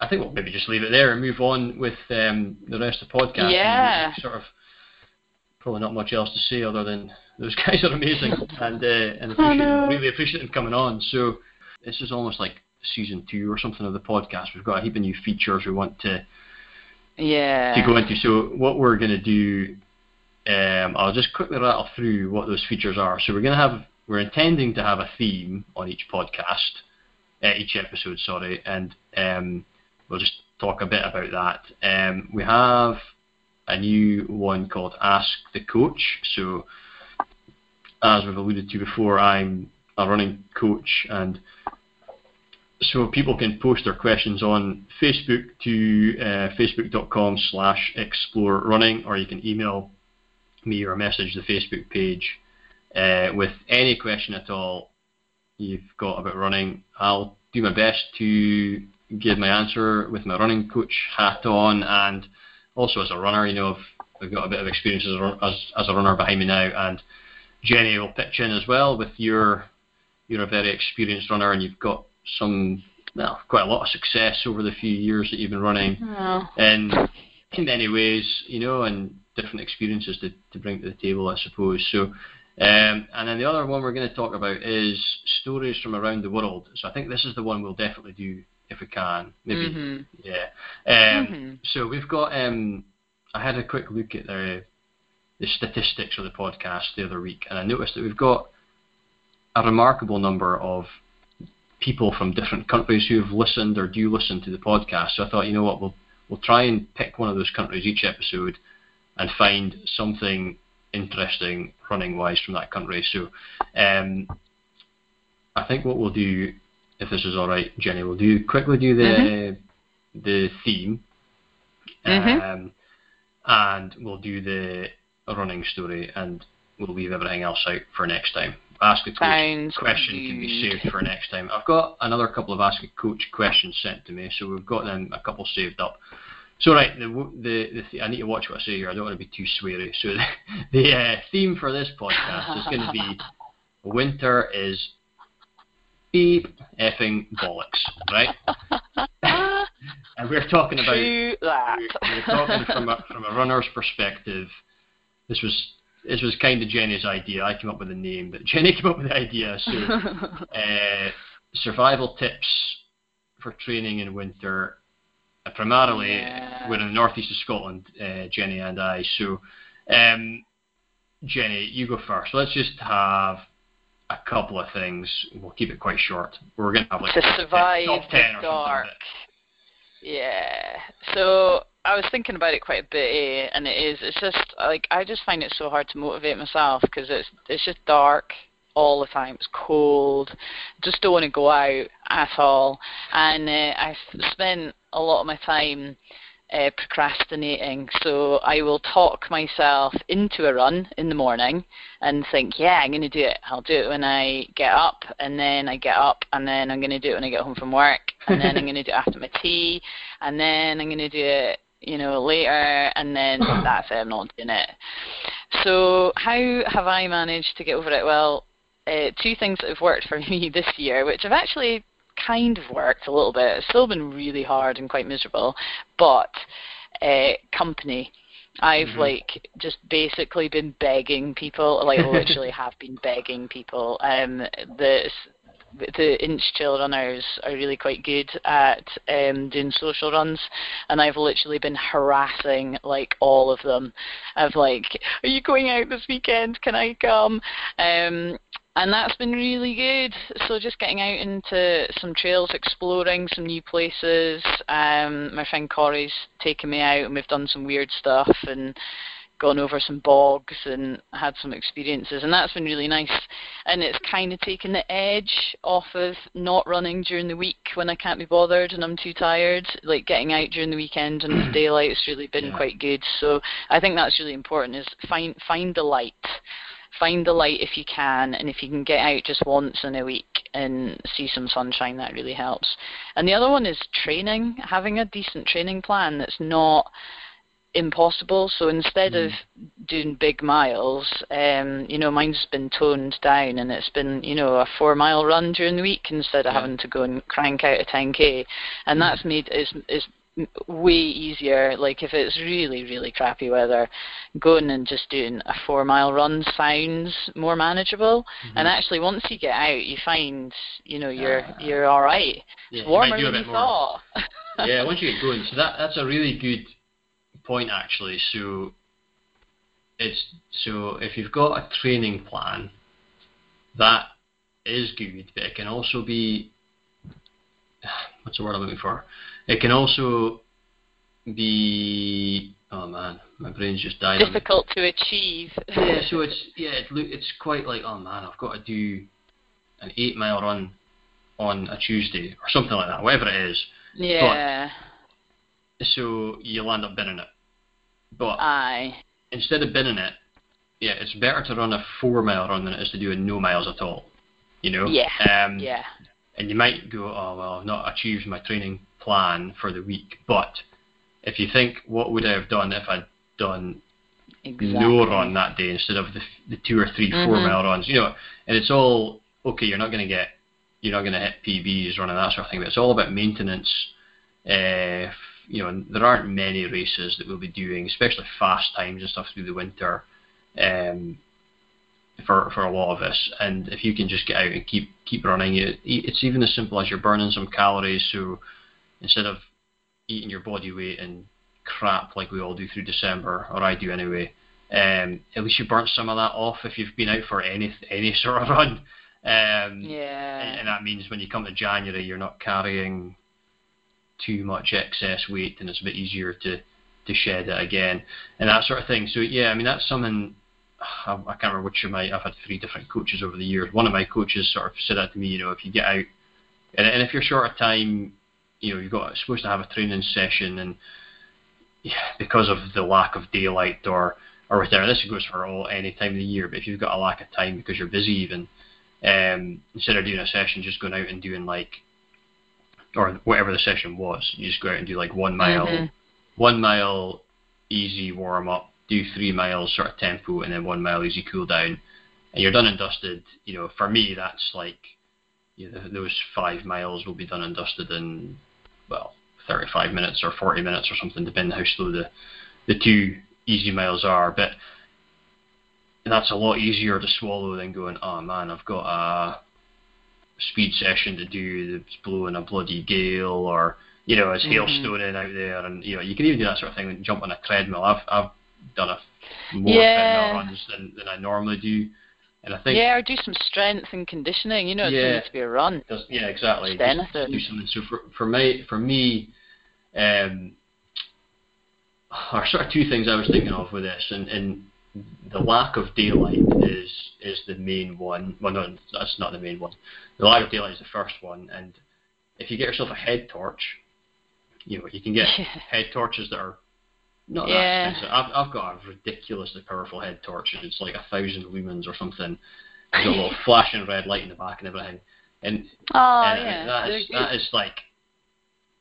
I think we'll maybe just leave it there and move on with um, the rest of the podcast. Yeah. Sort of probably not much else to say other than those guys are amazing and uh, and appreciate them, really appreciate them coming on. So this is almost like season two or something of the podcast. We've got a heap of new features we want to Yeah. to go into. So what we're going to do, um, I'll just quickly rattle through what those features are. So we're going to have, we're intending to have a theme on each podcast, uh, each episode, sorry, and um, we'll just talk a bit about that. Um, we have a new one called Ask the Coach. So as we've alluded to before, I'm a running coach and so people can post their questions on Facebook to uh, facebook.com slash explore running or you can email me or message the Facebook page uh, with any question at all you've got about running. I'll do my best to give my answer with my running coach hat on and also as a runner, you know, I've, I've got a bit of experience as a, as, as a runner behind me now and Jenny will pitch in as well with your you're a very experienced runner and you've got some well quite a lot of success over the few years that you've been running, Oh. and in many ways, you know, and different experiences to, to bring to the table, I suppose. So, um, and then the other one we're going to talk about is stories from around the world. So I think this is the one we'll definitely do if we can. Maybe, Mhm. yeah. Um, Mhm. So we've got. Um, I had a quick look at the the statistics of the podcast the other week, and I noticed that we've got a remarkable number of people from different countries who've listened or do listen to the podcast. So I thought, you know what, we'll we'll try and pick one of those countries each episode and find something interesting running wise from that country. So um, I think what we'll do, if this is all right, Jenny, we'll do quickly do the the theme, Mhm. um, and we'll do the running story, and we'll leave everything else out for next time. Ask a coach question can be saved for next time. I've got another couple of ask a coach questions sent to me, so we've got them a couple saved up. So right, the the, the I need to watch what I say here. I don't want to be too sweary. So the, the uh, theme for this podcast is going to be winter is beep effing bollocks, right? and we're talking about we're, we're talking from a, from a runner's perspective. This was this was kind of Jenny's idea. I came up with the name, but Jenny came up with the idea. So uh, survival tips for training in winter. Primarily, Yeah. we're in the northeast of Scotland, uh, Jenny and I. So, um, Jenny, you go first. Let's just have a couple of things. We'll keep it quite short. We're going to have like to top 10 survive 10 the dark. Yeah. So I was thinking about it quite a bit, eh, and it is. It's just like I just find it so hard to motivate myself because it's it's just dark all the time. It's cold. Just don't want to go out at all, and uh, I've spent a lot of my time. Uh, procrastinating, so I will talk myself into a run in the morning and think, yeah, I'm going to do it. I'll do it when I get up, and then I get up, and then I'm going to do it when I get home from work, and then I'm going to do it after my tea, and then I'm going to do it, you know, later, and then that's it. I'm not doing it. So how have I managed to get over it? Well, uh, two things that have worked for me this year, which have actually kind of worked a little bit. It's still been really hard and quite miserable, but uh, company. I've Mhm. like just basically been begging people, like literally have been begging people. Um, the the inch chill runners are really quite good at um, doing social runs, and I've literally been harassing like all of them. Of like, are you going out this weekend? Can I come? Um, and that's been really good. So just getting out into some trails, exploring some new places. Um, my friend Corey's taken me out, and we've done some weird stuff and gone over some bogs and had some experiences, and that's been really nice. And it's kind of taken the edge off of not running during the week when I can't be bothered and I'm too tired. Like getting out during the weekend and it's daylight has really been Yeah. quite good. So I think that's really important. Is find find the light find the light if you can, and if you can get out just once in a week and see some sunshine, that really helps. And the other one is training, having a decent training plan that's not impossible. So instead of doing big miles, um, you know, mine's been toned down and it's been, you know, a four mile run during the week instead of Yeah. having to go and crank out a 10k, and that's made is is way easier. Like if it's really really crappy weather, going and just doing a four mile run sounds more manageable. And actually, once you get out, you find you know you're Ah. you're all right. Yeah, It's warmer a than you more. thought. yeah, once you get going, so that that's a really good point actually. So it's so if you've got a training plan, that is good, but it can also be what's the word I'm looking for? It can also be oh man, my brain's just died. on. Difficult to achieve. Yeah, so it's yeah, it it's quite like oh man, I've got to do an eight mile run on a Tuesday or something like that, whatever it is. yeah. So you'll end up binning it. But Aye. instead of binning it, yeah, it's better to run a four mile run than it is to do a no miles at all. You know? Yeah. Um, Yeah. And you might go, oh well, I've not achieved my training plan for the week. But if you think, what would I have done if I'd done Exactly. no run that day instead of the the two or 3 four Mhm. mile runs? You know, and it's all okay, you're not going to get, you're not going to hit PBs running that sort of thing, but it's all about maintenance. Uh, you know, there aren't many races that we'll be doing, especially fast times and stuff through the winter. Um, for for a lot of us. And if you can just get out and keep keep running, it, it's even as simple as you're burning some calories. So instead of eating your body weight and crap like we all do through December, or I do anyway, um, at least you burnt some of that off if you've been out for any any sort of run. Um, yeah. And, and that means when you come to January, you're not carrying too much excess weight, and it's a bit easier to to shed it again, and that sort of thing. So yeah, I mean that's something I, I can't remember which of my I've had three different coaches over the years. One of my coaches sort of said that to me, you know, if you get out and, and if you're short of time, you know, you've got supposed to have a training session and yeah, because of the lack of daylight or or whatever, this goes for all any time of the year, but if you've got a lack of time because you're busy even, um, instead of doing a session, just going out and doing like or whatever the session was, you just go out and do like one mile Mm-hmm. one mile easy warm up do three miles sort of tempo and then one mile easy cool down, and you're done and dusted. You know, for me, that's like you know, those five miles will be done and dusted in well 35 minutes or 40 minutes or something, depending how slow the the two easy miles are. But that's a lot easier to swallow than going, oh man, I've got a speed session to do that's blowing a bloody gale or you know, it's Mhm. hailstoning out there, and you know, you can even do that sort of thing you jump on a treadmill. I've I've done a more Yeah. treadmill runs than, than I normally do, and I think Yeah, or do some strength and conditioning. You know, it Yeah. doesn't need to be a run. does, yeah, exactly. Just Just, do something. So for for me, for me, um, are sort of two things I was thinking of with this, and, and the lack of daylight is is the main one. Well, no, that's not the main one. The Light of daylight is the first one, and if you get yourself a head torch, you know you can get head torches that are not Yeah. that expensive. I've I've got a ridiculously powerful head torch. It's like a thousand lumens or something. There's a little flashing red light in the back and everything. And Oh, and yeah. that they're is that is like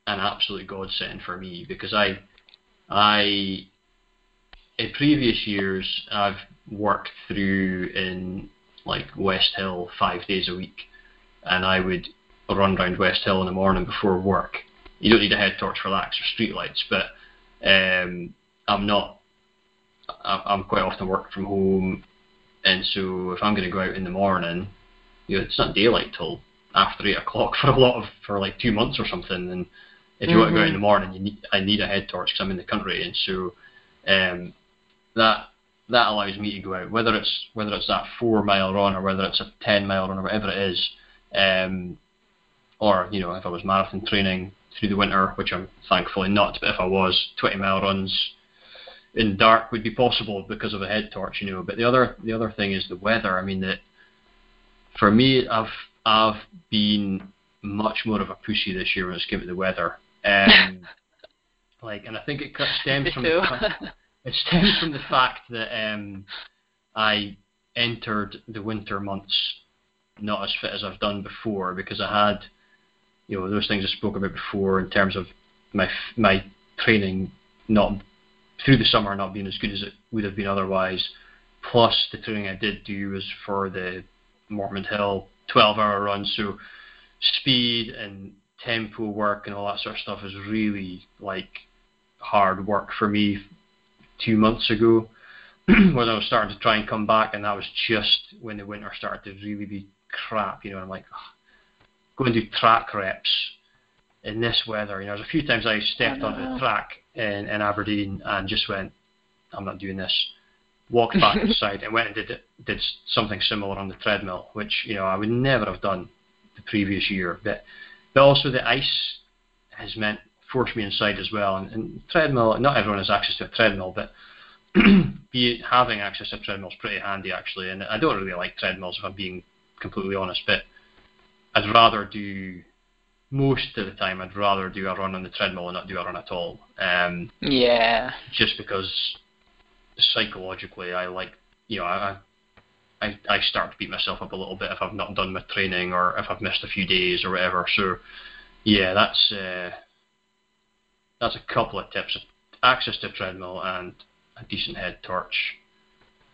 an absolute godsend for me because I I in previous years I've worked through in like Westhill five days a week and I would run round Westhill in the morning before work. You don't need a head torch for that 'cause there's street lights, but um, I'm not I'm quite often working from home and so if I'm going to go out in the morning, you know, it's not daylight till after eight o'clock for a lot of for like two months or something. And if you want to go out in the morning, you need I need a head torch because I'm in the country, and so um, that that allows me to go out, whether it's whether it's that four mile run or whether it's a ten mile run or whatever it is, um, or you know if I was marathon training through the winter, which I'm thankfully not, but if I was, twenty mile runs in dark would be possible because of a head torch, you know. But the other the other thing is the weather. I mean that for me, I've I've been much more of a pussy this year when it's came to the weather. Um, like, and I think it stems from the it stems from the fact that um, I entered the winter months not as fit as I've done before because I had, you know, those things I spoke about before in terms of my my training not through the summer not being as good as it would have been otherwise. Plus, the training I did do was for the Mormond Hill 12 hour run, so speed and tempo work and all that sort of stuff is really like hard work for me two months ago when I was starting to try and come back, and that was just when the winter started to really be crap. You know, I'm like, "Ugh, go and do track reps in this weather. You know, there's a few times I stepped onto the track in, in Aberdeen and just went, I'm not doing this. Walked back inside and went and did did something similar on the treadmill, which you know I would never have done the previous year. But but also the ice has meant forced me inside as well. And, and treadmill, not everyone has access to a treadmill, but be having access to a treadmill is pretty handy actually. And I don't really like treadmills if I'm being completely honest, but I'd rather do most of the time. I'd rather do a run on the treadmill and not do a run at all. Um, yeah. just because psychologically I like you know I I I start to beat myself up a little bit if I've not done my training or if I've missed a few days or whatever. So yeah, that's uh, that's a couple of tips: access to a treadmill and a decent head torch.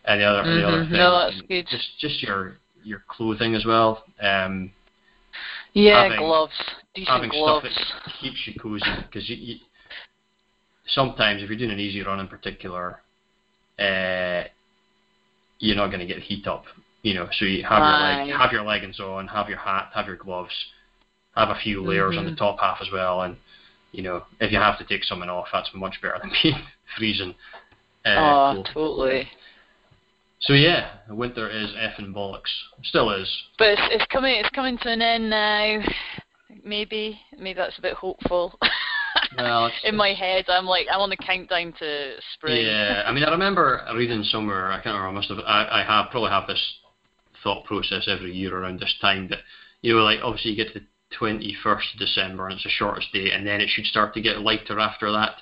And the other the other thing, No, that's good. just just your your clothing as well. Um, Yeah, Having- gloves. Decent having gloves. stuff that keeps you cozy because you, you, sometimes if you're doing an easy run in particular, uh, you're not going to get heat up. You know, so you have your leg, Aye. have your leggings on, have your hat, have your gloves, have a few layers on the Mhm. top half as well, and you know if you have to take someone off, that's much better than being freezing. Uh, oh, cold. totally. So yeah, winter is effing bollocks. Still is. But it's, it's coming. It's coming to an end now. Maybe. Maybe that's a bit hopeful. Well, In my head, I'm like, I'm on the countdown to spring. Yeah, I mean, I remember reading somewhere. I can't remember. I must have. I, I have probably have this thought process every year around this time that you know, like obviously you get to 21st of December and it's the shortest day, and then it should start to get lighter after that.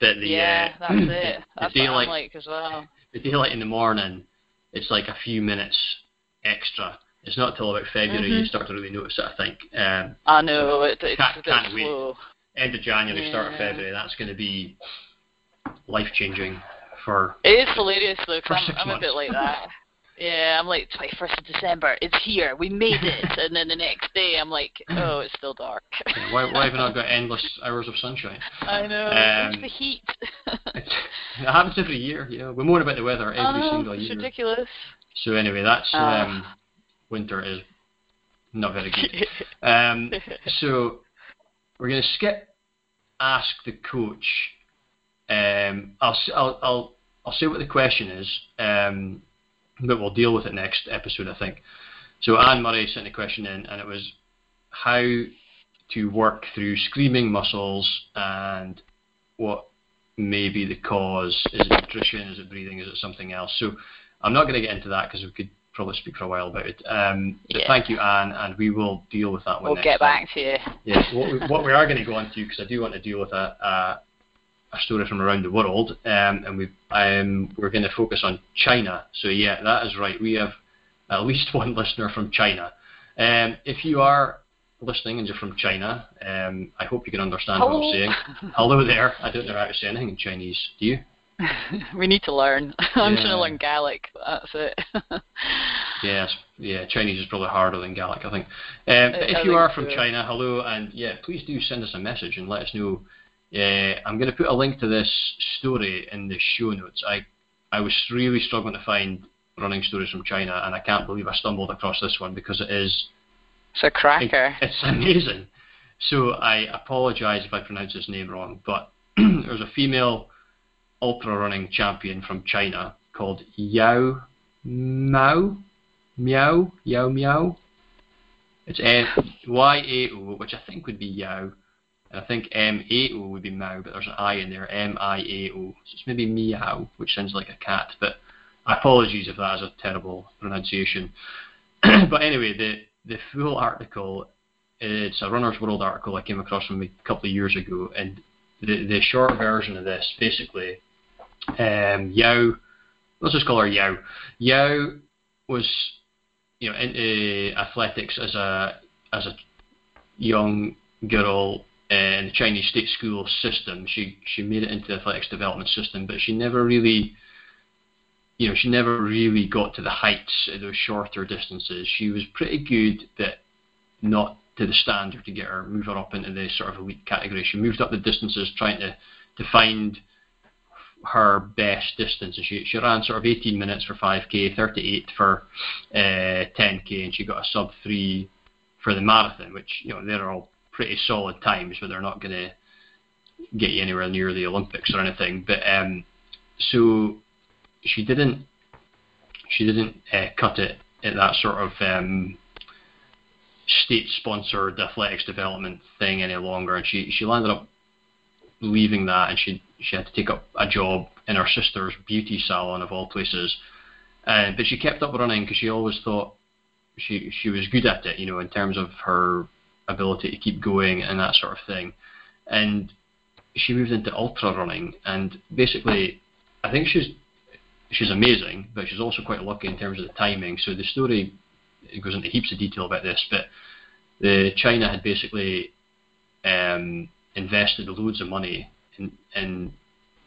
That the yeah, uh, that's it. the That's what daylight like as well. the daylight in the morning, it's like a few minutes extra. It's not till about February you Mhm. start to really notice it. I think. Um, I know it, it's Can't- can't wait. end of January, start of February. That's going to be life changing for It is hilarious though, 'cause For I'm, I'm a bit like that. Yeah, I'm like 21st of December, it's here, we made it, and then the next day I'm like, oh, it's still dark. why, why have I not got endless hours of sunshine? I know, Um, it's the heat. It happens every year. Yeah, we moan about the weather every know, single it's year. It's ridiculous. So anyway, that's Ah. um, winter is not very good. Um, so we're going to skip ask the coach. Um, I'll, I'll I'll I'll say what the question is, um, but we'll deal with it next episode, I think. So Anne Murray sent a question in, and it was how to work through screaming muscles and what may be the cause. Is it nutrition? Is it breathing? Is it something else? So I'm not going to get into that because we could probably speak for a while about it. Um, but Yeah. thank you, Anne, and we will deal with that one we'll get time. back to you. Yes, what we, what we are going to go on to, because I do want to deal with a, a, a story from around the world, um, and we um, we're going to focus on China. So yeah, that is right. We have at least one listener from China. Um, if you are listening and you're from China, um, I hope you can understand what I'm saying. Hello there. I don't know how to say anything in Chinese. Do you? we need to learn. I'm trying to learn Gaelic. That's it. Yes, yeah, Chinese is probably harder than Gaelic, I think. Um, I- if I you think are from so. China, hello, and yeah, please do send us a message and let us know. Uh, I'm going to put a link to this story in the show notes. I I was really struggling to find running stories from China, and I can't believe I stumbled across this one because it is it's a cracker. it's amazing. So I apologise if I pronounce his name wrong, but there's a female ultra running champion from China called Yao Mao, Meow, Yao Meow. It's M Y A O, which I think would be Yao, I think M A O would be Mao, but there's an I in there, M I A O. So it's maybe Meow, which sounds like a cat, but apologies if that is a terrible pronunciation. but anyway, the the full article it's a Runner's World article I came across from a couple of years ago, and the the short version of this basically, um, Yao, let's just call her Yao. Yao was, you know, into athletics as a as a young girl in the Chinese state school system. She she made it into the athletics development system, but she never really you know, she never really got to the heights of those shorter distances. She was pretty good, but not to the standard to get her move her up into the sort of elite category. She moved up the distances trying to to find her best distance. And she she ran sort of 18 minutes for 5k, 38 for uh, 10k, and she got a sub three for the marathon, which you know they're all pretty solid times, but they're not going to get you anywhere near the Olympics or anything. But um, so she didn't she didn't uh, cut it at that sort of um, state sponsored athletics development thing any longer, and she she landed up leaving that, and she she had to take up a job in her sister's beauty salon of all places. Uh, but she kept up running because she always thought she she was good at it, you know, in terms of her ability to keep going and that sort of thing. And she moved into ultra running, and basically, I think she's she's amazing, but she's also quite lucky in terms of the timing. So the story goes into heaps of detail about this, but the China had basically um, invested loads of money in, in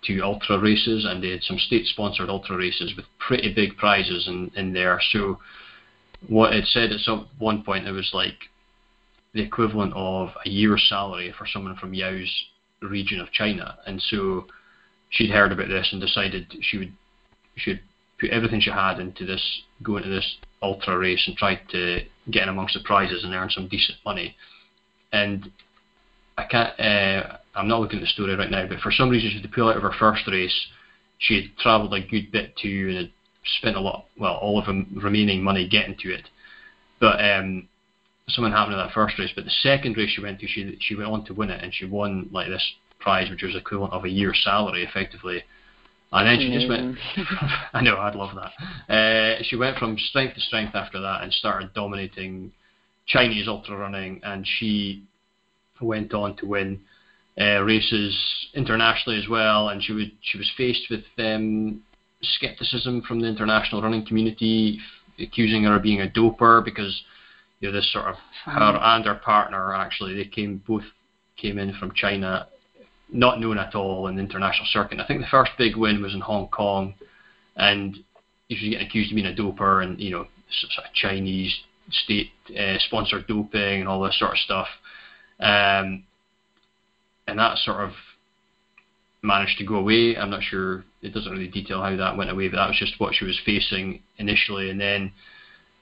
to ultra races, and they had some state-sponsored ultra races with pretty big prizes in, in there. So what it said at some one point it was like the equivalent of a year's salary for someone from Yao's region of China, and so she'd heard about this and decided she would she would put everything she had into this go into this ultra race and try to get in amongst the prizes and earn some decent money. And I can't. Uh, I'm not looking at the story right now, but for some reason she had to pull out of her first race. She had travelled a good bit too and had spent a lot, well, all of her remaining money getting to it. But um, something happened in that first race. But the second race she went to, she she went on to win it, and she won like this prize, which was equivalent of a year's salary, effectively. And then she just went. I know, I'd love that. Uh, she went from strength to strength after that and started dominating Chinese ultra running, and she went on to win uh, races internationally as well. And she would she was faced with um, skepticism from the international running community, accusing her of being a doper because you know this sort of her and her partner actually they came both came in from China, not known at all in the international circuit. I think the first big win was in Hong Kong, and she was getting accused of being a doper and you know sort of Chinese state uh, sponsored doping and all this sort of stuff. Um, and that sort of managed to go away. I'm not sure, it doesn't really detail how that went away, but that was just what she was facing initially. And then,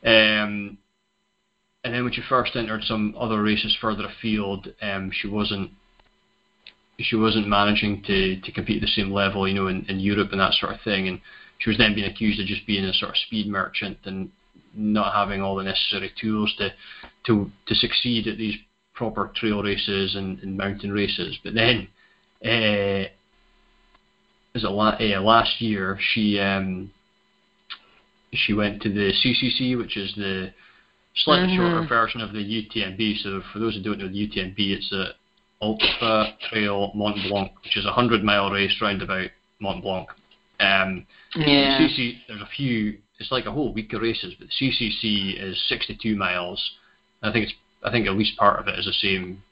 um, and then when she first entered some other races further afield, um, she wasn't she wasn't managing to, to compete at the same level, you know, in, in Europe and that sort of thing. And she was then being accused of just being a sort of speed merchant and not having all the necessary tools to to to succeed at these proper trail races and, and mountain races. But then, uh, as a la- uh, last year, she um, she went to the CCC, which is the slightly Mhm. shorter version of the UTMB. So for those who don't know the UTMB, it's the Ultra Trail Mont Blanc, which is a hundred mile race round about Mont Blanc. Um, Yeah. the CC, there's a few. It's like a whole week of races, but the CCC is 62 miles. I think it's. I think at least part of it is the same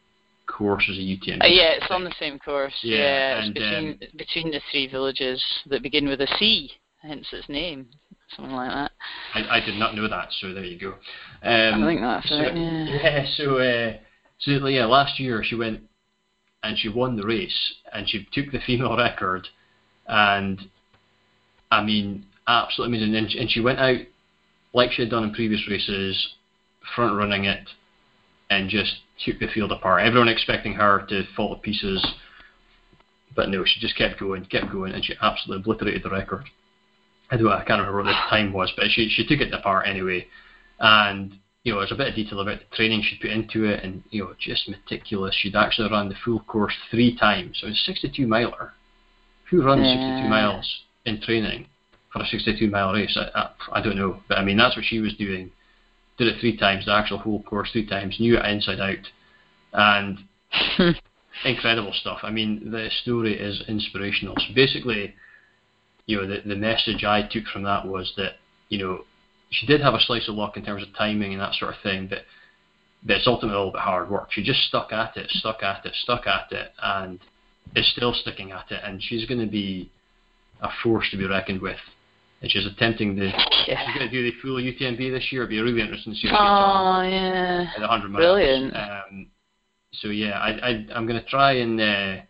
course as a UTMB. Uh, yeah, it's on the same course. Yeah, Yeah, it's and, between between the three villages that begin with a C, hence its name, something like that. I, I did not know that, so there you go. Um, I think that's so, it. Yeah. Yeah, so uh, so yeah, last year she went and she won the race and she took the female record, and I mean absolutely amazing. And, and she went out like she had done in previous races, front running it, and just took the field apart. Everyone expecting her to fall to pieces, but no, she just kept going, kept going, and she absolutely obliterated the record. I don't, I can't remember what the time was, but she she took it apart anyway, and you know, there's a bit of detail about the training she'd put into it, and you know, just meticulous. She'd actually run the full course three times. So it's a 62 miler. Who runs Yeah. 62 mm. miles in training for a 62 mile race? I, I, I don't know, but I mean that's what she was doing. Did it three times, the actual whole course three times, knew it inside out, and incredible stuff. I mean, the story is inspirational. So basically, you know, the the message I took from that was that you know she did have a slice of luck in terms of timing and that sort of thing, but but it's ultimately all about hard work. She just stuck at it, stuck at it, stuck at it, and is still sticking at it. And she's going to be a force to be reckoned with. And she's attempting the. She's going to do the full UTMB this year. It'll be really interesting to see what she gets on Oh yeah. at 100 miles. Brilliant. Um, so yeah, I, I I'm going to try and uh,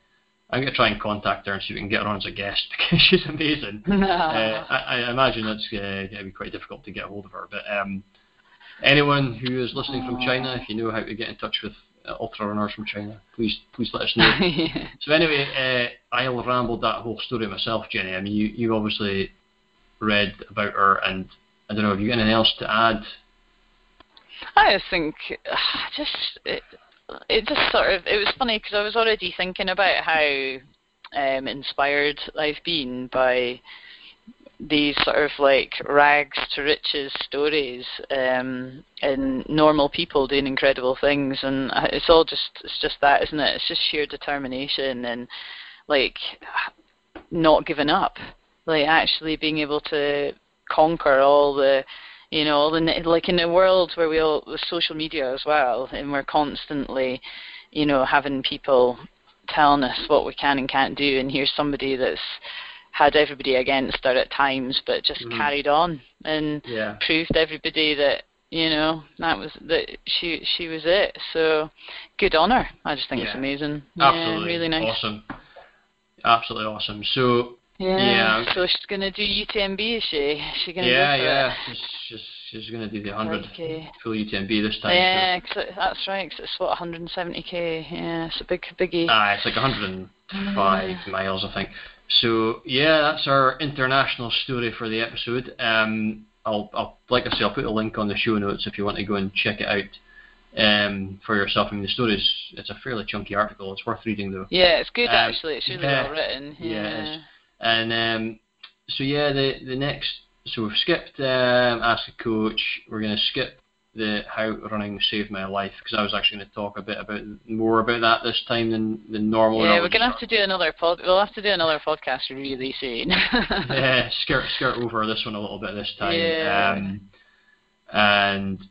I'm going to try and contact her and see if we can get her on as a guest because she's amazing. Uh, I, I imagine that's uh, going to be quite difficult to get hold of her. But um, anyone who is listening from China, if you know how to get in touch with uh, ultra runners from China, please please let us know. yeah. so anyway, uh, I'll rambled that whole story myself, Jenny. I mean, you you obviously read about her, and I don't know, have you got anything else to add? I just think uh, just it, it just sort of it was funny because I was already thinking about how um, inspired I've been by these sort of like rags to riches stories um, and normal people doing incredible things, and it's all just it's just that, isn't it? It's just sheer determination and like not giving up, like actually being able to conquer all the you know, all the like in a world where we all with social media as well, and we're constantly, you know, having people telling us what we can and can't do, and here's somebody that's had everybody against her at times, but just Mhm. carried on and Yeah. proved everybody that you know that was that she she was it. So good on her. I just think it's amazing. Absolutely. Yeah, really nice. Awesome. Absolutely awesome. So Yeah. Yeah. So she's gonna do UTMB, is she? Is she gonna yeah, go yeah. it? She's, she's, she's going to do the 100 Okay. full UTMB this time. so- Yeah, 'cause it- that's right. 'cause it's what 170k. Yeah, it's a big biggie. Ah, it's like 105 miles, I think. So yeah, that's our international story for the episode. Um, I'll, I'll like I say, I'll put a link on the show notes if you want to go and check it out um, for yourself. I mean, the story's it's a fairly chunky article. It's worth reading though. yeah, it's good Um, actually. It's really yeah. well written. Yeah, Yeah. And um, so yeah, the the next so we've skipped um, ask a coach. We're going to skip the how running saved my life because I was actually going to talk a bit about more about that this time than than normal. Yeah, we're gonna have to do another pod. We'll have to do another podcast really soon. yeah, skirt skirt over this one a little bit this time. Yeah. Um, and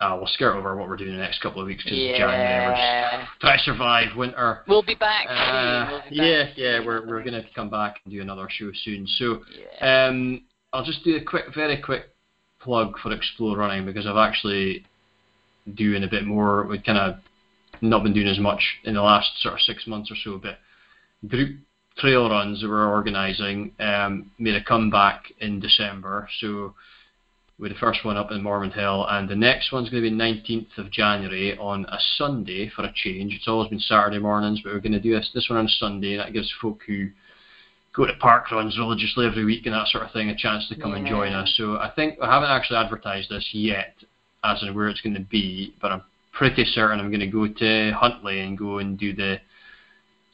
uh, we'll skirt over what we're doing the next couple of weeks because January. We're just try to survive winter. We'll be back Uh. We'll be yeah, back yeah, soon. we're we're gonna come back and do another show soon. So Yeah. um, I'll just do a quick, very quick plug for Explore Running because I've actually doing a bit more. We've kind of not been doing as much in the last sort of six months or so, but group trail runs that we're organising um, made a comeback in December. So with the first one up in Mormond Hill, and the next one's going to be 19th of January on a Sunday for a change. It's always been Saturday mornings, but we're going to do this, this one on Sunday, and that gives folk who go to park runs religiously every week and that sort of thing a chance to come and join us. So I think I haven't actually advertised this yet, as in where it's going to be, but I'm pretty certain I'm going to go to Huntly and go and do the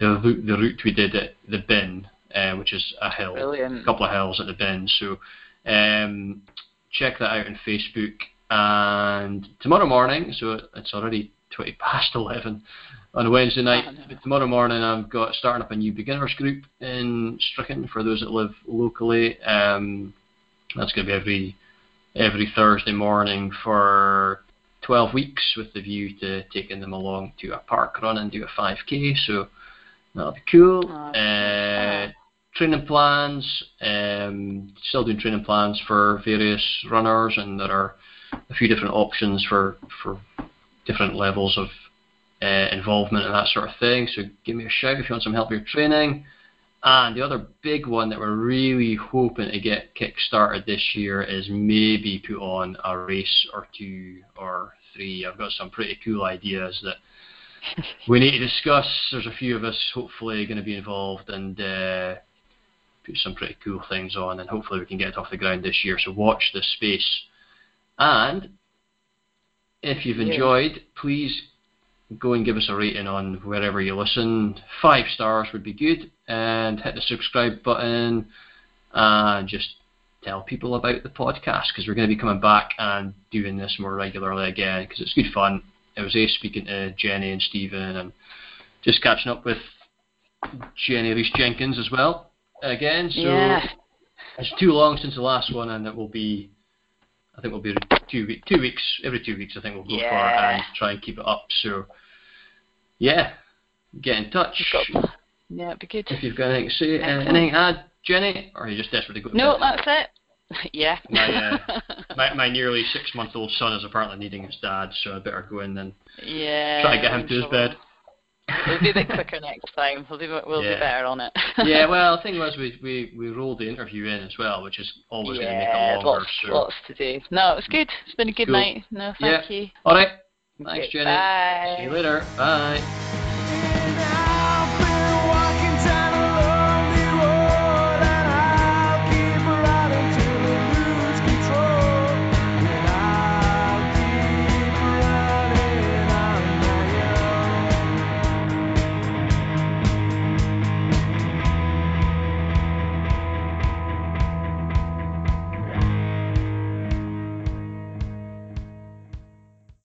the route, the route we did at the bin, uh, which is a hill, a couple of hills at the bin. So um, check that out on Facebook. And tomorrow morning, so it's already 20 past 11 on a Wednesday night. Oh, no. But tomorrow morning, I've got starting up a new beginners group in Strichen for those that live locally. Um, that's going to be every every Thursday morning for 12 weeks with the view to taking them along to a park run and do a 5k. So that'll be cool. Oh, Uh, training plans, um, still doing training plans for various runners, and there are a few different options for for different levels of uh, involvement and that sort of thing. So give me a shout if you want some help with your training. And the other big one that we're really hoping to get kick-started this year is maybe put on a race or two or three. I've got some pretty cool ideas that we need to discuss. There's a few of us hopefully going to be involved and uh, put some pretty cool things on, and hopefully we can get it off the ground this year. So watch this space. And if you've Yeah. enjoyed, please go and give us a rating on wherever you listen. Five stars would be good, and hit the subscribe button, and just tell people about the podcast because we're going to be coming back and doing this more regularly again because it's good fun. It was Ace speaking to Jenny and Stephen and just catching up with Jenny Reese Jenkins as well again. So yeah. it's too long since the last one, and it will be. I think we'll be two week, two weeks every two weeks. I think we'll go for Yeah. and try and keep it up. So yeah, get in touch Yeah, it'd be good. if you've got anything to say. Uh, Excellent. anything to add, Jenny, or are you just desperate to go? to No, that's it. Yeah. My, uh, my my nearly six month old son is apparently needing his dad, so I better go in and yeah. try and get him I'm to his bed. We'll be a bit quicker next time. We'll do. We'll Yeah. be better on it. yeah, well, the thing was we, we, we rolled the interview in as well, which is always going to make yeah, it longer. lots, so. lots to do. No, it's good. It's been a good Cool. night. No, thank Yeah. you. All right, thanks, Okay, Jenny. Bye. See you later. Bye.